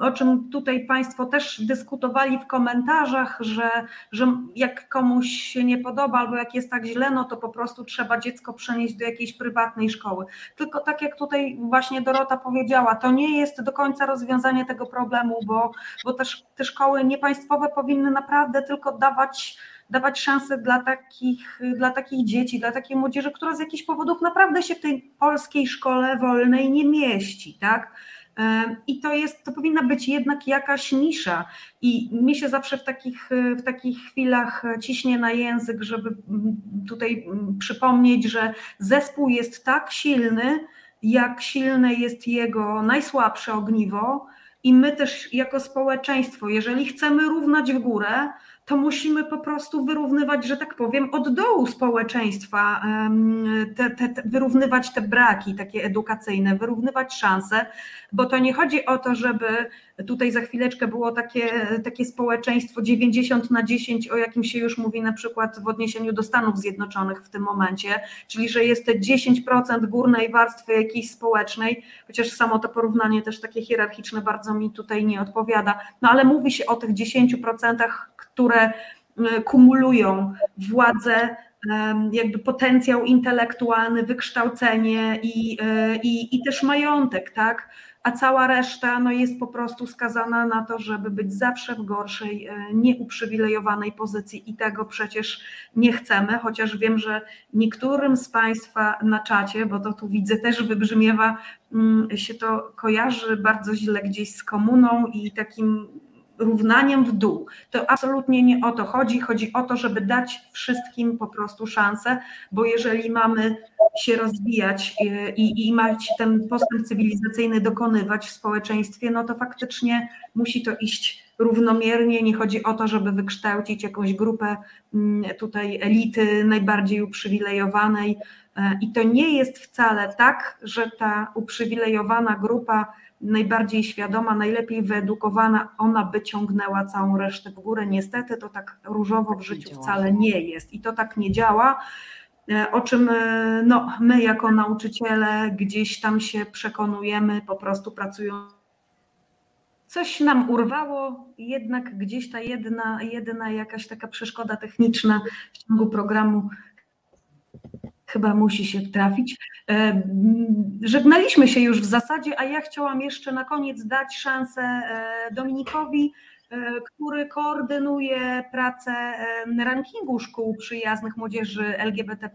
Speaker 1: O czym tutaj Państwo też dyskutowali w komentarzach, że, że jak komuś się nie podoba albo jak jest tak źle, no to po prostu trzeba dziecko przenieść do jakiejś prywatnej szkoły. Tylko tak jak tutaj właśnie Dorota powiedziała, to nie jest do końca rozwiązanie tego problemu, bo, bo też te szkoły niepaństwowe powinny naprawdę tylko dawać dawać szansę dla takich, dla takich dzieci, dla takiej młodzieży, która z jakichś powodów naprawdę się w tej polskiej szkole wolnej nie mieści, tak? I to jest, to powinna być jednak jakaś nisza. I mi się zawsze w takich, w takich chwilach ciśnie na język, żeby tutaj przypomnieć, że zespół jest tak silny, jak silne jest jego najsłabsze ogniwo. I my też jako społeczeństwo, jeżeli chcemy równać w górę, to musimy po prostu wyrównywać, że tak powiem, od dołu społeczeństwa, te, te, te, wyrównywać te braki takie edukacyjne, wyrównywać szanse, bo to nie chodzi o to, żeby tutaj za chwileczkę było takie, takie społeczeństwo 90 na 10, o jakim się już mówi na przykład w odniesieniu do Stanów Zjednoczonych w tym momencie, czyli że jest te 10% górnej warstwy jakiejś społecznej, chociaż samo to porównanie też takie hierarchiczne bardzo mi tutaj nie odpowiada, no ale mówi się o tych 10%, które e, kumulują władzę, jakby potencjał intelektualny, wykształcenie i, e, i, i też majątek, tak? A cała reszta no, jest po prostu skazana na to, żeby być zawsze w gorszej, e, nieuprzywilejowanej pozycji i tego przecież nie chcemy, chociaż wiem, że niektórym z Państwa na czacie, bo to tu widzę też wybrzmiewa, mm, się to kojarzy bardzo źle gdzieś z komuną i takim równaniem w dół. To absolutnie nie o to chodzi. Chodzi o to, żeby dać wszystkim po prostu szansę, bo jeżeli mamy się rozwijać y, i, i mać ten postęp cywilizacyjny dokonywać w społeczeństwie, no to faktycznie musi to iść równomiernie. Nie chodzi o to, żeby wykształcić jakąś grupę mm, tutaj elity najbardziej uprzywilejowanej. E, I to nie jest wcale tak, że ta uprzywilejowana grupa najbardziej świadoma, najlepiej wyedukowana, ona by ciągnęła całą resztę w górę. Niestety to tak różowo w tak życiu wcale nie jest i to tak nie działa. E, o czym e, no, my jako nauczyciele gdzieś tam się przekonujemy, po prostu pracując. Coś nam urwało, jednak gdzieś ta jedna, jedna jakaś taka przeszkoda techniczna w ciągu programu chyba musi się trafić. E, żegnaliśmy się już w zasadzie, a ja chciałam jeszcze na koniec dać szansę e, Dominikowi który koordynuje pracę e, rankingu szkół przyjaznych młodzieży LGBT.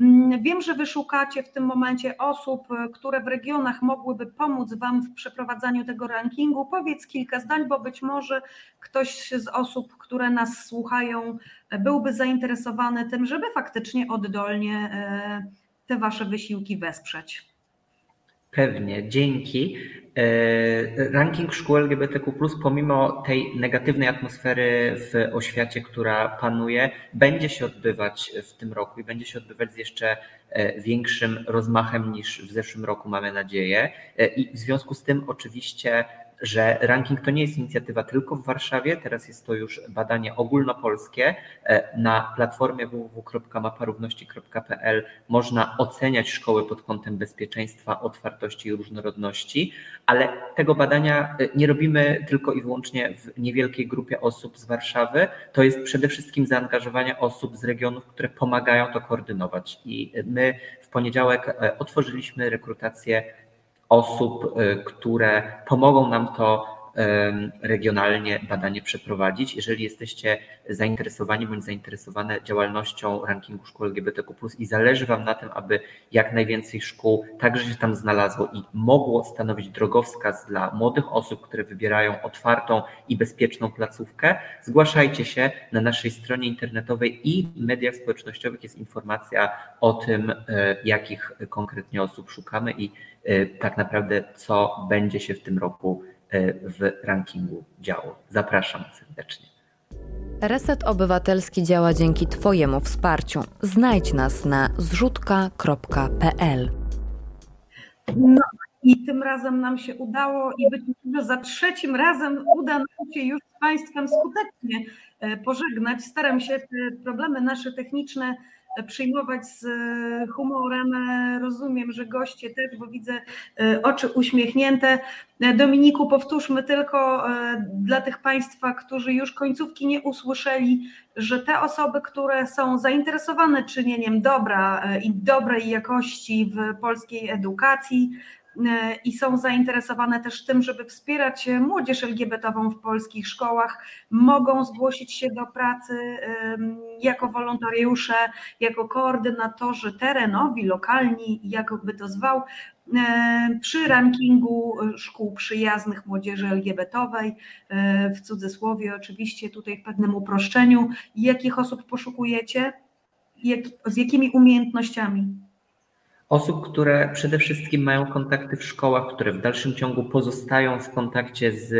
Speaker 1: Mm, wiem, że wy szukacie w tym momencie osób, e, które w regionach mogłyby pomóc Wam w przeprowadzaniu tego rankingu. Powiedz kilka zdań, bo być może ktoś z osób, które nas słuchają, byłby zainteresowany tym, żeby faktycznie oddolnie te Wasze wysiłki wesprzeć.
Speaker 3: Pewnie, dzięki. E, ranking szkół LGBTQ, pomimo tej negatywnej atmosfery w oświacie, która panuje, będzie się odbywać w tym roku i będzie się odbywać z jeszcze e, większym rozmachem niż w zeszłym roku, mamy nadzieję. E, I w związku z tym, oczywiście, że ranking to nie jest inicjatywa tylko w Warszawie, teraz jest to już badanie ogólnopolskie. E, na platformie www.maparówności.pl można oceniać szkoły pod kątem bezpieczeństwa, otwartości i różnorodności, ale tego badania e, nie robimy tylko i wyłącznie w niewielkiej grupie osób z Warszawy. To jest przede wszystkim zaangażowanie osób z regionów, które pomagają to koordynować. I my w poniedziałek e, otworzyliśmy rekrutację osób, y, które pomogą nam to regionalnie badanie przeprowadzić. Jeżeli jesteście zainteresowani bądź zainteresowane działalnością rankingu szkół LGBTQ+, i zależy Wam na tym, aby jak najwięcej szkół także się tam znalazło i mogło stanowić drogowskaz dla młodych osób, które wybierają otwartą i bezpieczną placówkę, zgłaszajcie się na naszej stronie internetowej i mediach społecznościowych jest informacja o tym, e, jakich konkretnie osób szukamy i e, tak naprawdę co będzie się w tym roku w rankingu działo. Zapraszam serdecznie.
Speaker 5: Reset Obywatelski działa dzięki Twojemu wsparciu. Znajdź nas na zrzutka.pl.
Speaker 1: No i tym razem nam się udało i być może za trzecim razem uda nam się już z Państwem skutecznie e, pożegnać. Staram się te problemy nasze techniczne przyjmować z humorem. Rozumiem, że goście też, bo widzę oczy uśmiechnięte. Dominiku, powtórzmy tylko dla tych Państwa, którzy już końcówki nie usłyszeli, że te osoby, które są zainteresowane czynieniem dobra i dobrej jakości w polskiej edukacji, i są zainteresowane też tym, żeby wspierać młodzież LGBT-ową w polskich szkołach, mogą zgłosić się do pracy jako wolontariusze, jako koordynatorzy terenowi, lokalni, jakby to zwał, przy rankingu szkół przyjaznych młodzieży LGBT-owej, w cudzysłowie oczywiście tutaj w pewnym uproszczeniu. Jakich osób poszukujecie? Jak, z jakimi umiejętnościami?
Speaker 3: Osób, które przede wszystkim mają kontakty w szkołach, które w dalszym ciągu pozostają w kontakcie z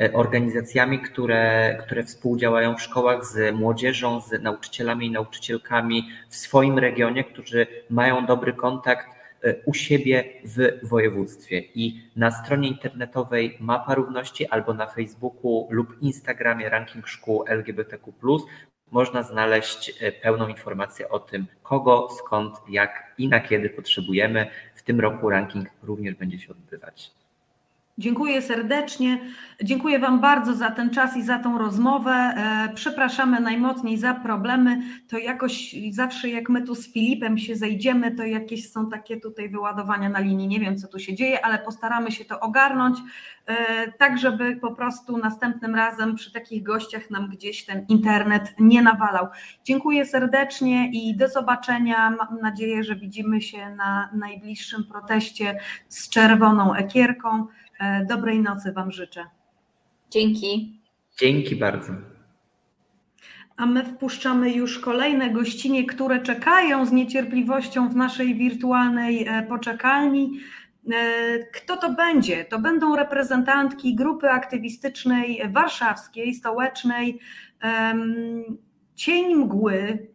Speaker 3: e, organizacjami, które, które współdziałają w szkołach, z młodzieżą, z nauczycielami i nauczycielkami w swoim regionie, którzy mają dobry kontakt e, u siebie w województwie. I na stronie internetowej Mapa Równości albo na Facebooku lub Instagramie Ranking Szkół LGBTQ można znaleźć e, pełną informację o tym, kogo, skąd, jak i na kiedy potrzebujemy. W tym roku ranking również będzie się odbywać.
Speaker 1: Dziękuję serdecznie. Dziękuję Wam bardzo za ten czas i za tą rozmowę. E, przepraszamy najmocniej za problemy. To jakoś zawsze jak my tu z Filipem się zejdziemy, to jakieś są takie tutaj wyładowania na linii. Nie wiem, co tu się dzieje, ale postaramy się to ogarnąć, e, tak żeby po prostu następnym razem przy takich gościach nam gdzieś ten internet nie nawalał. Dziękuję serdecznie i do zobaczenia. Mam nadzieję, że widzimy się na najbliższym proteście z czerwoną ekierką. E, dobrej nocy Wam życzę.
Speaker 2: Dzięki.
Speaker 3: Dzięki bardzo.
Speaker 1: A my wpuszczamy już kolejne gościnie, które czekają z niecierpliwością w naszej wirtualnej e, poczekalni. E, kto to będzie? To będą reprezentantki grupy aktywistycznej warszawskiej, stołecznej Cień Mgły,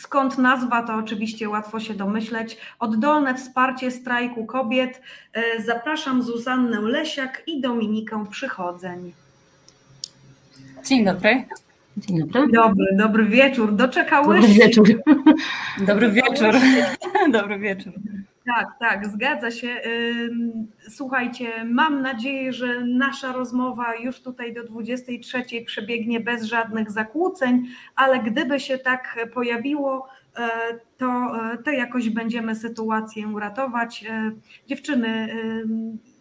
Speaker 1: Skąd nazwa, to oczywiście łatwo się domyśleć. Oddolne wsparcie strajku kobiet. E, zapraszam Zuzannę Lesiak i Dominikę Przychodzeń.
Speaker 6: Dzień dobry.
Speaker 1: Dzień dobry. Dobry, dobry wieczór. Doczekałeś
Speaker 6: Dobry wieczór. Dobry wieczór. [laughs] Dobry wieczór.
Speaker 1: Tak, tak, zgadza się. Słuchajcie, mam nadzieję, że nasza rozmowa już tutaj do 23 przebiegnie bez żadnych zakłóceń, ale gdyby się tak pojawiło, e, to, e, to jakoś będziemy sytuację ratować. E, dziewczyny,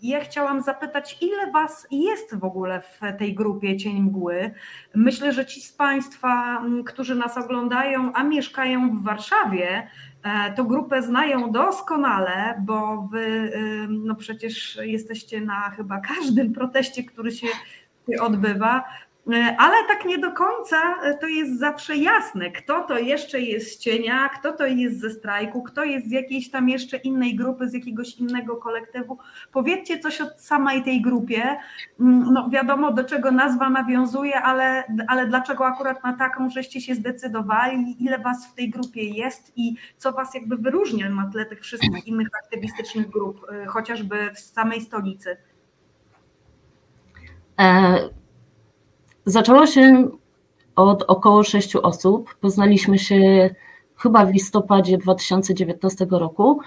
Speaker 1: ja chciałam zapytać, ile Was jest w ogóle w tej grupie Cień Mgły? Myślę, że ci z Państwa, którzy nas oglądają, a mieszkają w Warszawie, E, to grupę znają doskonale, bo wy no przecież jesteście na chyba każdym proteście, który się odbywa. E, ale tak nie do końca e, to jest zawsze jasne, kto to jeszcze jest z cienia, kto to jest ze strajku, kto jest z jakiejś tam jeszcze innej grupy, z jakiegoś innego kolektywu. Powiedzcie coś o samej tej grupie. Mm, no wiadomo, do czego nazwa nawiązuje, ale, ale dlaczego akurat na taką żeście się zdecydowali, ile was w tej grupie jest i co was jakby wyróżnia na tle tych wszystkich innych aktywistycznych grup, e, chociażby w samej stolicy?
Speaker 6: Zaczęło się od około sześciu osób. Poznaliśmy się chyba w listopadzie 2019 roku.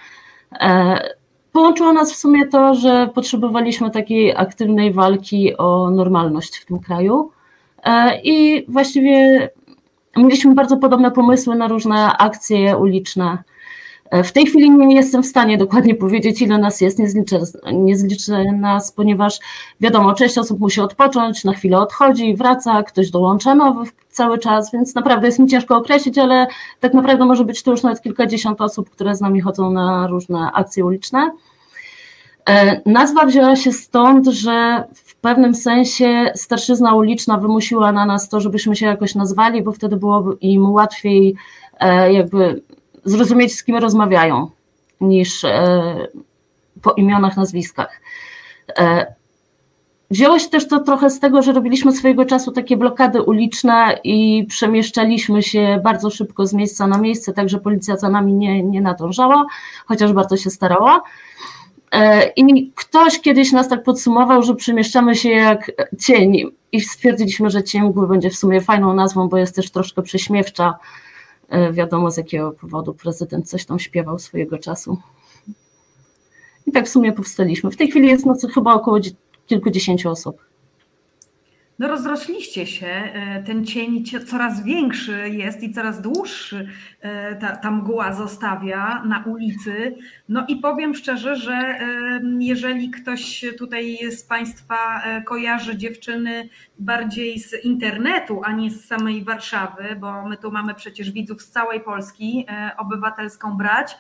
Speaker 6: E, połączyło nas w sumie to, że potrzebowaliśmy takiej aktywnej walki o normalność w tym kraju. E, I właściwie mieliśmy bardzo podobne pomysły na różne akcje uliczne. W tej chwili nie jestem w stanie dokładnie powiedzieć, ile nas jest, nie zliczę, nie zliczę nas, ponieważ wiadomo, część osób musi odpocząć, na chwilę odchodzi, wraca, ktoś dołącza nowych cały czas, więc naprawdę jest mi ciężko określić, ale tak naprawdę może być to już nawet kilkadziesiąt osób, które z nami chodzą na różne akcje uliczne. E, nazwa wzięła się stąd, że w pewnym sensie starszyzna uliczna wymusiła na nas to, żebyśmy się jakoś nazwali, bo wtedy byłoby im łatwiej e, jakby zrozumieć, z kim rozmawiają, niż e, po imionach, nazwiskach. E, wzięło się też to trochę z tego, że robiliśmy swojego czasu takie blokady uliczne i przemieszczaliśmy się bardzo szybko z miejsca na miejsce, także policja za nami nie, nie nadążała, chociaż bardzo się starała. E, I ktoś kiedyś nas tak podsumował, że przemieszczamy się jak cień i stwierdziliśmy, że cień będzie w sumie fajną nazwą, bo jest też troszkę prześmiewcza wiadomo z jakiego powodu prezydent coś tam śpiewał swojego czasu. I tak w sumie powstaliśmy. W tej chwili jest nas chyba około kilkudziesięciu osób.
Speaker 1: No rozrośliście się, e, ten cień coraz większy jest i coraz dłuższy e, ta, ta mgła zostawia na ulicy. No i powiem szczerze, że e, jeżeli ktoś tutaj z Państwa kojarzy dziewczyny bardziej z internetu, a nie z samej Warszawy, bo my tu mamy przecież widzów z całej Polski, obywatelską brać,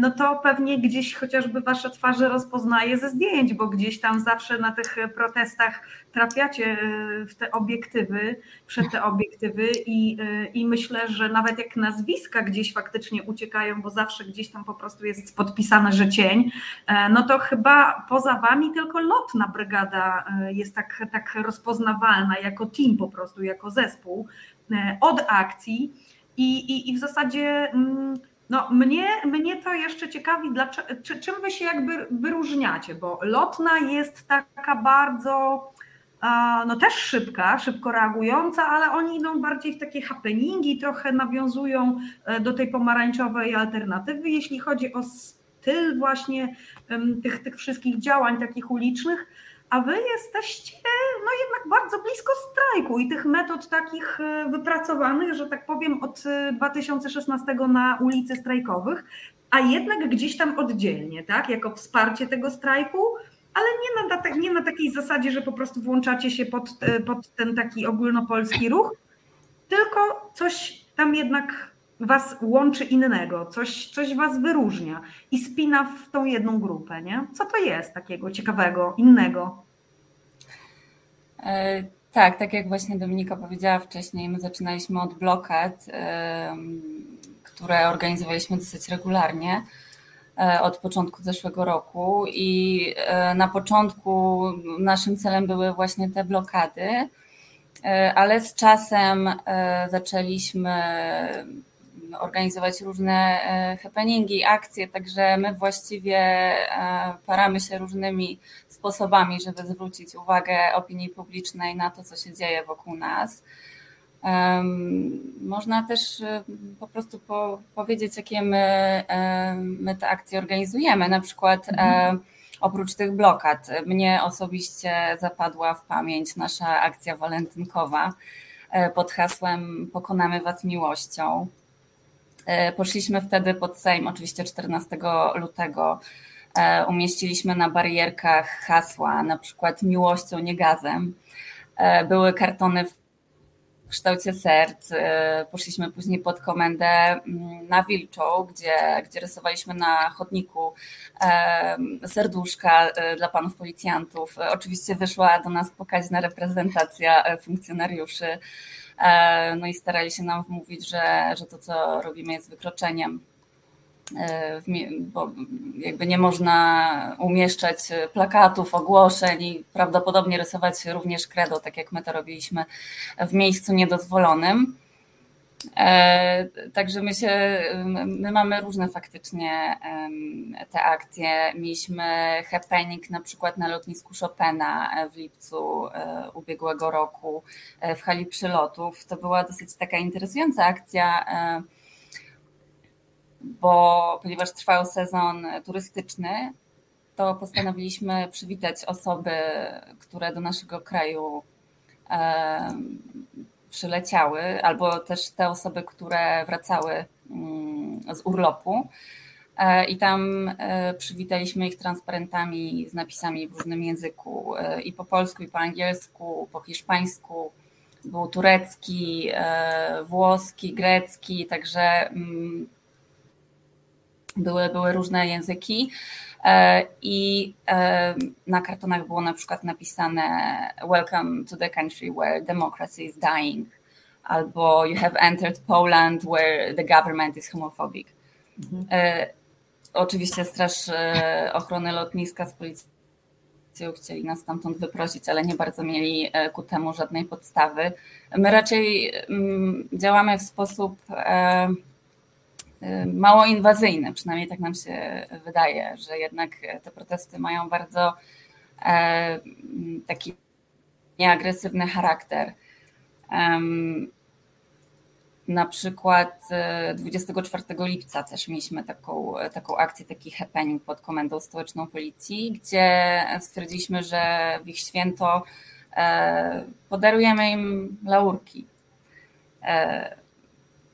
Speaker 1: no to pewnie gdzieś chociażby wasze twarze rozpoznaje ze zdjęć, bo gdzieś tam zawsze na tych protestach trafiacie e, w te obiektywy, przed te obiektywy i, e, i myślę, że nawet jak nazwiska gdzieś faktycznie uciekają, bo zawsze gdzieś tam po prostu jest podpisane, że cień, no to chyba poza wami tylko lotna brygada jest tak, tak rozpoznawalna jako team po prostu, jako zespół od akcji i, i, i w zasadzie... Mm, no, mnie, mnie to jeszcze ciekawi, dlaczego, czy, czym wy się jakby wyróżniacie, bo lotna jest taka bardzo, no też szybka, szybko reagująca, ale oni idą bardziej w takie happeningi, trochę nawiązują e, do tej pomarańczowej alternatywy, jeśli chodzi o styl właśnie tych, tych wszystkich działań takich ulicznych a wy jesteście no jednak bardzo blisko strajku i tych metod takich e, wypracowanych, że tak powiem, od 2016 e, na ulicy strajkowych, a jednak gdzieś tam oddzielnie, tak, jako wsparcie tego strajku, ale nie na, nie na takiej zasadzie, że po prostu włączacie się pod, e, pod ten taki ogólnopolski ruch, tylko coś tam jednak was łączy innego, coś, coś was wyróżnia i spina w tą jedną grupę, nie? Co to jest takiego ciekawego, innego?
Speaker 7: E, tak, tak jak właśnie Dominika powiedziała wcześniej, my zaczynaliśmy od blokad, które organizowaliśmy dosyć regularnie e, od początku zeszłego roku i e, na początku naszym celem były właśnie te blokady, ale z czasem zaczęliśmy organizować różne e, happeningi, akcje, także my właściwie e, paramy się różnymi sposobami, żeby zwrócić uwagę opinii publicznej na to, co się dzieje wokół nas. Można też e, po prostu po, powiedzieć, jakie my, my te akcje organizujemy. Na przykład mhm. oprócz tych blokad, mnie osobiście zapadła w pamięć nasza akcja walentynkowa pod hasłem Pokonamy Was miłością. E, poszliśmy wtedy pod Sejm, oczywiście 14 lutego. E, umieściliśmy na barierkach hasła, na przykład miłością, nie gazem. E, były kartony w kształcie serc. Poszliśmy później pod komendę mm, na Wilczą, gdzie, gdzie rysowaliśmy na chodniku serduszka dla panów policjantów. Oczywiście wyszła do nas pokaźna reprezentacja funkcjonariuszy no i starali się nam wmówić, że, że to, co robimy, jest wykroczeniem. E, bo jakby nie można umieszczać plakatów, ogłoszeń i prawdopodobnie rysować również kredo, tak jak my to robiliśmy w miejscu niedozwolonym. E, także my się, my mamy różne faktycznie te akcje. Mieliśmy happening na przykład na lotnisku Chopina w lipcu e, ubiegłego roku e, w hali przylotów. To była dosyć taka interesująca akcja, bo ponieważ trwał sezon turystyczny, to postanowiliśmy przywitać osoby, które do naszego kraju przyleciały, albo też te osoby, które wracały mm, z urlopu. E, I tam e, przywitaliśmy ich transparentami z napisami w różnym języku e, i po polsku, i po angielsku, po hiszpańsku. Był turecki, włoski, grecki, także mm, były, były różne języki. I na kartonach było na przykład napisane Welcome to the country where democracy is dying, albo You have entered Poland where the government is homophobic. Mhm. Oczywiście Straż e, Ochrony Lotniska z policją chcieli nas stamtąd wyprosić, ale nie bardzo mieli e, ku temu żadnej podstawy. My raczej mm, działamy w sposób mało inwazyjny, przynajmniej tak nam się wydaje, że jednak te protesty mają bardzo e, taki nieagresywny charakter. na przykład 24 lipca też mieliśmy taką, taką akcję, taki happening pod Komendą Stołeczną Policji, gdzie stwierdziliśmy, że w ich święto podarujemy im laurki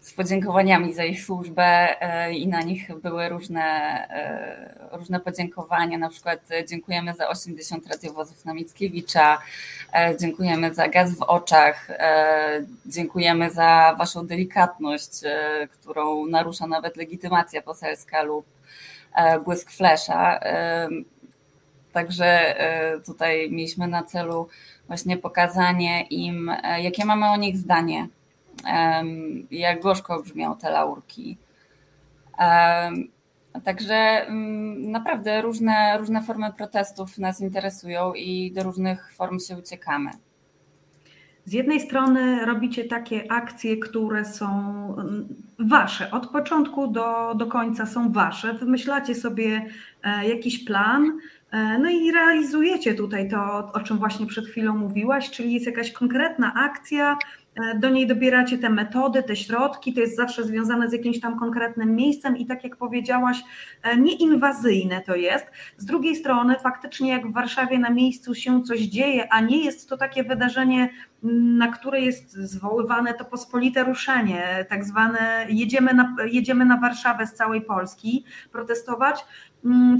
Speaker 7: z podziękowaniami za ich służbę e, i na nich były różne, e, różne podziękowania, na przykład dziękujemy za 80 radiowozów na Mickiewicza, e, dziękujemy za gaz w oczach, dziękujemy za waszą delikatność, którą narusza nawet legitymacja poselska lub błysk flesza. Także tutaj mieliśmy na celu właśnie pokazanie im, jakie mamy o nich zdanie, jak gorzko brzmią te laurki. Także mm, naprawdę różne, różne formy protestów nas interesują i do różnych form się uciekamy.
Speaker 1: Z jednej strony robicie takie akcje, które są mm, wasze, od początku do, do końca są wasze. Wymyślacie sobie e, jakiś plan, e, no i realizujecie tutaj to, o czym właśnie przed chwilą mówiłaś, czyli jest jakaś konkretna akcja, do niej dobieracie te metody, te środki, to jest zawsze związane z jakimś tam konkretnym miejscem i tak jak powiedziałaś, e, nieinwazyjne to jest. Z drugiej strony, faktycznie jak w Warszawie na miejscu się coś dzieje, a nie jest to takie wydarzenie, na które jest zwoływane to pospolite ruszenie, tak zwane jedziemy na, jedziemy na Warszawę z całej Polski protestować, Mm,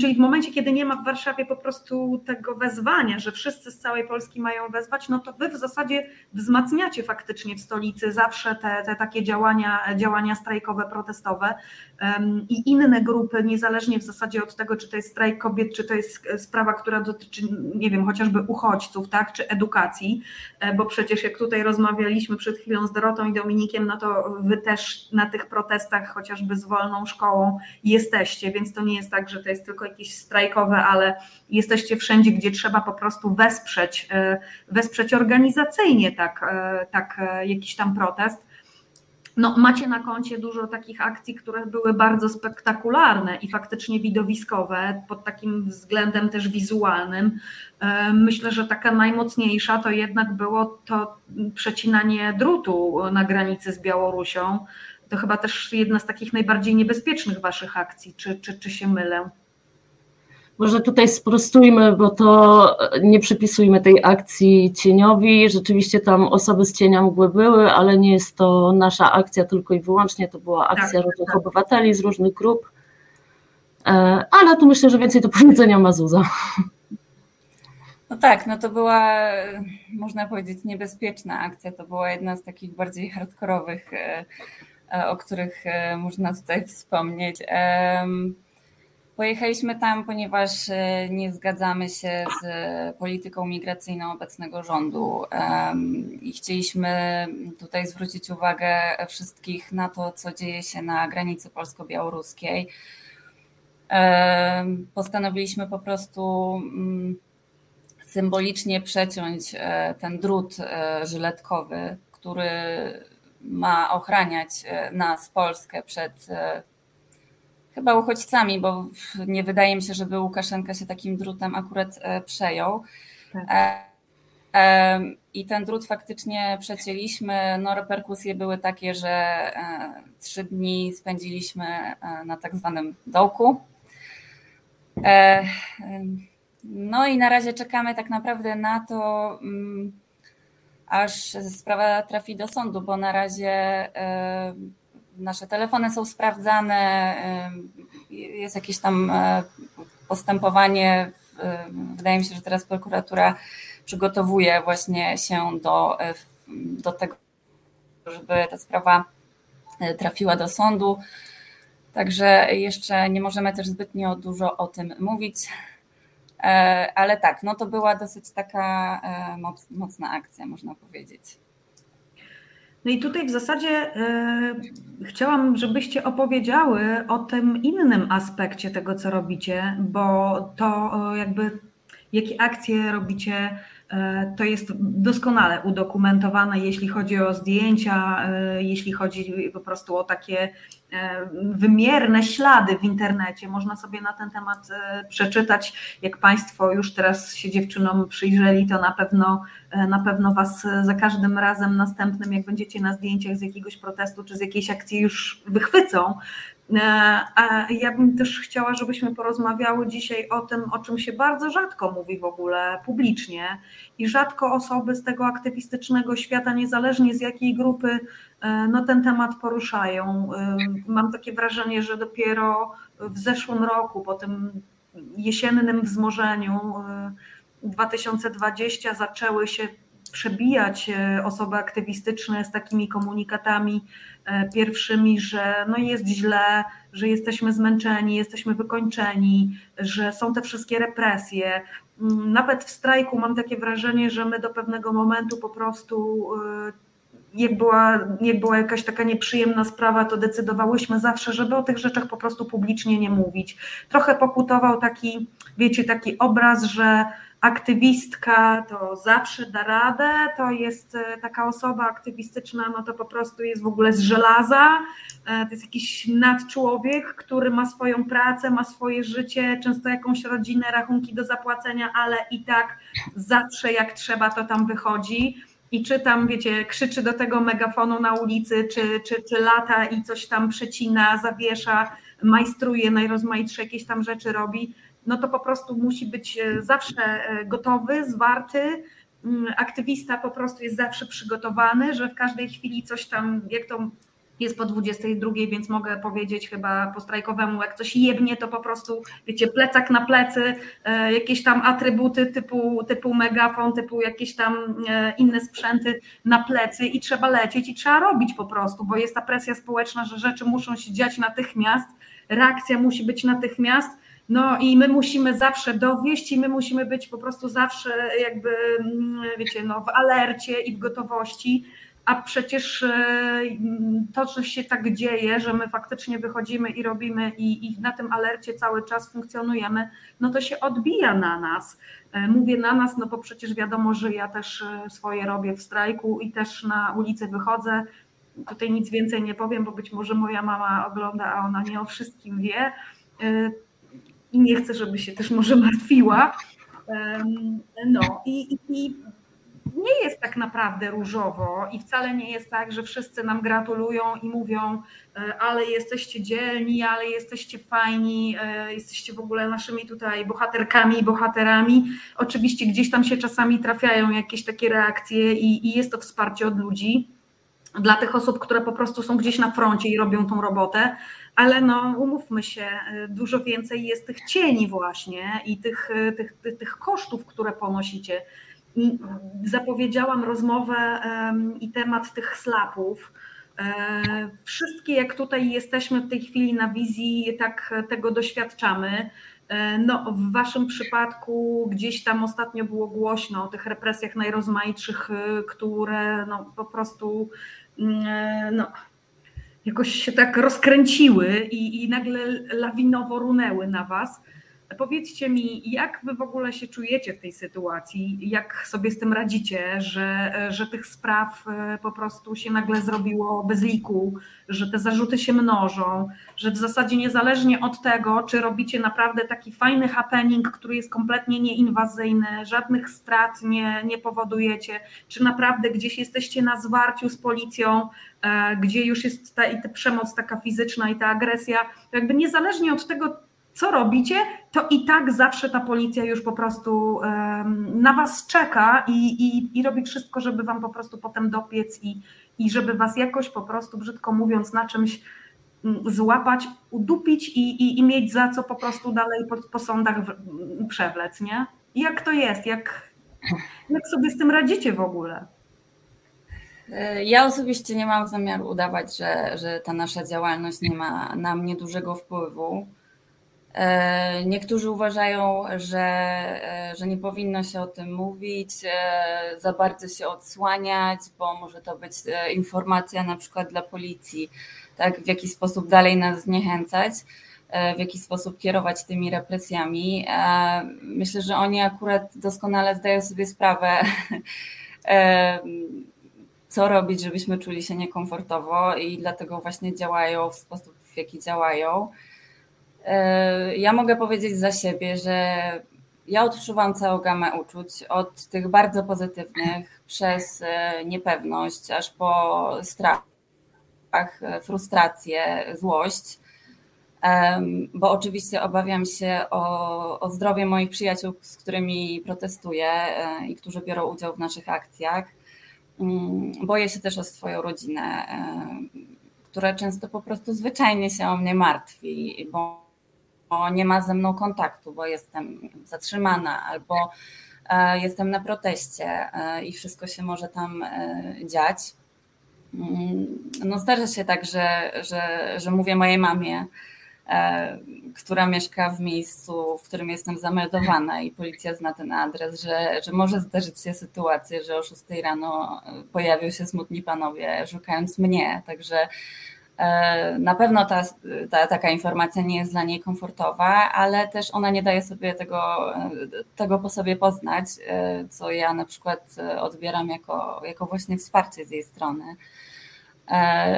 Speaker 1: czyli w momencie, kiedy nie ma w Warszawie po prostu tego wezwania, że wszyscy z całej Polski mają wezwać, no to wy w zasadzie wzmacniacie faktycznie w stolicy zawsze te, te takie działania, działania strajkowe, protestowe. I inne grupy, niezależnie w zasadzie od tego, czy to jest strajk kobiet, czy to jest sprawa, która dotyczy, nie wiem, chociażby uchodźców, tak, czy edukacji, e, bo przecież jak tutaj rozmawialiśmy przed chwilą z Dorotą i Dominikiem, no to wy też na tych protestach, chociażby z wolną szkołą jesteście, więc to nie jest tak, że to jest tylko jakieś strajkowe, ale jesteście wszędzie, gdzie trzeba po prostu wesprzeć, e, wesprzeć organizacyjnie tak, e, tak jakiś tam protest. No, macie na koncie dużo takich akcji, które były bardzo spektakularne i faktycznie widowiskowe, pod takim względem też wizualnym. E, myślę, że taka najmocniejsza to jednak było to przecinanie drutu na granicy z Białorusią. To chyba też jedna z takich najbardziej niebezpiecznych waszych akcji, czy, czy, czy się mylę?
Speaker 6: Może tutaj sprostujmy, bo to nie przypisujmy tej akcji cieniowi. Rzeczywiście tam osoby z cienia mgły były, ale nie jest to nasza akcja tylko i wyłącznie. To była akcja tak, różnych tak. obywateli z różnych grup. E, ale tu myślę, że więcej do powiedzenia ma Zuza.
Speaker 7: No tak, no to była, można powiedzieć, niebezpieczna akcja. To była jedna z takich bardziej hardkorowych, e, e, o których można tutaj wspomnieć. Pojechaliśmy tam, ponieważ e, nie zgadzamy się z polityką migracyjną obecnego rządu i chcieliśmy tutaj zwrócić uwagę wszystkich na to, co dzieje się na granicy polsko-białoruskiej. Postanowiliśmy po prostu mm, symbolicznie przeciąć e, ten drut e, żyletkowy, który ma ochraniać nas, Polskę, przed chyba uchodźcami, bo nie wydaje mi się, żeby Łukaszenka się takim drutem akurat e, przejął. Tak. E, e, I ten drut faktycznie przecięliśmy. No, reperkusje były takie, że trzy dni spędziliśmy na tak zwanym dołku. No i na razie czekamy tak naprawdę na to, mm, aż sprawa trafi do sądu, bo na razie nasze telefony są sprawdzane, jest jakieś tam e, postępowanie. Wydaje mi się, że teraz prokuratura przygotowuje właśnie się do, e, do tego, żeby ta sprawa e, trafiła do sądu. Także jeszcze nie możemy też zbytnio dużo o tym mówić. Ale tak, no to była dosyć taka mocna akcja, można powiedzieć.
Speaker 1: No i tutaj w zasadzie y, chciałam, żebyście opowiedziały o tym innym aspekcie tego, co robicie, bo to y, jakby jakie akcje robicie. To jest doskonale udokumentowane, jeśli chodzi o zdjęcia, jeśli chodzi po prostu o takie wymierne ślady w internecie. Można sobie na ten temat przeczytać. Jak Państwo już teraz się dziewczynom przyjrzeli, to na pewno, na pewno Was za każdym razem następnym, jak będziecie na zdjęciach z jakiegoś protestu czy z jakiejś akcji już wychwycą. E, a ja bym też chciała, żebyśmy porozmawiały dzisiaj o tym, o czym się bardzo rzadko mówi w ogóle publicznie i rzadko osoby z tego aktywistycznego świata, niezależnie z jakiej grupy, e, no ten temat poruszają. E, mam takie wrażenie, że dopiero w zeszłym roku, po tym jesiennym wzmożeniu 2020 zaczęły się przebijać osoby aktywistyczne z takimi komunikatami pierwszymi, że no jest źle, że jesteśmy zmęczeni, jesteśmy wykończeni, że są te wszystkie represje. Mm, nawet w strajku mam takie wrażenie, że my do pewnego momentu po prostu e, jak była, jak była jakaś taka nieprzyjemna sprawa, to decydowałyśmy zawsze, żeby o tych rzeczach po prostu publicznie nie mówić. Trochę pokutował taki, wiecie, taki obraz, że aktywistka to zawsze da radę, to jest e, taka osoba aktywistyczna, no to po prostu jest w ogóle z żelaza, e, to jest jakiś nadczłowiek, który ma swoją pracę, ma swoje życie, często jakąś rodzinę, rachunki do zapłacenia, ale i tak zawsze jak trzeba to tam wychodzi. I czy tam, wiecie, krzyczy do tego megafonu na ulicy, czy, czy, czy lata i coś tam przecina, zawiesza, majstruje, najrozmaitsze jakieś tam rzeczy robi, no to po prostu musi być e, zawsze e, gotowy, zwarty. Mm, aktywista po prostu jest zawsze przygotowany, że w każdej chwili coś tam, jak to jest po 22, więc mogę powiedzieć chyba po strajkowemu, jak coś jebnie, to po prostu, wiecie, plecak na plecy, e, jakieś tam atrybuty typu, typu megafon, typu jakieś tam inne sprzęty na plecy i trzeba lecieć i trzeba robić po prostu, bo jest ta presja społeczna, że rzeczy muszą się dziać natychmiast, reakcja musi być natychmiast, no i my musimy zawsze dowieść i my musimy być po prostu zawsze jakby, mm, wiecie, no, w alercie i w gotowości, a przecież e, to, że się tak dzieje, że my faktycznie wychodzimy i robimy i, i na tym alercie cały czas funkcjonujemy, no to się odbija na nas. E, mówię na nas, no bo przecież wiadomo, że ja też e, swoje robię w strajku i też na ulicę wychodzę. Tutaj nic więcej nie powiem, bo być może moja mama ogląda, a ona nie o wszystkim wie i nie chcę, żeby się też może martwiła. No i, i, nie jest tak naprawdę różowo i wcale nie jest tak, że wszyscy nam gratulują i mówią, e, ale jesteście dzielni, ale jesteście fajni, e, jesteście w ogóle naszymi tutaj bohaterkami i bohaterami. Oczywiście gdzieś tam się czasami trafiają jakieś takie reakcje i, i jest to wsparcie od ludzi dla tych osób, które po prostu są gdzieś na froncie i robią tą robotę, ale no umówmy się, dużo więcej jest tych cieni właśnie i tych, tych, tych, tych kosztów, które ponosicie. I zapowiedziałam rozmowę i temat tych slapów. E, wszystkie, jak tutaj jesteśmy w tej chwili na wizji, tak tego doświadczamy. E, no, w Waszym przypadku gdzieś tam ostatnio było głośno o tych represjach najrozmaitszych, e, które no, po prostu mm, no, jakoś się tak rozkręciły i, i nagle lawinowo runęły na was. Powiedzcie mi, jak wy w ogóle się czujecie w tej sytuacji? Jak sobie z tym radzicie, że, że tych spraw e, po prostu się nagle zrobiło bez liku, że te zarzuty się mnożą, że w zasadzie niezależnie od tego, czy robicie naprawdę taki fajny happening, który jest kompletnie nieinwazyjny, żadnych strat nie, nie powodujecie, czy naprawdę gdzieś jesteście na zwarciu z policją, e, gdzie już jest ta, i ta przemoc taka fizyczna i ta agresja, to jakby niezależnie od tego, co robicie, to i tak zawsze ta policja już po prostu na was czeka i, i, i robi wszystko, żeby wam po prostu potem dopiec i, i żeby was jakoś po prostu, brzydko mówiąc, na czymś mm, złapać, udupić i, i, i mieć za co po prostu dalej po, po sądach przewlec, nie? jak to jest? Jak, jak sobie z tym radzicie w ogóle?
Speaker 7: Ja osobiście nie mam zamiaru udawać, że, że ta nasza działalność nie ma na mnie dużego wpływu. E, niektórzy uważają, że, e, że nie powinno się o tym mówić, e, za bardzo się odsłaniać, bo może to być informacja na przykład dla policji, tak, w jaki sposób dalej nas zniechęcać. w jaki sposób kierować tymi represjami. Myślę, że oni akurat doskonale zdają sobie sprawę, [laughs] co robić, żebyśmy czuli się niekomfortowo i dlatego właśnie działają w sposób, w jaki działają. Ja mogę powiedzieć za siebie, że ja odczuwam całą gamę uczuć, od tych bardzo pozytywnych przez e, niepewność, aż po strach, e, frustrację, złość. Bo oczywiście obawiam się o, o zdrowie moich przyjaciół, z którymi protestuję e, i którzy biorą udział w naszych akcjach. Mm, boję się też o swoją rodzinę, która często po prostu zwyczajnie się o mnie martwi, bo nie ma ze mną kontaktu, bo jestem zatrzymana albo e, jestem na proteście e, i wszystko się może tam e, dziać. Mm, no zdarza się tak, że, że, że mówię mojej mamie, która mieszka w miejscu, w którym jestem zameldowana i policja zna ten adres, że, że może zdarzyć się sytuacja, że o 6 rano pojawią się smutni panowie szukając mnie, także na pewno ta, ta, taka informacja nie jest dla niej komfortowa, ale też ona nie daje sobie tego, e, tego po sobie poznać, e, co ja na przykład odbieram jako, jako właśnie wsparcie z jej strony.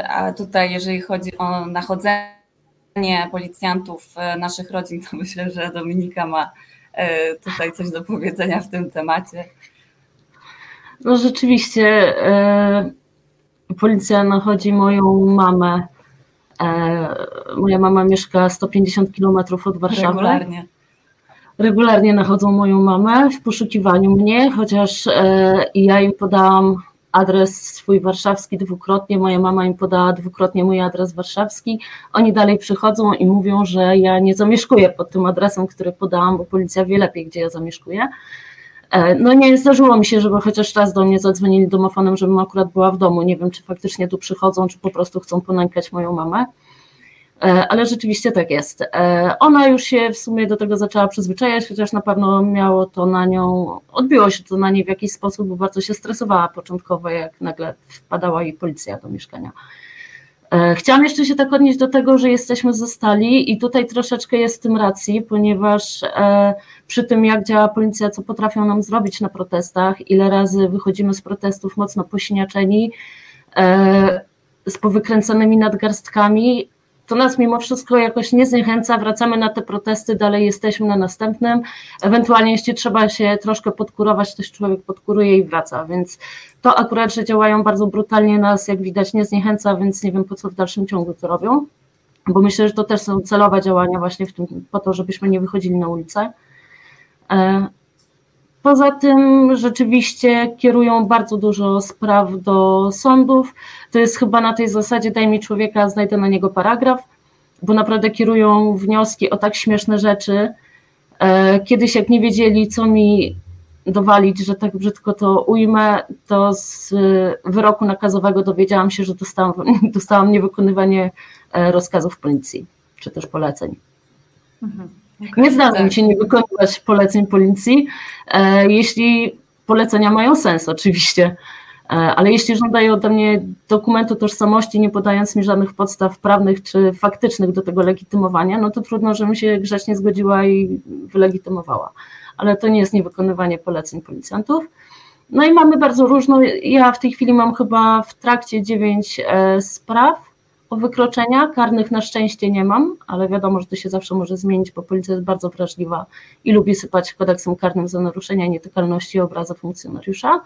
Speaker 7: A tutaj, jeżeli chodzi o nachodzenie policjantów naszych rodzin, to myślę, że Dominika ma tutaj coś do powiedzenia w tym temacie.
Speaker 6: No rzeczywiście. Policja nachodzi moją mamę E, moja mama mieszka 150 km od Warszawy.
Speaker 7: Regularnie.
Speaker 6: Regularnie nachodzą moją mamę w poszukiwaniu mnie, chociaż e, ja im podałam adres swój warszawski dwukrotnie, moja mama im podała dwukrotnie mój adres warszawski. Oni dalej przychodzą i mówią, że ja nie zamieszkuję pod tym adresem, który podałam, bo policja wie lepiej, gdzie ja zamieszkuję. E, no nie zdarzyło mi się, żeby chociaż raz do mnie zadzwonili domofonem, żebym akurat była w domu. Nie wiem, czy faktycznie tu przychodzą, czy po prostu chcą ponękać moją mamę. E, ale rzeczywiście tak jest. E, ona już się w sumie do tego zaczęła przyzwyczajać, chociaż na pewno miało to na nią, odbiło się to na niej w jakiś sposób, bo bardzo się stresowała początkowo, jak nagle wpadała jej policja do mieszkania. E, chciałam jeszcze się tak odnieść do tego, że jesteśmy zostali i tutaj troszeczkę jest w tym racji, ponieważ przy tym jak działa policja, co potrafią nam zrobić na protestach, ile razy wychodzimy z protestów mocno posiniaczeni, z powykręconymi nadgarstkami, to nas mimo wszystko jakoś nie zniechęca, wracamy na te protesty, dalej jesteśmy na następnym. Ewentualnie, jeśli trzeba się troszkę podkurować, też człowiek podkuruje i wraca, więc to akurat, że działają bardzo brutalnie, nas jak widać nie zniechęca, więc nie wiem po co w dalszym ciągu to robią, bo myślę, że to też są celowe działania właśnie w tym, po to, żebyśmy nie wychodzili na ulicę. E, poza tym rzeczywiście kierują bardzo dużo spraw do sądów. To jest chyba na tej zasadzie daj mi człowieka, znajdę na niego paragraf, bo naprawdę kierują wnioski o tak śmieszne rzeczy. E, kiedyś jak nie wiedzieli, co mi dowalić, że tak brzydko to ujmę, to z wyroku nakazowego dowiedziałam się, że dostałam, [laughs] dostałam niewykonywanie e, rozkazów policji, czy też poleceń. Mhm. Nie zdarza mi się nie wykonywać poleceń policji, e, jeśli polecenia mają sens oczywiście, e, ale jeśli żądają ode mnie dokumentu tożsamości, nie podając mi żadnych podstaw prawnych czy faktycznych do tego legitymowania, no to trudno, żebym się grzecznie zgodziła i wylegitymowała. Ale to nie jest niewykonywanie poleceń policjantów. No i mamy bardzo różną, ja w tej chwili mam chyba w trakcie dziewięć e, spraw, o wykroczenia. Karnych na szczęście nie mam, ale wiadomo, że to się zawsze może zmienić, bo policja jest bardzo wrażliwa i lubi sypać kodeksem karnym za naruszenia nietykalności obrazu funkcjonariusza.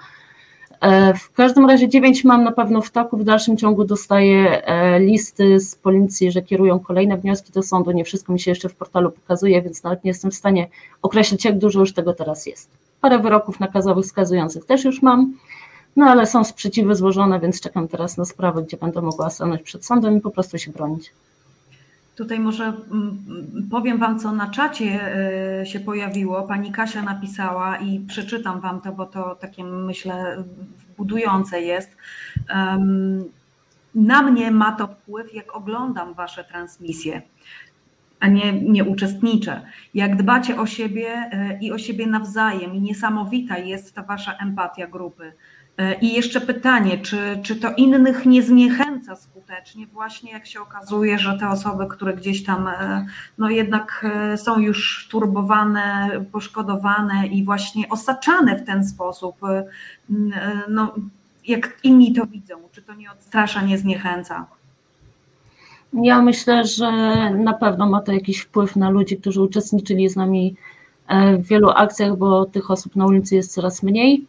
Speaker 6: E, w każdym razie dziewięć mam na pewno w toku, w dalszym ciągu dostaję e, listy z policji, że kierują kolejne wnioski do sądu. Nie wszystko mi się jeszcze w portalu pokazuje, więc nawet nie jestem w stanie określić, jak dużo już tego teraz jest. Parę wyroków nakazowych skazujących też już mam. No ale są sprzeciwy złożone, więc czekam teraz na sprawę, gdzie będę mogła stanąć przed sądem i po prostu się bronić.
Speaker 1: Tutaj może mm, powiem Wam, co na czacie e, się pojawiło. Pani Kasia napisała i przeczytam Wam to, bo to takie myślę budujące jest. Na mnie ma to wpływ, jak oglądam Wasze transmisje, a nie, nie uczestniczę. Jak dbacie o siebie e, i o siebie nawzajem, i niesamowita jest ta Wasza empatia grupy. E, I jeszcze pytanie, czy, czy to innych nie zniechęca skutecznie, właśnie jak się okazuje, że te osoby, które gdzieś tam e, no jednak e, są już turbowane, poszkodowane i właśnie osaczane w ten sposób, no, jak inni to widzą, czy to nie odstrasza, nie zniechęca?
Speaker 6: Ja myślę, że na pewno ma to jakiś wpływ na ludzi, którzy uczestniczyli z nami w wielu akcjach, bo tych osób na ulicy jest coraz mniej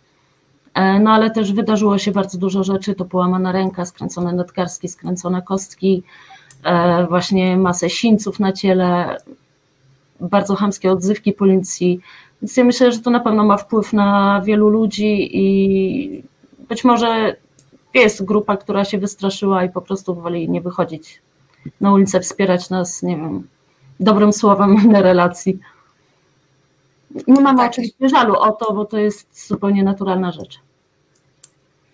Speaker 6: no ale też wydarzyło się bardzo dużo rzeczy, to połamana ręka, skręcone nadgarstki, skręcone kostki, e, właśnie masę sińców na ciele, bardzo chamskie odzywki policji. Więc ja myślę, że to na pewno ma wpływ na wielu ludzi i być może jest grupa, która się wystraszyła i po prostu woli nie wychodzić na ulicę, wspierać nas, nie wiem, dobrym słowem [laughs] na relacji. Nie mamy tak. oczywiście żalu o to, bo to jest zupełnie naturalna rzecz.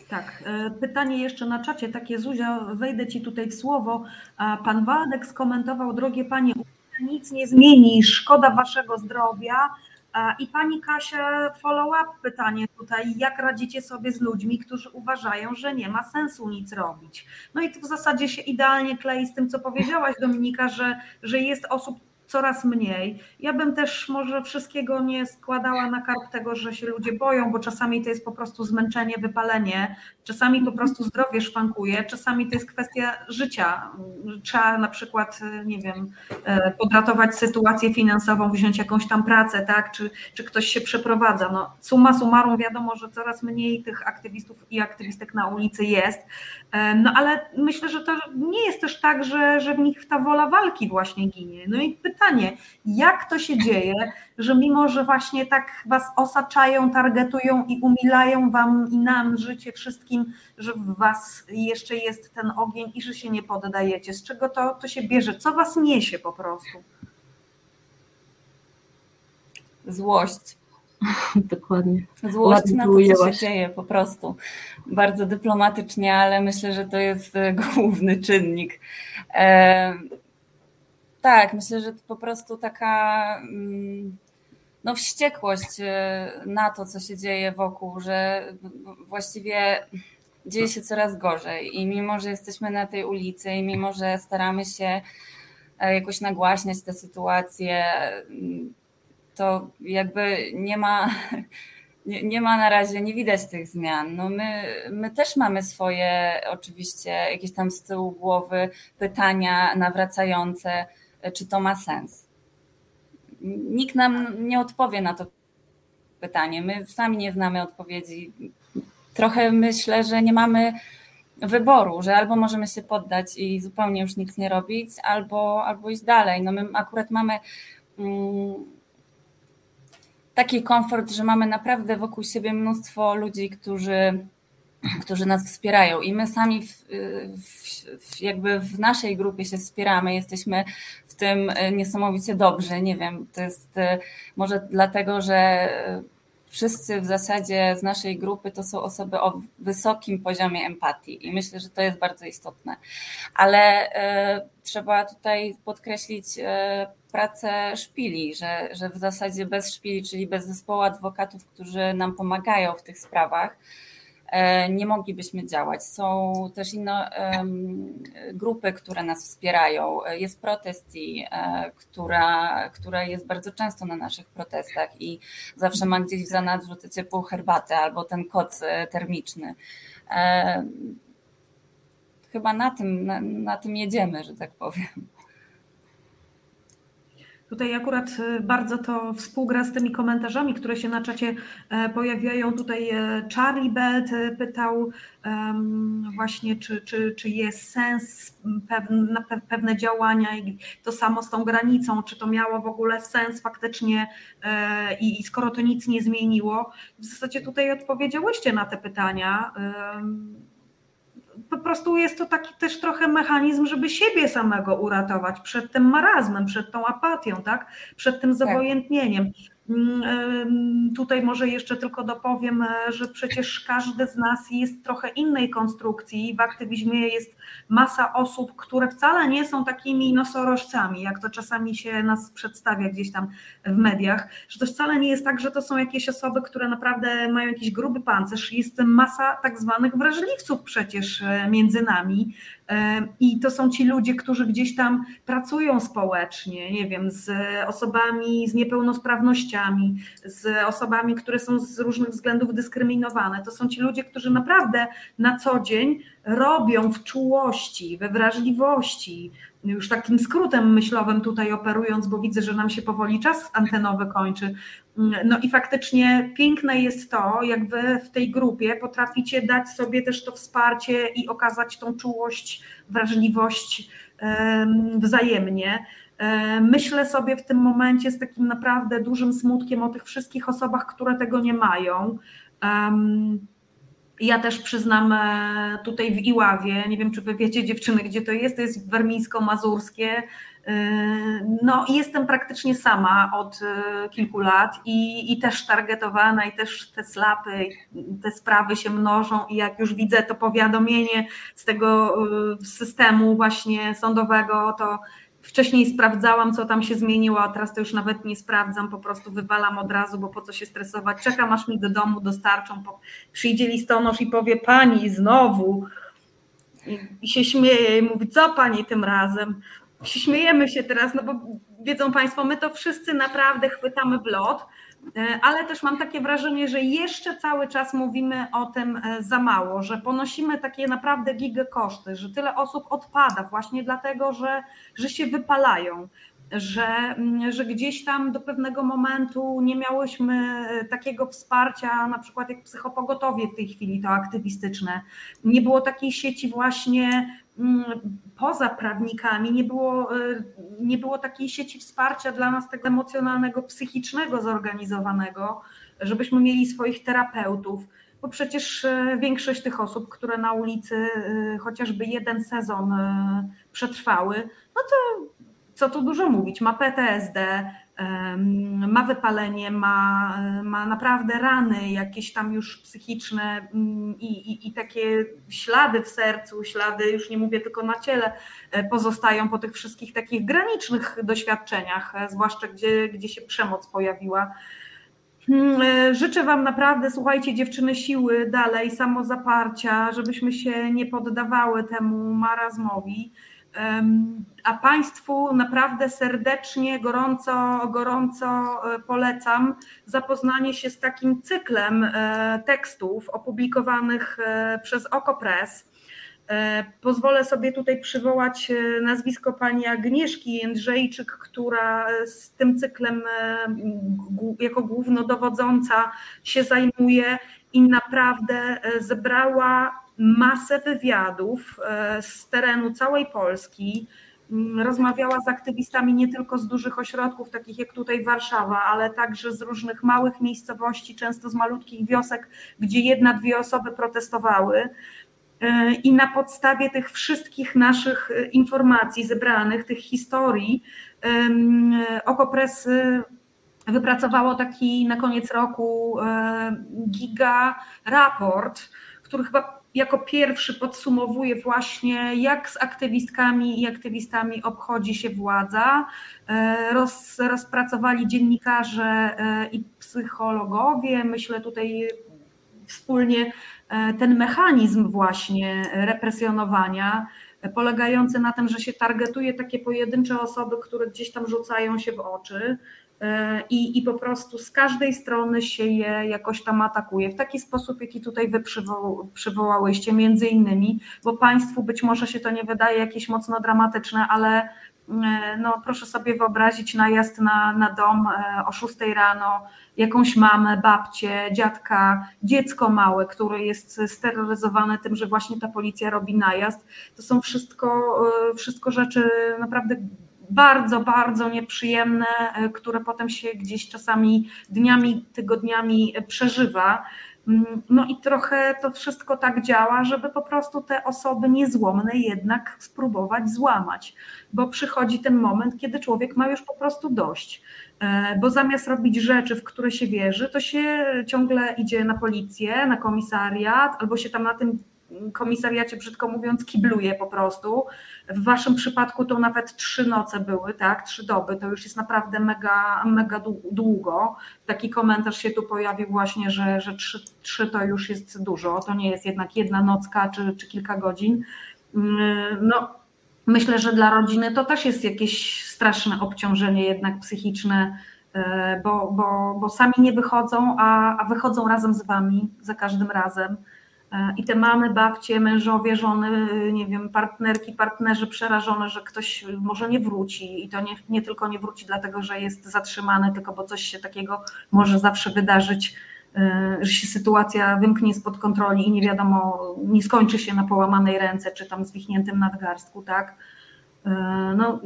Speaker 1: Tak, e, pytanie jeszcze na czacie, takie Zuzia, wejdę Ci tutaj w słowo. Pan Waldek skomentował, drogie Panie, nic nie zmieni, szkoda Waszego zdrowia. I Pani Kasia, follow-up pytanie tutaj, jak radzicie sobie z ludźmi, którzy uważają, że nie ma sensu nic robić? No i to w zasadzie się idealnie klei z tym, co powiedziałaś Dominika, że, że jest osób coraz mniej. Ja bym też może wszystkiego nie składała na karp tego, że się ludzie boją, bo czasami to jest po prostu zmęczenie, wypalenie, czasami po prostu zdrowie szwankuje, czasami to jest kwestia życia. Trzeba na przykład, nie wiem, e, podratować sytuację finansową, wziąć jakąś tam pracę, tak, czy, czy ktoś się przeprowadza. No, summa summarum wiadomo, że coraz mniej tych aktywistów i aktywistek na ulicy jest, no ale myślę, że to nie jest też tak, że, że w nich ta wola walki właśnie ginie. No i pytanie, jak to się dzieje, że mimo, że właśnie tak was osaczają, targetują i umilają wam i nam życie wszystkim, że w was jeszcze jest ten ogień i że się nie poddajecie. Z czego to, to się bierze? Co was niesie po prostu?
Speaker 7: Złość. [laughs]
Speaker 6: Dokładnie.
Speaker 7: Złość na to, co się dzieje po prostu. Bardzo dyplomatycznie, ale myślę, że to jest [laughs] główny czynnik. Tak, myślę, że to po prostu taka mm, no, wściekłość e, na to, co się dzieje wokół, że właściwie dzieje się coraz gorzej i mimo, że jesteśmy na tej ulicy i mimo, że staramy się e, jakoś nagłaśniać tę sytuację, mm, to jakby nie ma, [laughs] nie, nie, ma na razie, nie widać tych zmian. No my, my też mamy swoje oczywiście jakieś tam z tyłu głowy pytania nawracające, czy to ma sens. Nikt nam nie odpowie na to pytanie. My sami nie znamy odpowiedzi. Trochę myślę, że nie mamy wyboru, że albo możemy się poddać i zupełnie już nic nie robić, albo, albo iść dalej. No my akurat mamy mm, taki komfort, że mamy naprawdę wokół siebie mnóstwo ludzi, którzy którzy nas wspierają. I my sami w, w, jakby w naszej grupie się wspieramy, jesteśmy w tym niesamowicie dobrzy, nie wiem, to jest e, może dlatego, że wszyscy w zasadzie z naszej grupy to są osoby o wysokim poziomie empatii i myślę, że to jest bardzo istotne. Ale e, trzeba tutaj podkreślić e, pracę szpili, że, że w zasadzie bez szpili, czyli bez zespołu adwokatów, którzy nam pomagają w tych sprawach, nie moglibyśmy działać. Są też inne grupy, które nas wspierają. Jest Protesti, e, która, która jest bardzo często na naszych protestach i zawsze ma gdzieś w zanadrzu tę ciepłą herbatę albo ten koc e, termiczny. Chyba na tym, na, na tym jedziemy, że tak powiem.
Speaker 1: Tutaj akurat y, bardzo to współgra z tymi komentarzami, które się na czacie e, pojawiają. Tutaj e, Charlie Belt e, pytał właśnie, czy, czy, czy jest sens na pewne działania i to samo z tą granicą, czy to miało w ogóle sens faktycznie i, i skoro to nic nie zmieniło. W zasadzie tutaj odpowiedziałyście na te pytania po prostu jest to taki też trochę mechanizm, żeby siebie samego uratować przed tym marazmem, przed tą apatią, tak? przed tym tak. zobojętnieniem. Mm, tutaj może jeszcze tylko dopowiem, e, że przecież każdy z nas jest trochę innej konstrukcji. W aktywizmie jest masa osób, które wcale nie są takimi nosorożcami, jak to czasami się nas przedstawia gdzieś tam w mediach, że to wcale nie jest tak, że to są jakieś osoby, które naprawdę mają jakiś gruby pancerz. Jest masa tak zwanych wrażliwców przecież e, między nami, i to są ci ludzie, którzy gdzieś tam pracują społecznie, nie wiem, z osobami z niepełnosprawnościami, z osobami, które są z różnych względów dyskryminowane. To są ci ludzie, którzy naprawdę na co dzień robią w czułości, we wrażliwości, już takim skrótem myślowym tutaj operując, bo widzę, że nam się powoli czas antenowy kończy. No i faktycznie piękne jest to, jak wy w tej grupie potraficie dać sobie też to wsparcie i okazać tą czułość, wrażliwość wzajemnie. Myślę sobie w tym momencie z takim naprawdę dużym smutkiem o tych wszystkich osobach, które tego nie mają. Ja też przyznam e, tutaj w Iławie, nie wiem czy wy wiecie dziewczyny, gdzie to jest, to jest warmińsko-mazurskie. E, no jestem praktycznie sama od e, kilku lat i, i też targetowana i też te slapy, te sprawy się mnożą i jak już widzę to powiadomienie z tego systemu właśnie sądowego, to Wcześniej sprawdzałam, co tam się zmieniło, a teraz to już nawet nie sprawdzam, po prostu wywalam od razu, bo po co się stresować. Czekam, aż mi do domu dostarczą. Przyjdzie listonosz i powie: Pani, znowu. I, się śmieje i mówi: Co pani tym razem? Śmiejemy się teraz, no bo wiedzą Państwo, my to wszyscy naprawdę chwytamy w lot ale też mam takie wrażenie, że jeszcze cały czas mówimy o tym e, za mało, że ponosimy takie naprawdę gigę koszty, że tyle osób odpada właśnie dlatego, że, że się wypalają, że, że gdzieś tam do pewnego momentu nie miałyśmy e, takiego wsparcia, na przykład jak psychopogotowie w tej chwili to aktywistyczne. Nie było takiej sieci właśnie poza prawnikami, nie było, e, nie było takiej sieci wsparcia dla nas tego emocjonalnego, psychicznego zorganizowanego, żebyśmy mieli swoich terapeutów bo przecież e, większość tych osób, które na ulicy chociażby jeden sezon przetrwały, no to co tu dużo mówić, ma PTSD, ma wypalenie, ma, ma naprawdę rany jakieś tam już psychiczne mm, i, i, i, takie ślady w sercu, ślady, już nie mówię tylko na ciele, e, pozostają po tych wszystkich takich granicznych doświadczeniach, e, zwłaszcza gdzie, gdzie się przemoc pojawiła. Hmm, e, życzę Wam naprawdę, słuchajcie, dziewczyny, siły dalej, samozaparcia, żebyśmy się nie poddawały temu marazmowi a Państwu naprawdę serdecznie, gorąco, gorąco e, polecam zapoznanie się z takim cyklem e, tekstów opublikowanych e, przez OkoPress. Pozwolę sobie tutaj przywołać nazwisko pani Agnieszki Jędrzejczyk, która z tym cyklem jako głównodowodząca się zajmuje i naprawdę zebrała masę wywiadów e, z terenu całej Polski. Mm, rozmawiała z aktywistami nie tylko z dużych ośrodków, takich jak tutaj Warszawa, ale także z różnych małych miejscowości, często z malutkich wiosek, gdzie jedna, dwie osoby protestowały. E, I na podstawie tych wszystkich naszych e, informacji zebranych, tych historii, Okopres wypracowało taki na koniec roku giga raport, który chyba jako pierwszy podsumowuje właśnie, jak z aktywistkami i aktywistami obchodzi się władza. E, roz, rozpracowali dziennikarze e, i psychologowie, myślę tutaj wspólnie e, ten mechanizm właśnie represjonowania, polegający na tym, że się targetuje takie pojedyncze osoby, które gdzieś tam rzucają się w oczy, i, i po prostu z każdej strony się je jakoś tam atakuje w taki sposób, jaki tutaj wy przywo przywołałyście, między innymi, bo Państwu być może się to nie wydaje jakieś mocno dramatyczne, ale e, no, proszę sobie wyobrazić najazd na, na dom e, o 6 rano, jakąś mamę, babcię, dziadka, dziecko małe, które jest steroryzowane tym, że właśnie ta policja robi najazd. To są wszystko, wszystko rzeczy naprawdę bardzo, bardzo nieprzyjemne, e, które potem się gdzieś czasami dniami, tygodniami przeżywa. Mm, no i trochę to wszystko tak działa, żeby po prostu te osoby niezłomne jednak spróbować złamać, bo przychodzi ten moment, kiedy człowiek ma już po prostu dość. E, bo zamiast robić rzeczy, w które się wierzy, to się ciągle idzie na policję, na komisariat, albo się tam na tym komisariacie, brzydko mówiąc, kibluje po prostu. W waszym przypadku to nawet trzy noce były, tak, trzy doby, to już jest naprawdę mega, mega długo. Taki komentarz się tu pojawił właśnie, że, że trzy, trzy to już jest dużo, to nie jest jednak jedna nocka czy, czy kilka godzin. Mm, no, myślę, że dla rodziny to też jest jakieś straszne obciążenie jednak psychiczne, e, bo, bo, bo sami nie wychodzą, a, a wychodzą razem z wami za każdym razem. E, I te mamy, babcie, mężowie, żony, nie wiem, partnerki, partnerzy przerażone, że ktoś może nie wróci i to nie, nie tylko nie wróci dlatego, że jest zatrzymany, tylko bo coś się takiego może zawsze wydarzyć, e, że się sytuacja wymknie spod kontroli i nie wiadomo, nie skończy się na połamanej ręce czy tam zwichniętym nadgarstku, tak? E, no,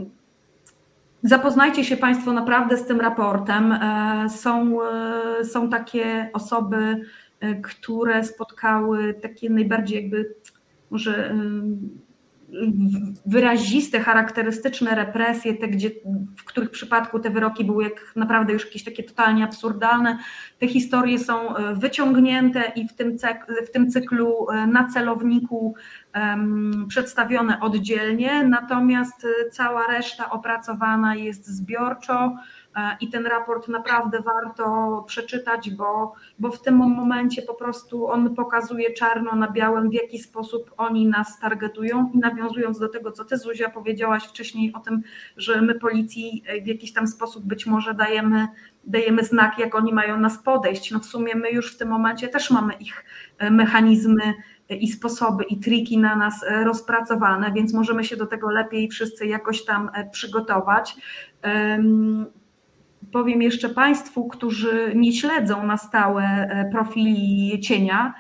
Speaker 1: Zapoznajcie się Państwo naprawdę z tym raportem. Są, są takie osoby, które spotkały takie najbardziej jakby może wyraziste, charakterystyczne represje, te, gdzie, w których przypadku te wyroki były jak naprawdę już jakieś takie totalnie absurdalne. Te historie są e, wyciągnięte i w tym, cyklu, w tym cyklu e, na celowniku um, przedstawione oddzielnie, natomiast cała reszta opracowana jest zbiorczo E, i ten raport naprawdę warto przeczytać, bo, bo w tym momencie po prostu on pokazuje czarno na białym, w jaki sposób oni nas targetują i nawiązując do tego, co ty Zuzia powiedziałaś wcześniej o tym, że my policji w jakiś tam sposób być może dajemy, dajemy znak, jak oni mają nas podejść. No w sumie my już w tym momencie też mamy ich e, mechanizmy i sposoby i triki na nas e, rozpracowane, więc możemy się do tego lepiej wszyscy jakoś tam przygotować powiem jeszcze Państwu, którzy nie śledzą na stałe e, profili cienia,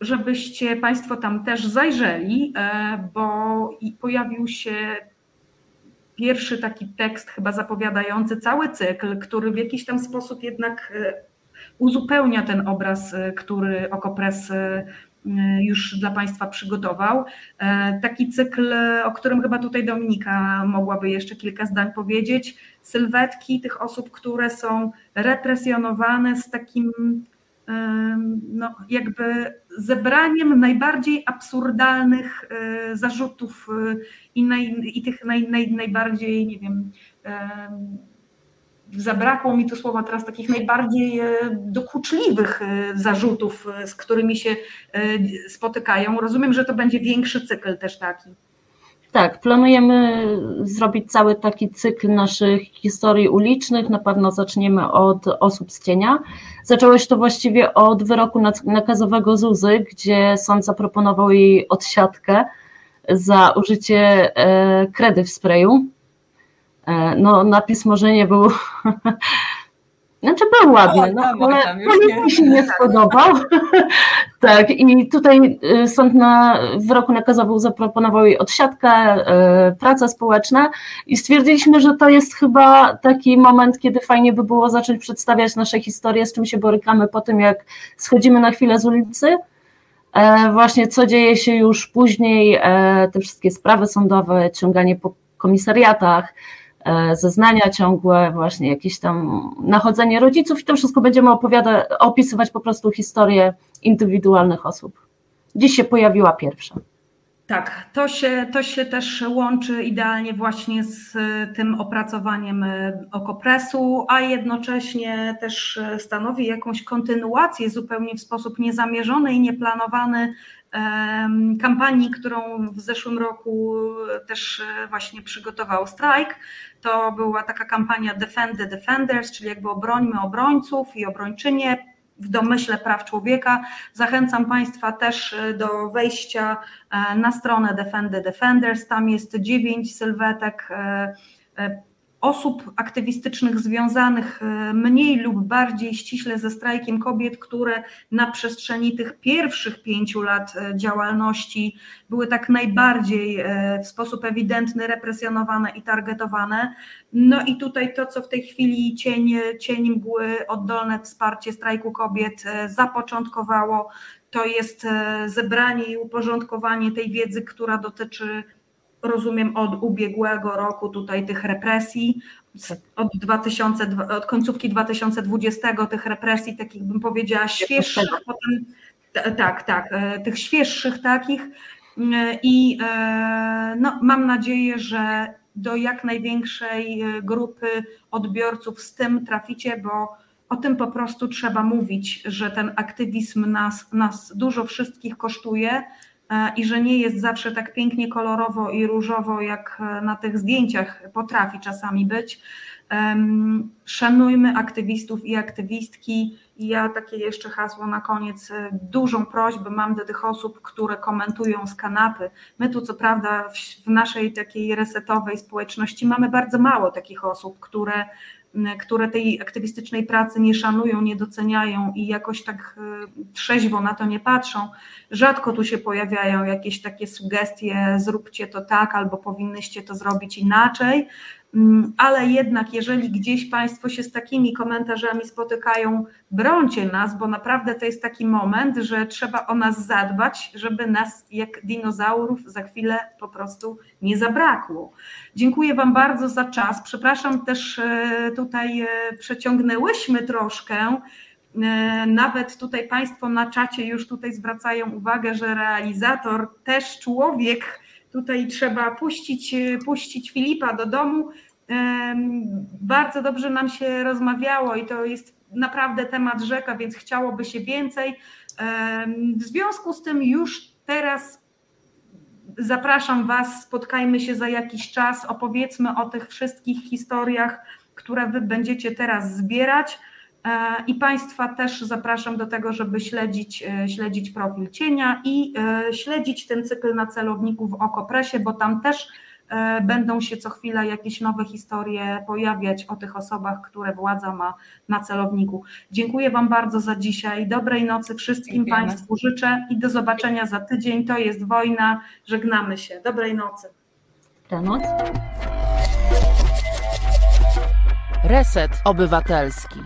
Speaker 1: żebyście Państwo tam też zajrzeli, e, bo pojawił się pierwszy taki tekst, chyba zapowiadający cały cykl, który w jakiś tam sposób jednak e, uzupełnia ten obraz, który Okopres już dla Państwa przygotował. Taki cykl, o którym chyba tutaj Dominika mogłaby jeszcze kilka zdań powiedzieć sylwetki tych osób, które są represjonowane z takim no, jakby zebraniem najbardziej absurdalnych e, zarzutów e, i, naj, i tych naj, naj, najbardziej, nie wiem, zabrakło mi tu słowa teraz takich najbardziej e, dokuczliwych zarzutów, z którymi się spotykają. Rozumiem, że to będzie większy cykl też taki.
Speaker 6: Tak, planujemy zrobić cały taki cykl naszych historii ulicznych. Na pewno zaczniemy od osób z cienia. Zaczęło się to właściwie od wyroku nakazowego Zuzy, gdzie sąd zaproponował jej odsiadkę za użycie e, kredy w sprayu. E, no, napis może nie był [laughs] Znaczy był ładny, no, ale mi się nie spodobał. [laughs] tak, i tutaj y, sąd na wyroku nakazował zaproponował jej odsiadkę, y, praca społeczna i stwierdziliśmy, że to jest chyba taki moment, kiedy fajnie by było zacząć przedstawiać nasze historie, z czym się borykamy po tym, jak schodzimy na chwilę z ulicy. E, właśnie co dzieje się już później, e, te wszystkie sprawy sądowe, ciąganie po komisariatach, zeznania ciągłe, właśnie jakieś tam nachodzenie rodziców i to wszystko będziemy opowiadać, opisywać po prostu historię indywidualnych osób. Dziś się pojawiła pierwsza.
Speaker 1: Tak, to się, to się też łączy idealnie właśnie z tym opracowaniem e, okopresu, a jednocześnie też e, stanowi jakąś kontynuację zupełnie w sposób niezamierzony i nieplanowany kampanii, którą w zeszłym roku też właśnie przygotował strajk. To była taka kampania Defend the Defenders, czyli jakby obrońmy obrońców i obrończynie w domyśle praw człowieka. Zachęcam Państwa też do wejścia e, na stronę Defend the Defenders. Tam jest dziewięć sylwetek e, e, osób aktywistycznych związanych e, mniej lub bardziej ściśle ze strajkiem kobiet, które na przestrzeni tych pierwszych pięciu lat e, działalności były tak najbardziej w sposób ewidentny represjonowane i targetowane. No i tutaj to, co w tej chwili cień, cień mgły, oddolne wsparcie strajku kobiet zapoczątkowało, to jest zebranie i uporządkowanie tej wiedzy, która dotyczy rozumiem, od ubiegłego roku tutaj tych represji, od, 2000, od końcówki 2020 tych represji, takich bym powiedziała świeższych, potem tak, tak, e, tych świeższych takich. E, i e, no, mam nadzieję, że do jak największej grupy odbiorców z tym traficie, bo o tym po prostu trzeba mówić, że ten aktywizm nas, nas dużo wszystkich kosztuje, i że nie jest zawsze tak pięknie kolorowo i różowo, jak e, na tych zdjęciach potrafi czasami być. Szanujmy aktywistów i aktywistki. Ja takie jeszcze hasło na koniec, e, dużą prośbę mam do tych osób, które komentują z kanapy. My tu co prawda w naszej takiej resetowej społeczności mamy bardzo mało takich osób, które które tej aktywistycznej pracy nie szanują, nie doceniają i jakoś tak e, trzeźwo na to nie patrzą. Rzadko tu się pojawiają jakieś takie sugestie, zróbcie to tak, albo powinnyście to zrobić inaczej. Mm, ale jednak, jeżeli gdzieś Państwo się z takimi komentarzami spotykają, brońcie nas, bo naprawdę to jest taki moment, że trzeba o nas zadbać, żeby nas jak dinozaurów za chwilę po prostu nie zabrakło. Dziękuję Wam bardzo za czas. Przepraszam też, e, tutaj e, przeciągnęłyśmy troszkę. E, nawet tutaj Państwo na czacie już tutaj zwracają uwagę, że realizator też człowiek, tutaj trzeba puścić, puścić Filipa do domu. Bardzo dobrze nam się rozmawiało i to jest naprawdę temat rzeka, więc chciałoby się więcej. W związku z tym już teraz zapraszam Was, spotkajmy się za jakiś czas, opowiedzmy o tych wszystkich historiach, które Wy będziecie teraz zbierać. E, I Państwa też zapraszam do tego, żeby śledzić, e, śledzić profil cienia i e, śledzić ten cykl na celowniku w Okopresie, bo tam też będą się co chwila jakieś nowe historie pojawiać o tych osobach, które władza ma na celowniku. Dziękuję Wam bardzo za dzisiaj. Dobrej nocy wszystkim Dziękujemy. Państwu życzę i do zobaczenia za tydzień. To jest wojna. Żegnamy się. Dobrej nocy.
Speaker 6: Dobranoc.
Speaker 8: Reset Obywatelski.